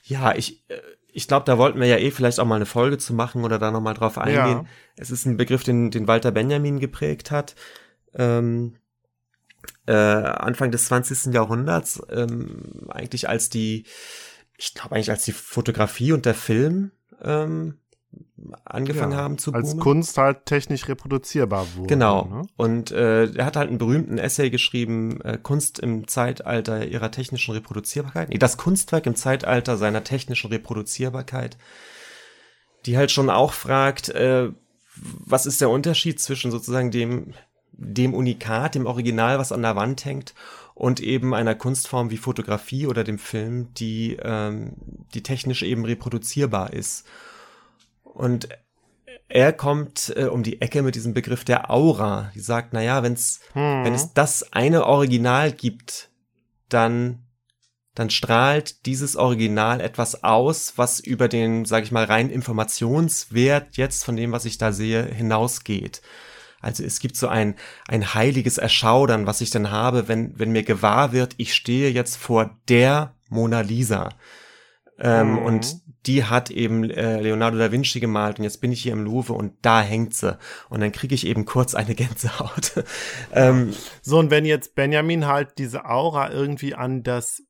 Ja, ich, äh, ich glaube, da wollten wir ja eh vielleicht auch mal eine Folge zu machen oder da nochmal drauf eingehen. Ja. Es ist ein Begriff, den, den Walter Benjamin geprägt hat. Ähm, äh, Anfang des 20. Jahrhunderts, ähm, eigentlich als die, ich glaube eigentlich als die Fotografie und der Film ähm, angefangen ja, haben zu boomen. Als Kunst halt technisch reproduzierbar wurde. Genau. Ne? Und äh, er hat halt einen berühmten Essay geschrieben, äh, Kunst im Zeitalter ihrer technischen Reproduzierbarkeit. Nee, das Kunstwerk im Zeitalter seiner technischen Reproduzierbarkeit. Die halt schon auch fragt, äh, was ist der Unterschied zwischen sozusagen dem, dem Unikat, dem Original, was an der Wand hängt, und eben einer Kunstform wie Fotografie oder dem Film, die, ähm, die technisch eben reproduzierbar ist. Und er kommt äh, um die Ecke mit diesem Begriff der Aura. Die sagt, na ja, wenn's, hm. wenn es das eine Original gibt, dann, dann strahlt dieses Original etwas aus, was über den, sag ich mal, rein Informationswert jetzt von dem, was ich da sehe, hinausgeht. Also es gibt so ein, ein heiliges Erschaudern, was ich dann habe, wenn, wenn mir gewahr wird, ich stehe jetzt vor der Mona Lisa. Ähm, mhm. Und die hat eben äh, Leonardo da Vinci gemalt und jetzt bin ich hier im Louvre und da hängt sie. Und dann kriege ich eben kurz eine Gänsehaut. ähm, so, und wenn jetzt Benjamin halt diese Aura irgendwie an das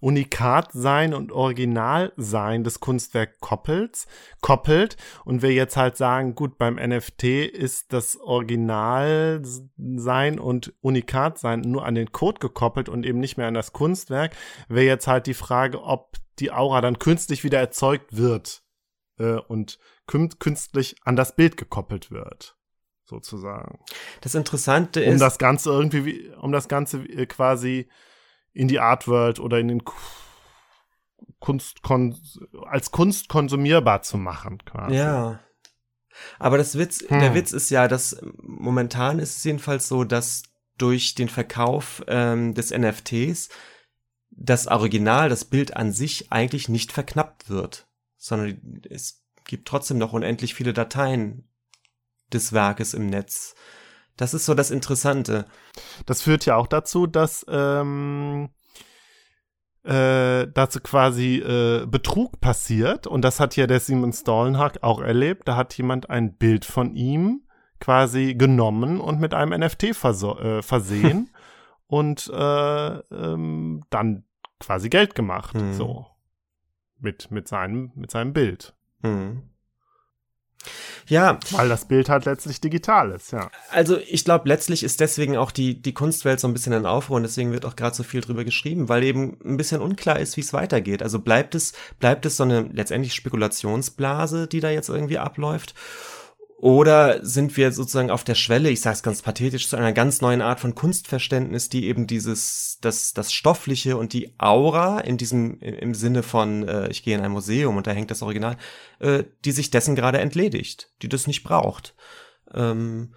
Unikat sein und Original sein des Kunstwerk koppelt, koppelt und wir jetzt halt sagen, gut, beim NFT ist das Original sein und Unikat sein nur an den Code gekoppelt und eben nicht mehr an das Kunstwerk, wäre jetzt halt die Frage, ob die Aura dann künstlich wieder erzeugt wird äh, und künstlich an das Bild gekoppelt wird sozusagen. Das Interessante ist, um das Ganze irgendwie, um das Ganze quasi in die Artworld oder in den Kunst als Kunst konsumierbar zu machen, quasi. Ja. Aber das Witz, hm. der Witz ist ja, dass momentan ist es jedenfalls so, dass durch den Verkauf ähm, des NFTs das Original, das Bild an sich eigentlich nicht verknappt wird, sondern es gibt trotzdem noch unendlich viele Dateien des Werkes im Netz. Das ist so das Interessante. Das führt ja auch dazu, dass ähm, äh, dazu quasi äh, Betrug passiert. Und das hat ja der Simon Stollenhack auch erlebt. Da hat jemand ein Bild von ihm quasi genommen und mit einem NFT äh, versehen und äh, ähm, dann quasi Geld gemacht. Mhm. So. Mit, mit, seinem, mit seinem Bild. Mhm. Ja. Weil das Bild halt letztlich digital ist, ja. Also ich glaube, letztlich ist deswegen auch die, die Kunstwelt so ein bisschen in Aufruhr und deswegen wird auch gerade so viel drüber geschrieben, weil eben ein bisschen unklar ist, wie es weitergeht. Also bleibt es, bleibt es so eine letztendlich Spekulationsblase, die da jetzt irgendwie abläuft? Oder sind wir sozusagen auf der Schwelle, ich sage es ganz pathetisch, zu einer ganz neuen Art von Kunstverständnis, die eben dieses, das, das Stoffliche und die Aura in diesem, im Sinne von, äh, ich gehe in ein Museum und da hängt das Original, äh, die sich dessen gerade entledigt, die das nicht braucht. Ähm,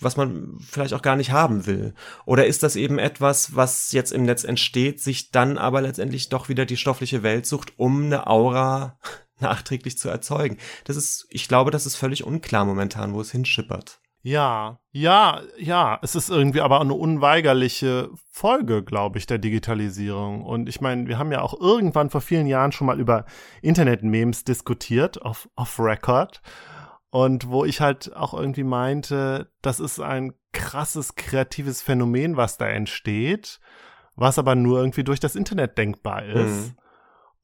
was man vielleicht auch gar nicht haben will? Oder ist das eben etwas, was jetzt im Netz entsteht, sich dann aber letztendlich doch wieder die stoffliche Welt sucht, um eine Aura nachträglich zu erzeugen. Das ist, ich glaube, das ist völlig unklar momentan, wo es hinschippert. Ja, ja, ja, es ist irgendwie aber eine unweigerliche Folge, glaube ich, der Digitalisierung. Und ich meine, wir haben ja auch irgendwann vor vielen Jahren schon mal über Internet-Memes diskutiert, auf, auf Record. Und wo ich halt auch irgendwie meinte, das ist ein krasses kreatives Phänomen, was da entsteht, was aber nur irgendwie durch das Internet denkbar ist. Mhm.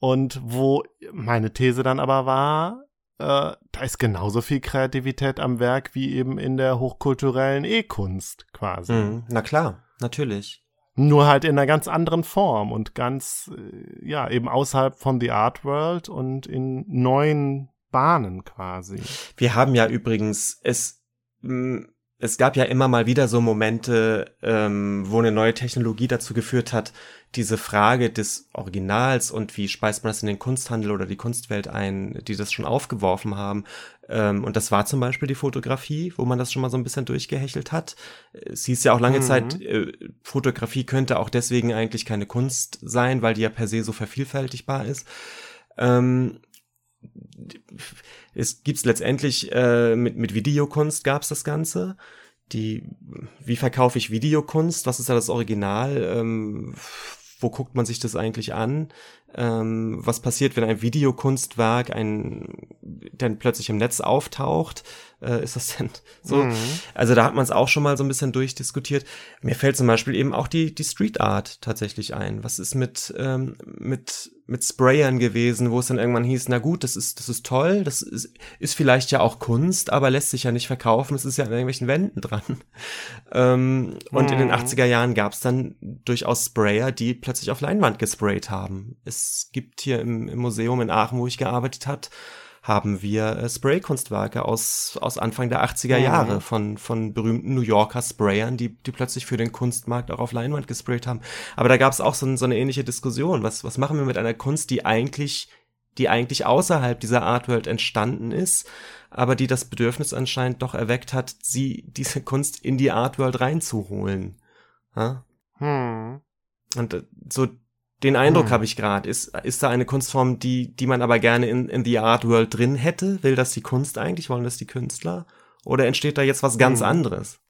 Und wo meine These dann aber war, äh, da ist genauso viel Kreativität am Werk wie eben in der hochkulturellen E-Kunst quasi. Mhm, na klar, natürlich. Nur halt in einer ganz anderen Form und ganz, äh, ja, eben außerhalb von The Art World und in neuen Bahnen quasi. Wir haben ja übrigens es mh, es gab ja immer mal wieder so Momente, ähm, wo eine neue Technologie dazu geführt hat, diese Frage des Originals und wie speist man das in den Kunsthandel oder die Kunstwelt ein, die das schon aufgeworfen haben. Ähm, und das war zum Beispiel die Fotografie, wo man das schon mal so ein bisschen durchgehechelt hat. Es hieß ja auch lange mhm. Zeit, äh, Fotografie könnte auch deswegen eigentlich keine Kunst sein, weil die ja per se so vervielfältigbar ist. Ähm, es gibt's letztendlich äh, mit mit Videokunst gab's das Ganze. Die wie verkaufe ich Videokunst? Was ist da das Original? Ähm, wo guckt man sich das eigentlich an? Ähm, was passiert, wenn ein Videokunstwerk ein dann plötzlich im Netz auftaucht? Äh, ist das denn so? Mhm. Also da hat man es auch schon mal so ein bisschen durchdiskutiert. Mir fällt zum Beispiel eben auch die die Street Art tatsächlich ein. Was ist mit ähm, mit mit Sprayern gewesen, wo es dann irgendwann hieß, na gut, das ist, das ist toll, das ist, ist vielleicht ja auch Kunst, aber lässt sich ja nicht verkaufen, es ist ja an irgendwelchen Wänden dran. Ähm, und mhm. in den 80er mhm. Jahren gab es dann durchaus Sprayer, die plötzlich auf Leinwand gesprayt haben. Es gibt hier im, im Museum in Aachen, wo ich gearbeitet hat, haben wir äh, Spray-Kunstwerke aus, aus Anfang der 80er mhm. Jahre von, von berühmten New Yorker Sprayern, die, die plötzlich für den Kunstmarkt auch auf Leinwand gesprayt haben. Aber da gab es auch so, so eine ähnliche Diskussion. Was, was machen wir mit einer Kunst, die eigentlich, die eigentlich außerhalb dieser Artworld entstanden ist, aber die das Bedürfnis anscheinend doch erweckt hat, sie, diese Kunst in die Artworld reinzuholen. Ja? Hm. Und äh, so den Eindruck hm. habe ich gerade. Ist, ist da eine Kunstform, die, die man aber gerne in, in the Art World drin hätte? Will das die Kunst eigentlich? Wollen das die Künstler? Oder entsteht da jetzt was ganz hm. anderes?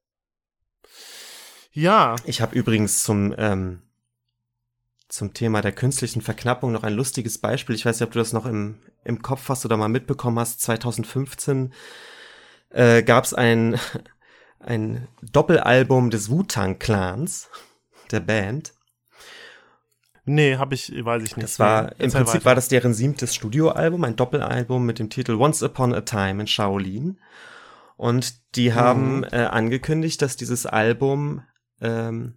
Ja. Ich habe übrigens zum, ähm, zum Thema der künstlichen Verknappung noch ein lustiges Beispiel. Ich weiß nicht, ob du das noch im, im Kopf hast oder mal mitbekommen hast. 2015 äh, gab es ein, ein Doppelalbum des Wu-Tang Clans, der Band. Nee, habe ich, weiß ich nicht. Das war, im Prinzip weiter. war das deren siebtes Studioalbum, ein Doppelalbum mit dem Titel Once Upon a Time in Shaolin. Und die haben mhm. äh, angekündigt, dass dieses Album, ähm,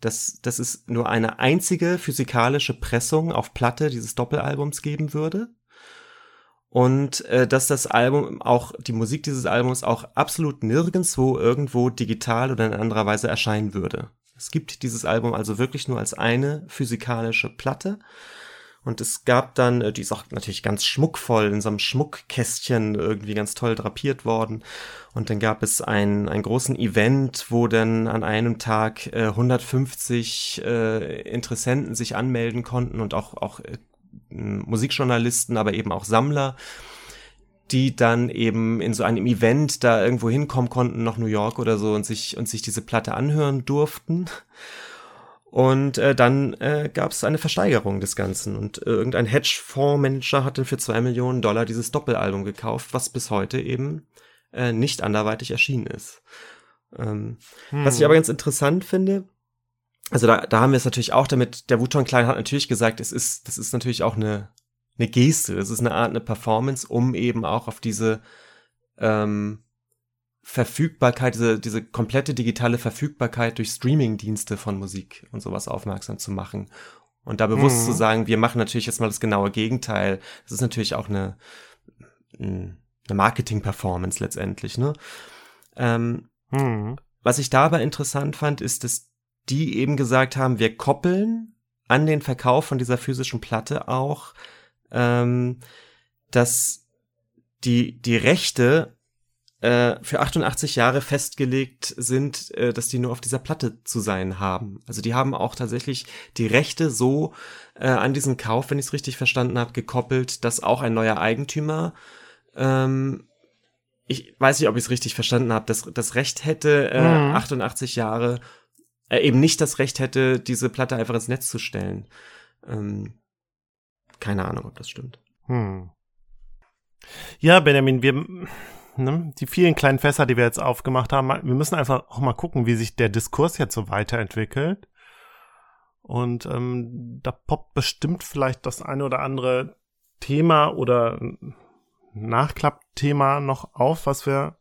dass, dass es nur eine einzige physikalische Pressung auf Platte dieses Doppelalbums geben würde. Und äh, dass das Album auch, die Musik dieses Albums auch absolut nirgendswo irgendwo digital oder in anderer Weise erscheinen würde. Es gibt dieses Album also wirklich nur als eine physikalische Platte. Und es gab dann, äh, die ist auch natürlich ganz schmuckvoll, in so einem Schmuckkästchen irgendwie ganz toll drapiert worden. Und dann gab es ein, einen großen Event, wo dann an einem Tag äh, 150 äh, Interessenten sich anmelden konnten und auch, auch äh, Musikjournalisten, aber eben auch Sammler die dann eben in so einem Event da irgendwo hinkommen konnten, nach New York oder so und sich und sich diese Platte anhören durften. Und äh, dann äh, gab es eine Versteigerung des Ganzen und äh, irgendein Hedgefondsmanager hatte für zwei Millionen Dollar dieses Doppelalbum gekauft, was bis heute eben äh, nicht anderweitig erschienen ist. Ähm, hm. Was ich hm. aber ganz interessant finde, also da, da haben wir es natürlich auch damit, der Wuton Klein hat natürlich gesagt, es ist, das ist natürlich auch eine eine Geste, das ist eine Art, eine Performance, um eben auch auf diese ähm, Verfügbarkeit, diese, diese komplette digitale Verfügbarkeit durch Streaming-Dienste von Musik und sowas aufmerksam zu machen. Und da bewusst mhm. zu sagen, wir machen natürlich jetzt mal das genaue Gegenteil. Das ist natürlich auch eine, eine Marketing-Performance letztendlich, ne? Ähm, mhm. Was ich dabei interessant fand, ist, dass die eben gesagt haben, wir koppeln an den Verkauf von dieser physischen Platte auch ähm, dass die, die Rechte äh, für 88 Jahre festgelegt sind, äh, dass die nur auf dieser Platte zu sein haben. Also die haben auch tatsächlich die Rechte so äh, an diesen Kauf, wenn ich es richtig verstanden habe, gekoppelt, dass auch ein neuer Eigentümer ähm, ich weiß nicht, ob ich es richtig verstanden habe, das, das Recht hätte, äh, mhm. 88 Jahre, äh, eben nicht das Recht hätte, diese Platte einfach ins Netz zu stellen. Ähm, keine Ahnung, ob das stimmt. Hm. Ja, Benjamin, wir, ne, die vielen kleinen Fässer, die wir jetzt aufgemacht haben, wir müssen einfach auch mal gucken, wie sich der Diskurs jetzt so weiterentwickelt. Und ähm, da poppt bestimmt vielleicht das eine oder andere Thema oder Nachklappthema noch auf, was wir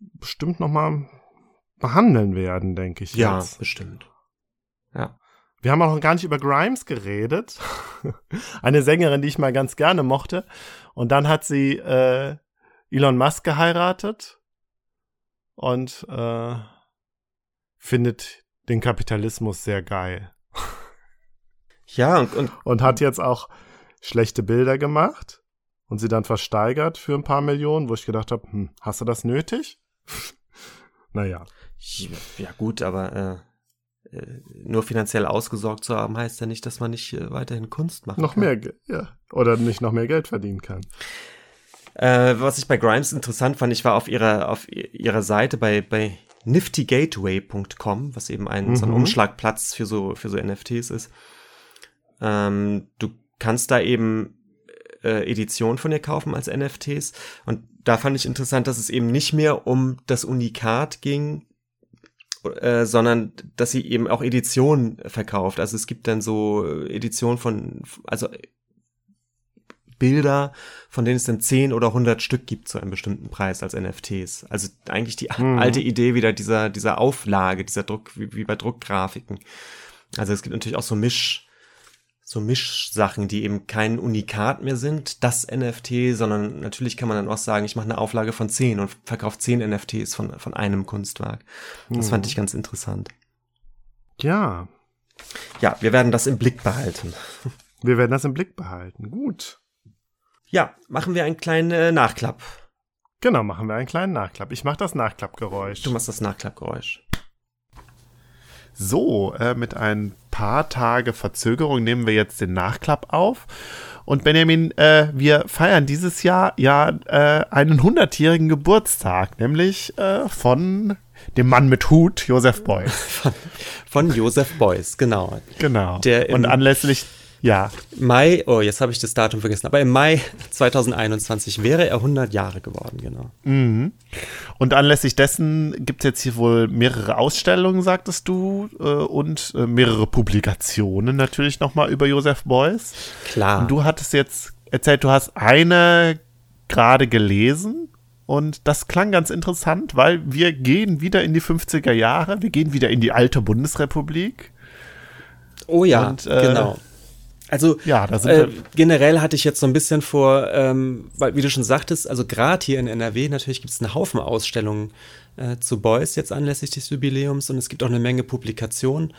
bestimmt noch mal behandeln werden, denke ich. Ja, jetzt. bestimmt. Ja. Wir haben auch noch gar nicht über Grimes geredet. Eine Sängerin, die ich mal ganz gerne mochte. Und dann hat sie äh, Elon Musk geheiratet und äh, findet den Kapitalismus sehr geil. Ja, und, und, und hat jetzt auch schlechte Bilder gemacht und sie dann versteigert für ein paar Millionen, wo ich gedacht habe, hm, hast du das nötig? naja. Ja, gut, aber äh, nur finanziell ausgesorgt zu haben, heißt ja nicht, dass man nicht äh, weiterhin Kunst macht. Noch kann. mehr, ja. Oder nicht noch mehr Geld verdienen kann. Äh, was ich bei Grimes interessant fand, ich war auf ihrer, auf ihrer Seite bei, bei niftygateway.com, was eben ein, mhm. so ein mhm. Umschlagplatz für so, für so NFTs ist. Ähm, du kannst da eben äh, Editionen von ihr kaufen als NFTs. Und da fand ich interessant, dass es eben nicht mehr um das Unikat ging, äh, sondern dass sie eben auch Editionen verkauft. Also es gibt dann so Editionen von, also Bilder, von denen es dann 10 oder 100 Stück gibt zu einem bestimmten Preis als NFTs. Also eigentlich die mhm. alte Idee wieder dieser, dieser Auflage, dieser Druck, wie, wie bei Druckgrafiken. Also es gibt natürlich auch so Misch, so Mischsachen, die eben kein Unikat mehr sind, das NFT, sondern natürlich kann man dann auch sagen, ich mache eine Auflage von 10 und verkaufe 10 NFTs von, von einem Kunstwerk. Das mhm. fand ich ganz interessant. Ja. Ja, wir werden das im Blick behalten. Wir werden das im Blick behalten. Gut. Ja, machen wir einen kleinen äh, Nachklapp. Genau, machen wir einen kleinen Nachklapp. Ich mache das Nachklappgeräusch. Du machst das Nachklappgeräusch. So, äh, mit ein paar Tage Verzögerung nehmen wir jetzt den Nachklapp auf. Und Benjamin, äh, wir feiern dieses Jahr ja äh, einen hundertjährigen Geburtstag, nämlich äh, von dem Mann mit Hut, Josef Beuys. Von, von Josef Beuys, genau. Genau. Der Und anlässlich ja. Mai, oh, jetzt habe ich das Datum vergessen, aber im Mai 2021 wäre er 100 Jahre geworden, genau. Mhm. Und anlässlich dessen gibt es jetzt hier wohl mehrere Ausstellungen, sagtest du, äh, und äh, mehrere Publikationen natürlich nochmal über Josef Beuys. Klar. Und du hattest jetzt erzählt, du hast eine gerade gelesen. Und das klang ganz interessant, weil wir gehen wieder in die 50er Jahre, wir gehen wieder in die alte Bundesrepublik. Oh ja, und, äh, genau. Also ja, äh, generell hatte ich jetzt so ein bisschen vor, ähm, weil wie du schon sagtest, also gerade hier in NRW natürlich gibt es einen Haufen Ausstellungen äh, zu Beuys jetzt anlässlich des Jubiläums und es gibt auch eine Menge Publikationen.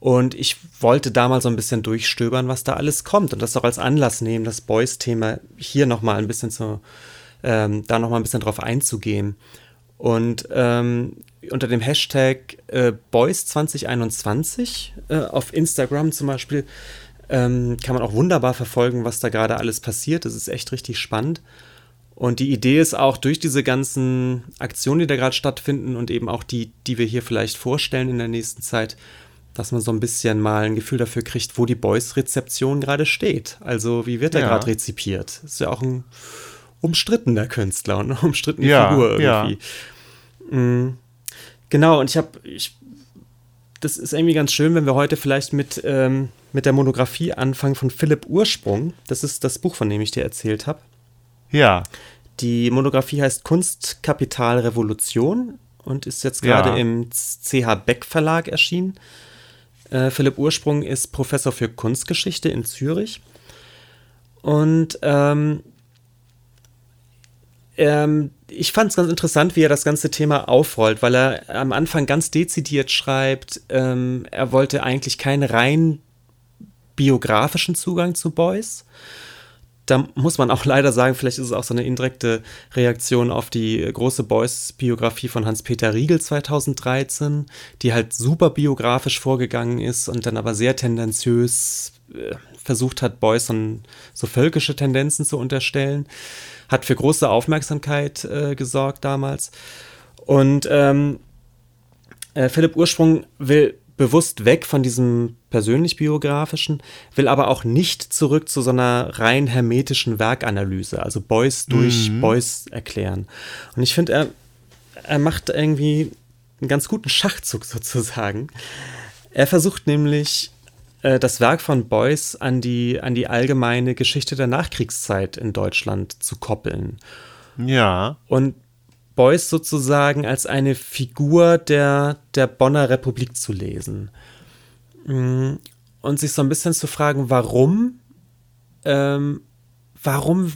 Und ich wollte da mal so ein bisschen durchstöbern, was da alles kommt und das auch als Anlass nehmen, das Beuys-Thema hier nochmal ein bisschen zu, ähm, da nochmal ein bisschen drauf einzugehen. Und ähm, unter dem Hashtag äh, Boys 2021 äh, auf Instagram zum Beispiel ähm, kann man auch wunderbar verfolgen, was da gerade alles passiert. Das ist echt richtig spannend. Und die Idee ist auch durch diese ganzen Aktionen, die da gerade stattfinden und eben auch die, die wir hier vielleicht vorstellen in der nächsten Zeit, dass man so ein bisschen mal ein Gefühl dafür kriegt, wo die Boys-Rezeption gerade steht. Also wie wird er ja. gerade rezipiert? Ist ja auch ein umstrittener Künstler und eine umstrittene ja, Figur irgendwie. Ja. Mhm. Genau, und ich habe, ich, das ist irgendwie ganz schön, wenn wir heute vielleicht mit ähm, mit der Monographie anfangen von Philipp Ursprung. Das ist das Buch, von dem ich dir erzählt habe. Ja. Die Monographie heißt Kunstkapital Revolution und ist jetzt gerade ja. im CH Beck Verlag erschienen. Äh, Philipp Ursprung ist Professor für Kunstgeschichte in Zürich. Und ähm, ähm, ich fand es ganz interessant, wie er das ganze Thema aufrollt, weil er am Anfang ganz dezidiert schreibt, ähm, er wollte eigentlich kein rein biografischen Zugang zu Beuys. Da muss man auch leider sagen, vielleicht ist es auch so eine indirekte Reaktion auf die große Beuys-Biografie von Hans-Peter Riegel 2013, die halt super biografisch vorgegangen ist und dann aber sehr tendenziös äh, versucht hat, Beuys so, völkische Tendenzen zu unterstellen. Hat für große Aufmerksamkeit äh, gesorgt damals. Und ähm, äh, Philipp Ursprung will bewusst weg von diesem persönlich biografischen, will aber auch nicht zurück zu so einer rein hermetischen Werkanalyse, also Beuys durch mhm. Beuys erklären. Und ich finde, er, er macht irgendwie einen ganz guten Schachzug sozusagen. Er versucht nämlich äh, das Werk von Beuys an die, an die allgemeine Geschichte der Nachkriegszeit in Deutschland zu koppeln. Ja. Und Beuys sozusagen als eine Figur der, der Bonner Republik zu lesen. Mm, und sich so ein bisschen zu fragen, warum, ähm, warum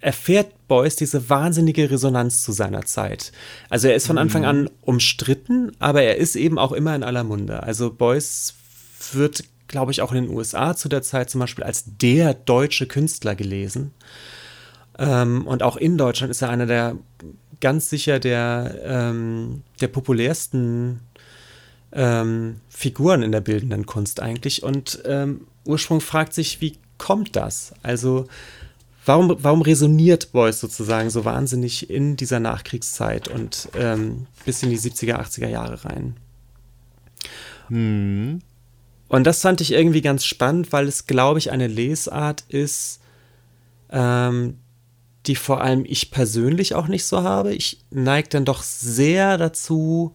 erfährt Beuys diese wahnsinnige Resonanz zu seiner Zeit. Also er ist von Anfang an umstritten, aber er ist eben auch immer in aller Munde. Also Beuys wird, glaube ich, auch in den USA zu der Zeit zum Beispiel als der deutsche Künstler gelesen. Ähm, und auch in Deutschland ist er einer der ganz sicher der, ähm, der populärsten ähm, Figuren in der bildenden Kunst eigentlich. Und ähm, Ursprung fragt sich, wie kommt das? Also warum, warum resoniert Beuys sozusagen so wahnsinnig in dieser Nachkriegszeit und ähm, bis in die 70er, 80er Jahre rein? Hm. Und das fand ich irgendwie ganz spannend, weil es, glaube ich, eine Lesart ist, ähm, die vor allem ich persönlich auch nicht so habe. Ich neige dann doch sehr dazu,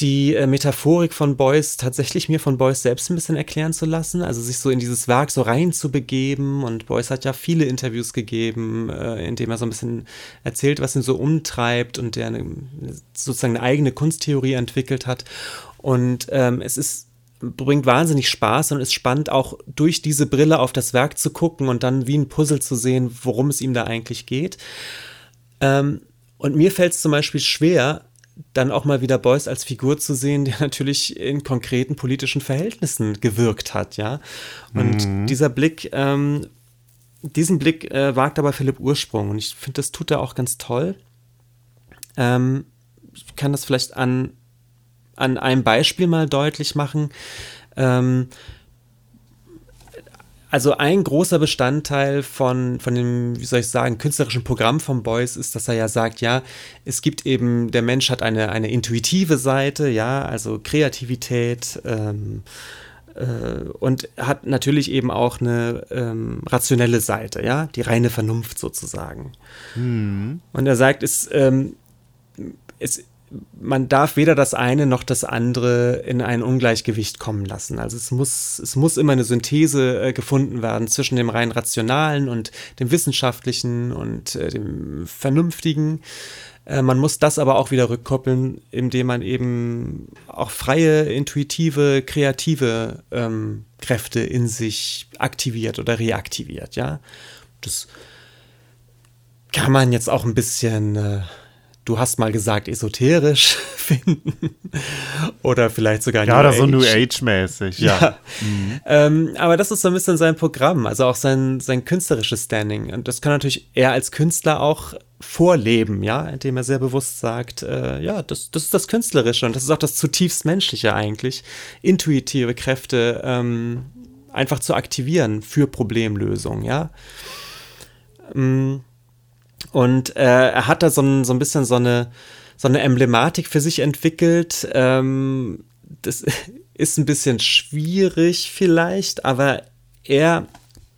die äh, Metaphorik von Beuys tatsächlich mir von Beuys selbst ein bisschen erklären zu lassen, also sich so in dieses Werk so reinzubegeben. Und Beuys hat ja viele Interviews gegeben, äh, in dem er so ein bisschen erzählt, was ihn so umtreibt und der eine, sozusagen eine eigene Kunsttheorie entwickelt hat. Und ähm, es ist bringt wahnsinnig Spaß und ist spannend, auch durch diese Brille auf das Werk zu gucken und dann wie ein Puzzle zu sehen, worum es ihm da eigentlich geht. Ähm, und mir fällt es zum Beispiel schwer, dann auch mal wieder Beuys als Figur zu sehen, der natürlich in konkreten politischen Verhältnissen gewirkt hat, ja. Und mhm. dieser Blick, ähm, diesen Blick äh, wagt aber Philipp Ursprung und ich finde, das tut er auch ganz toll. Ähm, ich kann das vielleicht an, an einem Beispiel mal deutlich machen. Ähm, also ein großer Bestandteil von, von dem, wie soll ich sagen, künstlerischen Programm von Beuys ist, dass er ja sagt, ja, es gibt eben, der Mensch hat eine, eine intuitive Seite, ja, also Kreativität, ähm, äh, und hat natürlich eben auch eine ähm, rationelle Seite, ja, die reine Vernunft sozusagen. Mhm. Und er sagt, es, ähm, es man darf weder das eine noch das andere in ein Ungleichgewicht kommen lassen. Also es muss, es muss immer eine Synthese äh, gefunden werden zwischen dem rein rationalen und dem wissenschaftlichen und äh, dem vernünftigen. Äh, man muss das aber auch wieder rückkoppeln, indem man eben auch freie, intuitive, kreative ähm, Kräfte in sich aktiviert oder reaktiviert. Ja, das kann man jetzt auch ein bisschen äh, du hast mal gesagt, esoterisch finden. Oder vielleicht sogar Ja, oder so New Age-mäßig, ja. ja. Mhm. Ähm, aber das ist so ein bisschen sein Programm, also auch sein, sein künstlerisches Standing. Und das kann natürlich er als Künstler auch vorleben, ja, indem er sehr bewusst sagt, äh, ja, das, das ist das Künstlerische und das ist auch das zutiefst Menschliche eigentlich, intuitive Kräfte ähm, einfach zu aktivieren für Problemlösung, ja. Ähm, und äh, er hat da so ein, so ein bisschen so eine, so eine Emblematik für sich entwickelt. Ähm, das ist ein bisschen schwierig vielleicht, aber er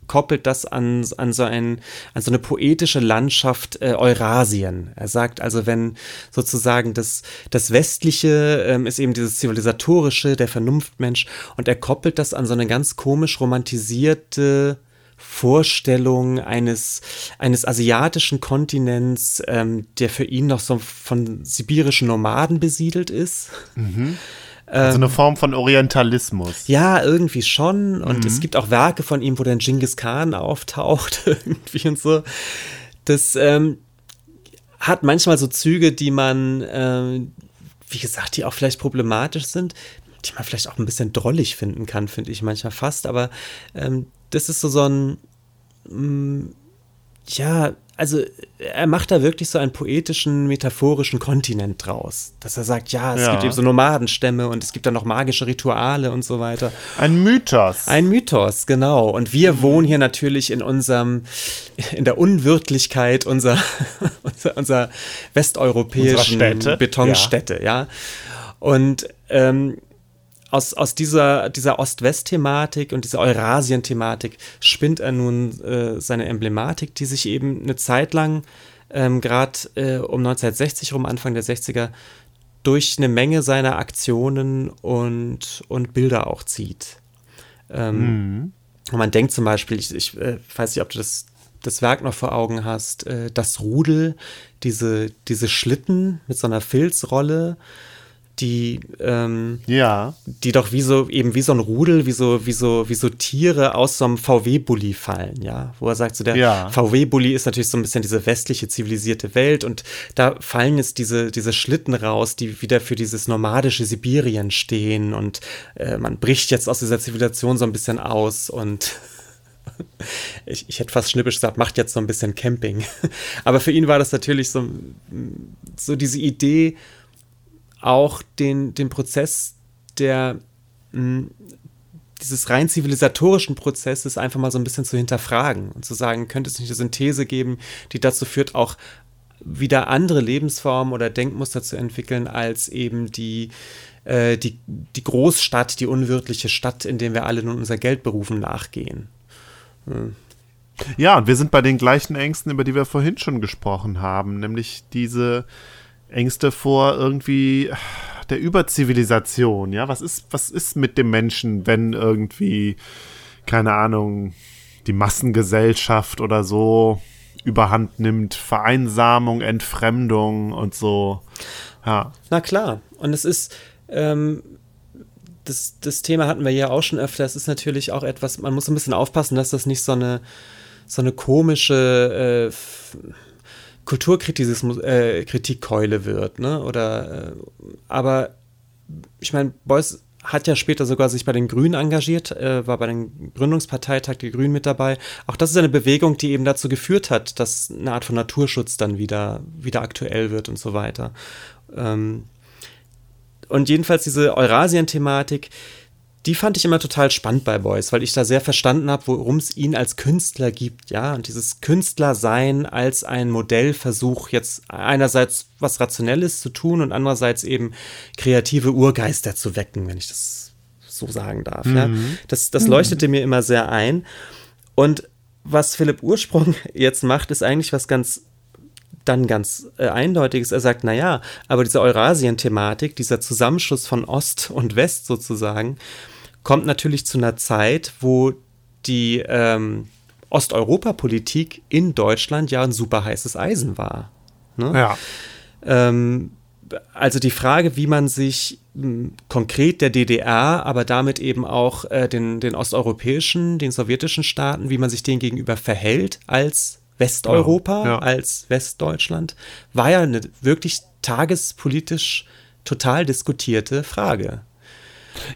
koppelt das an, an, so, ein, an so eine poetische Landschaft äh, Eurasien. Er sagt also, wenn sozusagen das, das Westliche ähm, ist eben dieses Zivilisatorische, der Vernunftmensch, und er koppelt das an so eine ganz komisch romantisierte Vorstellung eines, eines asiatischen Kontinents, ähm, der für ihn noch so von sibirischen Nomaden besiedelt ist. Mhm. Also eine Form von Orientalismus. Ja, irgendwie schon. Und mhm. es gibt auch Werke von ihm, wo dann Genghis Khan auftaucht, irgendwie und so. Das ähm, hat manchmal so Züge, die man, äh, wie gesagt, die auch vielleicht problematisch sind, die man vielleicht auch ein bisschen drollig finden kann, finde ich manchmal fast. Aber ähm, das ist so, so ein, mh, mm, ja, also er macht da wirklich so einen poetischen, metaphorischen Kontinent draus. Dass er sagt, ja, es ja. gibt eben so Nomadenstämme und es gibt dann noch magische Rituale und so weiter. Ein Mythos. Ein Mythos, genau. Und wir mhm. wohnen hier natürlich in unserem, in der Unwirtlichkeit unserer, unserer, unserer westeuropäischen Betonstädte, ja. ja. Und ähm, aus, aus dieser, dieser Ost-West-Thematik und dieser Eurasien-Thematik spinnt er nun äh, seine Emblematik, die sich eben eine Zeit lang, ähm, gerade äh, um 1960 rum, Anfang der 60er, durch eine Menge seiner Aktionen und, und Bilder auch zieht. Ähm, mhm. Und man denkt zum Beispiel, ich, ich äh, weiß nicht, ob du das, das Werk noch vor Augen hast, äh, das Rudel, diese, diese Schlitten mit so einer Filzrolle, die, ähm, ja. die doch wie so, eben wie so ein Rudel, wie so, wie so, wie so Tiere aus so einem VW-Bully fallen, ja. Wo er sagt, so der Ja. VW-Bully ist natürlich so ein bisschen diese westliche zivilisierte Welt und da fallen jetzt diese, diese Schlitten raus, die wieder für dieses nomadische Sibirien stehen und äh, man bricht jetzt aus dieser Zivilisation so ein bisschen aus und ich, ich hätte fast schnippisch gesagt, macht jetzt so ein bisschen Camping. Aber für ihn war das natürlich so, so diese Idee, auch den, den Prozess der mh, dieses rein zivilisatorischen Prozesses einfach mal so ein bisschen zu hinterfragen und zu sagen, könnte es nicht eine Synthese geben, die dazu führt, auch wieder andere Lebensformen oder Denkmuster zu entwickeln, als eben die, äh, die, die Großstadt, die unwirtliche Stadt, in der wir alle nun unser Geldberufen nachgehen. Ja, und wir sind bei den gleichen Ängsten, über die wir vorhin schon gesprochen haben, nämlich diese Ängste vor irgendwie der Überzivilisation. Ja, was ist, was ist mit dem Menschen, wenn irgendwie, keine Ahnung, die Massengesellschaft oder so überhand nimmt, Vereinsamung, Entfremdung und so. Ja. Na klar. Und es ist, ähm, das, das Thema hatten wir ja auch schon öfter. Es ist natürlich auch etwas, man muss ein bisschen aufpassen, dass das nicht so eine, so eine komische äh, Kulturkritismus, äh, Kritikkeule wird, ne? Oder, äh, aber ich meine, Beuys hat ja später sogar sich bei den Grünen engagiert, äh, war bei dem Gründungsparteitag der Grünen mit dabei. Auch das ist eine Bewegung, die eben dazu geführt hat, dass eine Art von Naturschutz dann wieder, wieder aktuell wird und so weiter. Ähm, und jedenfalls diese Eurasien-Thematik, die fand ich immer total spannend bei Beuys, weil ich da sehr verstanden habe, worum es ihn als Künstler gibt, ja, und dieses Künstlersein als ein Modellversuch, jetzt einerseits was Rationelles zu tun und andererseits eben kreative Urgeister zu wecken, wenn ich das so sagen darf, ja. Das, das leuchtete mir immer sehr ein. Und was Philipp Ursprung jetzt macht, ist eigentlich was ganz dann ganz äh, eindeutiges. Er sagt, naja, aber diese Eurasien-Thematik, dieser Zusammenschluss von Ost und West sozusagen, kommt natürlich zu einer Zeit, wo die ähm, Osteuropa-Politik in Deutschland ja ein super heißes Eisen war. Ne? Ja. Ähm, also die Frage, wie man sich mh, konkret der DDR, aber damit eben auch äh, den, den osteuropäischen, den sowjetischen Staaten, wie man sich denen gegenüber verhält als Westeuropa, Ja, ja. als Westdeutschland, war ja eine wirklich tagespolitisch total diskutierte Frage.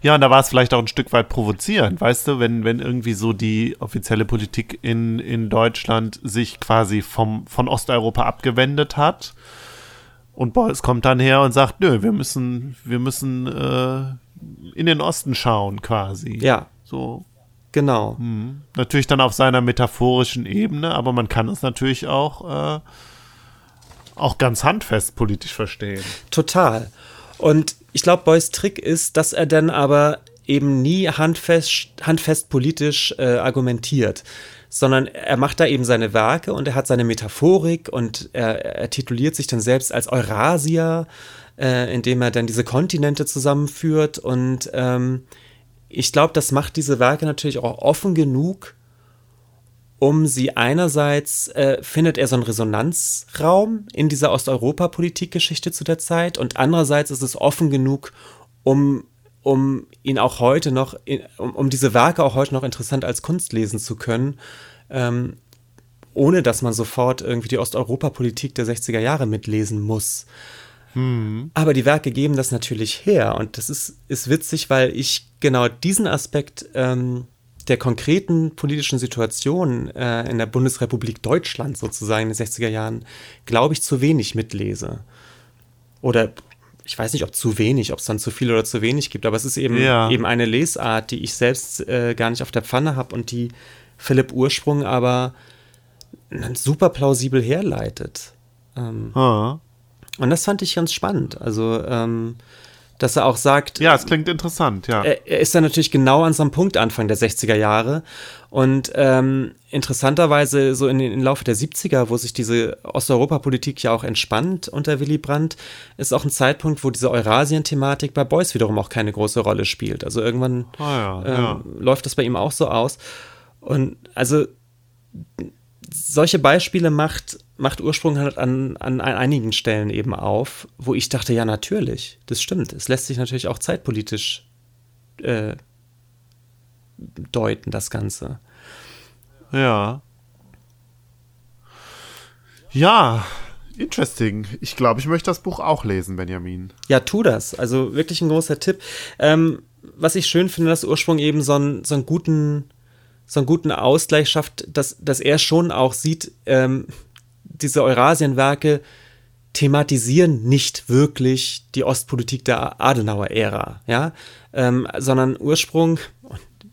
Ja, und da war es vielleicht auch ein Stück weit provozierend, weißt du, wenn, wenn irgendwie so die offizielle Politik in, in Deutschland sich quasi vom, von Osteuropa abgewendet hat. Und Beuys kommt dann her und sagt, nö, wir müssen, wir müssen äh, in den Osten schauen, quasi. Ja, So. genau. Hm. Natürlich dann auf seiner metaphorischen Ebene, aber man kann es natürlich auch, äh, auch ganz handfest politisch verstehen. Total. Und ich glaube, Beuys Trick ist, dass er dann aber eben nie handfest, handfest politisch äh, argumentiert, sondern er macht da eben seine Werke und er hat seine Metaphorik und er, er tituliert sich dann selbst als Eurasier, äh, indem er dann diese Kontinente zusammenführt und ähm, ich glaube, das macht diese Werke natürlich auch offen genug, um sie einerseits äh, findet er so einen Resonanzraum in dieser Osteuropa-Politikgeschichte zu der Zeit und andererseits ist es offen genug, um, um ihn auch heute noch, um, um diese Werke auch heute noch interessant als Kunst lesen zu können, ähm, ohne dass man sofort irgendwie die Osteuropa-Politik der 60er Jahre mitlesen muss. Aber die Werke geben das natürlich her und das ist, ist witzig, weil ich genau diesen Aspekt ähm, der konkreten politischen Situation äh, in der Bundesrepublik Deutschland sozusagen in den 60er Jahren, glaube ich, zu wenig mitlese. Oder ich weiß nicht, ob zu wenig, ob es dann zu viel oder zu wenig gibt, aber es ist eben, Ja. eben eine Lesart, die ich selbst äh, gar nicht auf der Pfanne habe und die Philipp Ursprung aber super plausibel herleitet. Ähm, Ah. und das fand ich ganz spannend. Also, ähm, dass er auch sagt, Ja, es klingt interessant, ja. er, er ist dann natürlich genau an so einem Punkt Anfang der 60er Jahre. Und ähm, interessanterweise so in den im Laufe der 70er, wo sich diese Osteuropa-Politik ja auch entspannt unter Willy Brandt, ist auch ein Zeitpunkt, wo diese Eurasien-Thematik bei Beuys wiederum auch keine große Rolle spielt. Also irgendwann Ah ja, ähm, ja. läuft das bei ihm auch so aus. Und also solche Beispiele macht, macht Ursprung halt an, an einigen Stellen eben auf, wo ich dachte, ja, natürlich, das stimmt. Es lässt sich natürlich auch zeitpolitisch äh, deuten, das Ganze. Ja. Ja, interesting. Ich glaube, ich möchte das Buch auch lesen, Benjamin. Ja, tu das. Also wirklich ein großer Tipp. Ähm, was ich schön finde, dass Ursprung eben so einen, so einen guten so einen guten Ausgleich schafft, dass, dass er schon auch sieht, ähm, diese Eurasienwerke thematisieren nicht wirklich die Ostpolitik der Adenauer-Ära, ja, ähm, sondern Ursprung,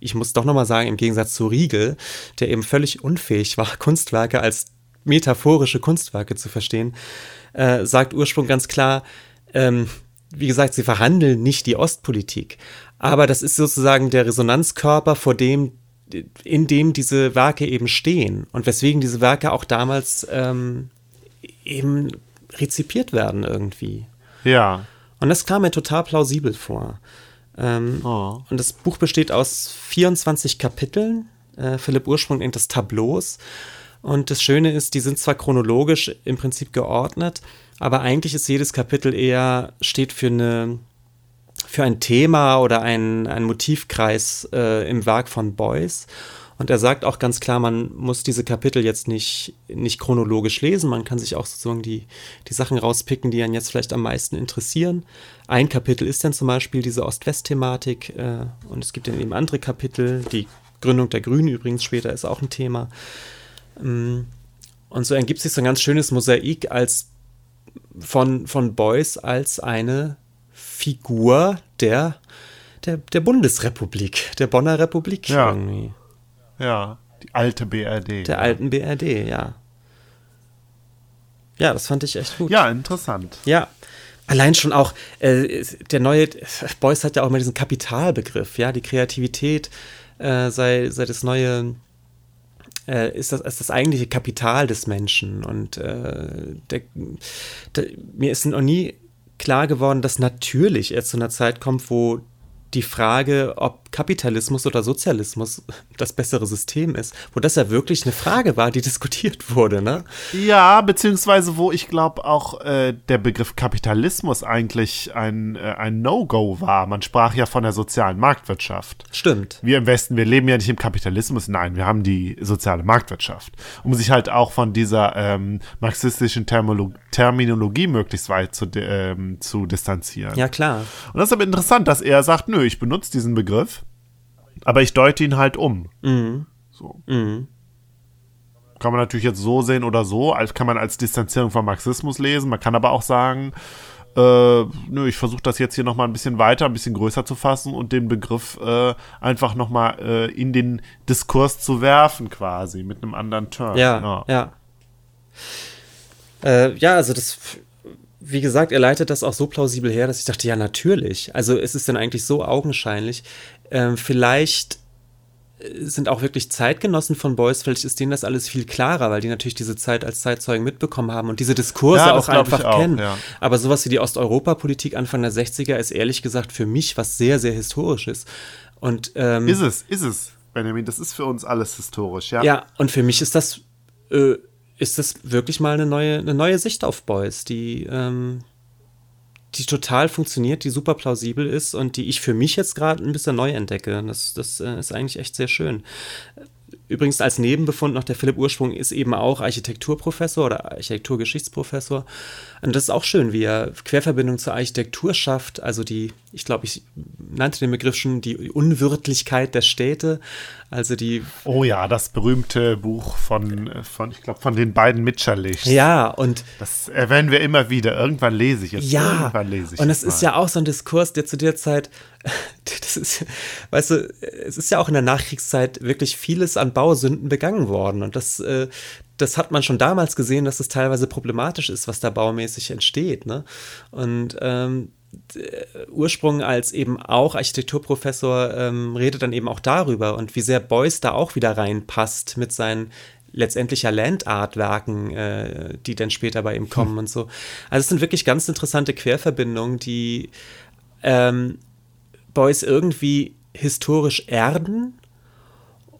ich muss doch nochmal sagen, im Gegensatz zu Riegel, der eben völlig unfähig war, Kunstwerke als metaphorische Kunstwerke zu verstehen, äh, sagt Ursprung ganz klar, ähm, wie gesagt, sie verhandeln nicht die Ostpolitik, aber das ist sozusagen der Resonanzkörper, vor dem in dem diese Werke eben stehen und weswegen diese Werke auch damals ähm, eben rezipiert werden irgendwie. Ja. Und das kam mir total plausibel vor. Ähm, oh. Und das Buch besteht aus 24 Kapiteln. Äh, Philipp Ursprung nennt das Tableaus. Und das Schöne ist, die sind zwar chronologisch im Prinzip geordnet, aber eigentlich ist jedes Kapitel eher, steht für eine für ein Thema oder ein, ein Motivkreis äh, im Werk von Beuys. Und er sagt auch ganz klar, man muss diese Kapitel jetzt nicht, nicht chronologisch lesen, man kann sich auch sozusagen die, die Sachen rauspicken, die einen jetzt vielleicht am meisten interessieren. Ein Kapitel ist dann zum Beispiel diese Ost-West-Thematik äh, und es gibt dann eben andere Kapitel, die Gründung der Grünen übrigens später ist auch ein Thema. Mm, und so ergibt sich so ein ganz schönes Mosaik als von, von Beuys als eine Figur der, der, der Bundesrepublik, der Bonner Republik ja. irgendwie. Ja, die alte BRD. Der ja. alten BRD, ja. Ja, das fand ich echt gut. Ja, interessant. Ja. Allein schon auch, äh, der neue, Beuys hat ja auch immer diesen Kapitalbegriff, ja, die Kreativität äh, sei, sei das neue, äh, ist, das, ist das eigentliche Kapital des Menschen. Und äh, der, der, mir ist noch nie klar geworden, dass natürlich er zu einer Zeit kommt, wo die Frage, ob Kapitalismus oder Sozialismus das bessere System ist, wo das ja wirklich eine Frage war, die diskutiert wurde, ne? Ja, beziehungsweise wo ich glaube auch äh, der Begriff Kapitalismus eigentlich ein, äh, ein No-Go war. Man sprach ja von der sozialen Marktwirtschaft. Stimmt. Wir im Westen, wir leben ja nicht im Kapitalismus, nein, wir haben die soziale Marktwirtschaft. Um sich halt auch von dieser ähm, marxistischen Termolo Terminologie möglichst weit zu, ähm, zu distanzieren. Ja, klar. Und das ist aber interessant, dass er sagt, nö, ich benutze diesen Begriff aber ich deute ihn halt um. Mhm. So. Mhm. Kann man natürlich jetzt so sehen oder so, als kann man als Distanzierung vom Marxismus lesen. Man kann aber auch sagen, äh, nö, ich versuche das jetzt hier nochmal ein bisschen weiter, ein bisschen größer zu fassen und den Begriff äh, einfach nochmal äh, in den Diskurs zu werfen, quasi, mit einem anderen Turn. Ja, ja. Ja, äh, ja also das wie gesagt, er leitet das auch so plausibel her, dass ich dachte, ja, natürlich. Also es ist dann eigentlich so augenscheinlich. Ähm, vielleicht äh, sind auch wirklich Zeitgenossen von Beuys, vielleicht ist denen das alles viel klarer, weil die natürlich diese Zeit als Zeitzeugen mitbekommen haben und diese Diskurse ja, auch einfach auch, kennen. Ja. Aber sowas wie die Osteuropapolitik Anfang der 60er ist ehrlich gesagt für mich was sehr, sehr historisches. Und, ähm, ist es, ist es, Benjamin, das ist für uns alles historisch, ja. Ja, und für mich ist das, äh, ist das wirklich mal eine neue, eine neue Sicht auf Beuys, die, ähm, die total funktioniert, die super plausibel ist und die ich für mich jetzt gerade ein bisschen neu entdecke. Das, das äh, ist eigentlich echt sehr schön. Übrigens als Nebenbefund noch, der Philipp Ursprung ist eben auch Architekturprofessor oder Architekturgeschichtsprofessor. Und das ist auch schön, wie er Querverbindung zur Architektur schafft. Also die, ich glaube, ich nannte den Begriff schon die Unwirtlichkeit der Städte. Also die. Oh ja, das berühmte Buch von, von ich glaube, von den beiden Mitscherlichs. Ja, und. Das erwähnen wir immer wieder. Irgendwann lese ich es. Ja. Irgendwann lese ich und es ist ja auch so ein Diskurs, der zu der Zeit, das ist, weißt du, es ist ja auch in der Nachkriegszeit wirklich vieles an Bausünden begangen worden. Und das, äh, das hat man schon damals gesehen, dass es teilweise problematisch ist, was da baumäßig entsteht. Ne? Und ähm, Ursprung als eben auch Architekturprofessor ähm, redet dann eben auch darüber und wie sehr Beuys da auch wieder reinpasst mit seinen letztendlich ja Landartwerken, äh, die dann später bei ihm hm. kommen hm. und so. Also es sind wirklich ganz interessante Querverbindungen, die ähm, Beuys irgendwie historisch erden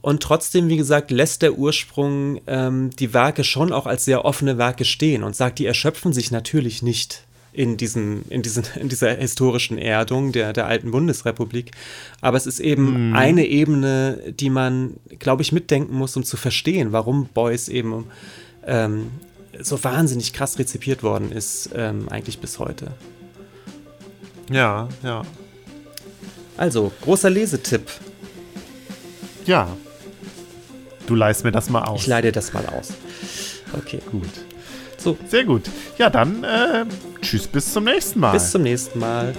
Und trotzdem, wie gesagt, lässt der Ursprung ähm, die Werke schon auch als sehr offene Werke stehen und sagt, die erschöpfen sich natürlich nicht in, diesem, in, diesen, in dieser historischen Erdung der, der alten Bundesrepublik. Aber es ist eben mhm. eine Ebene, die man, glaube ich, mitdenken muss, um zu verstehen, warum Beuys eben ähm, so wahnsinnig krass rezipiert worden ist, ähm, eigentlich bis heute. Ja, ja. Also, großer Lesetipp. Ja. Du leihst mir das mal aus. Ich leih dir das mal aus. Okay. Gut. So. Sehr gut. Ja, dann äh, tschüss, bis zum nächsten Mal. Bis zum nächsten Mal.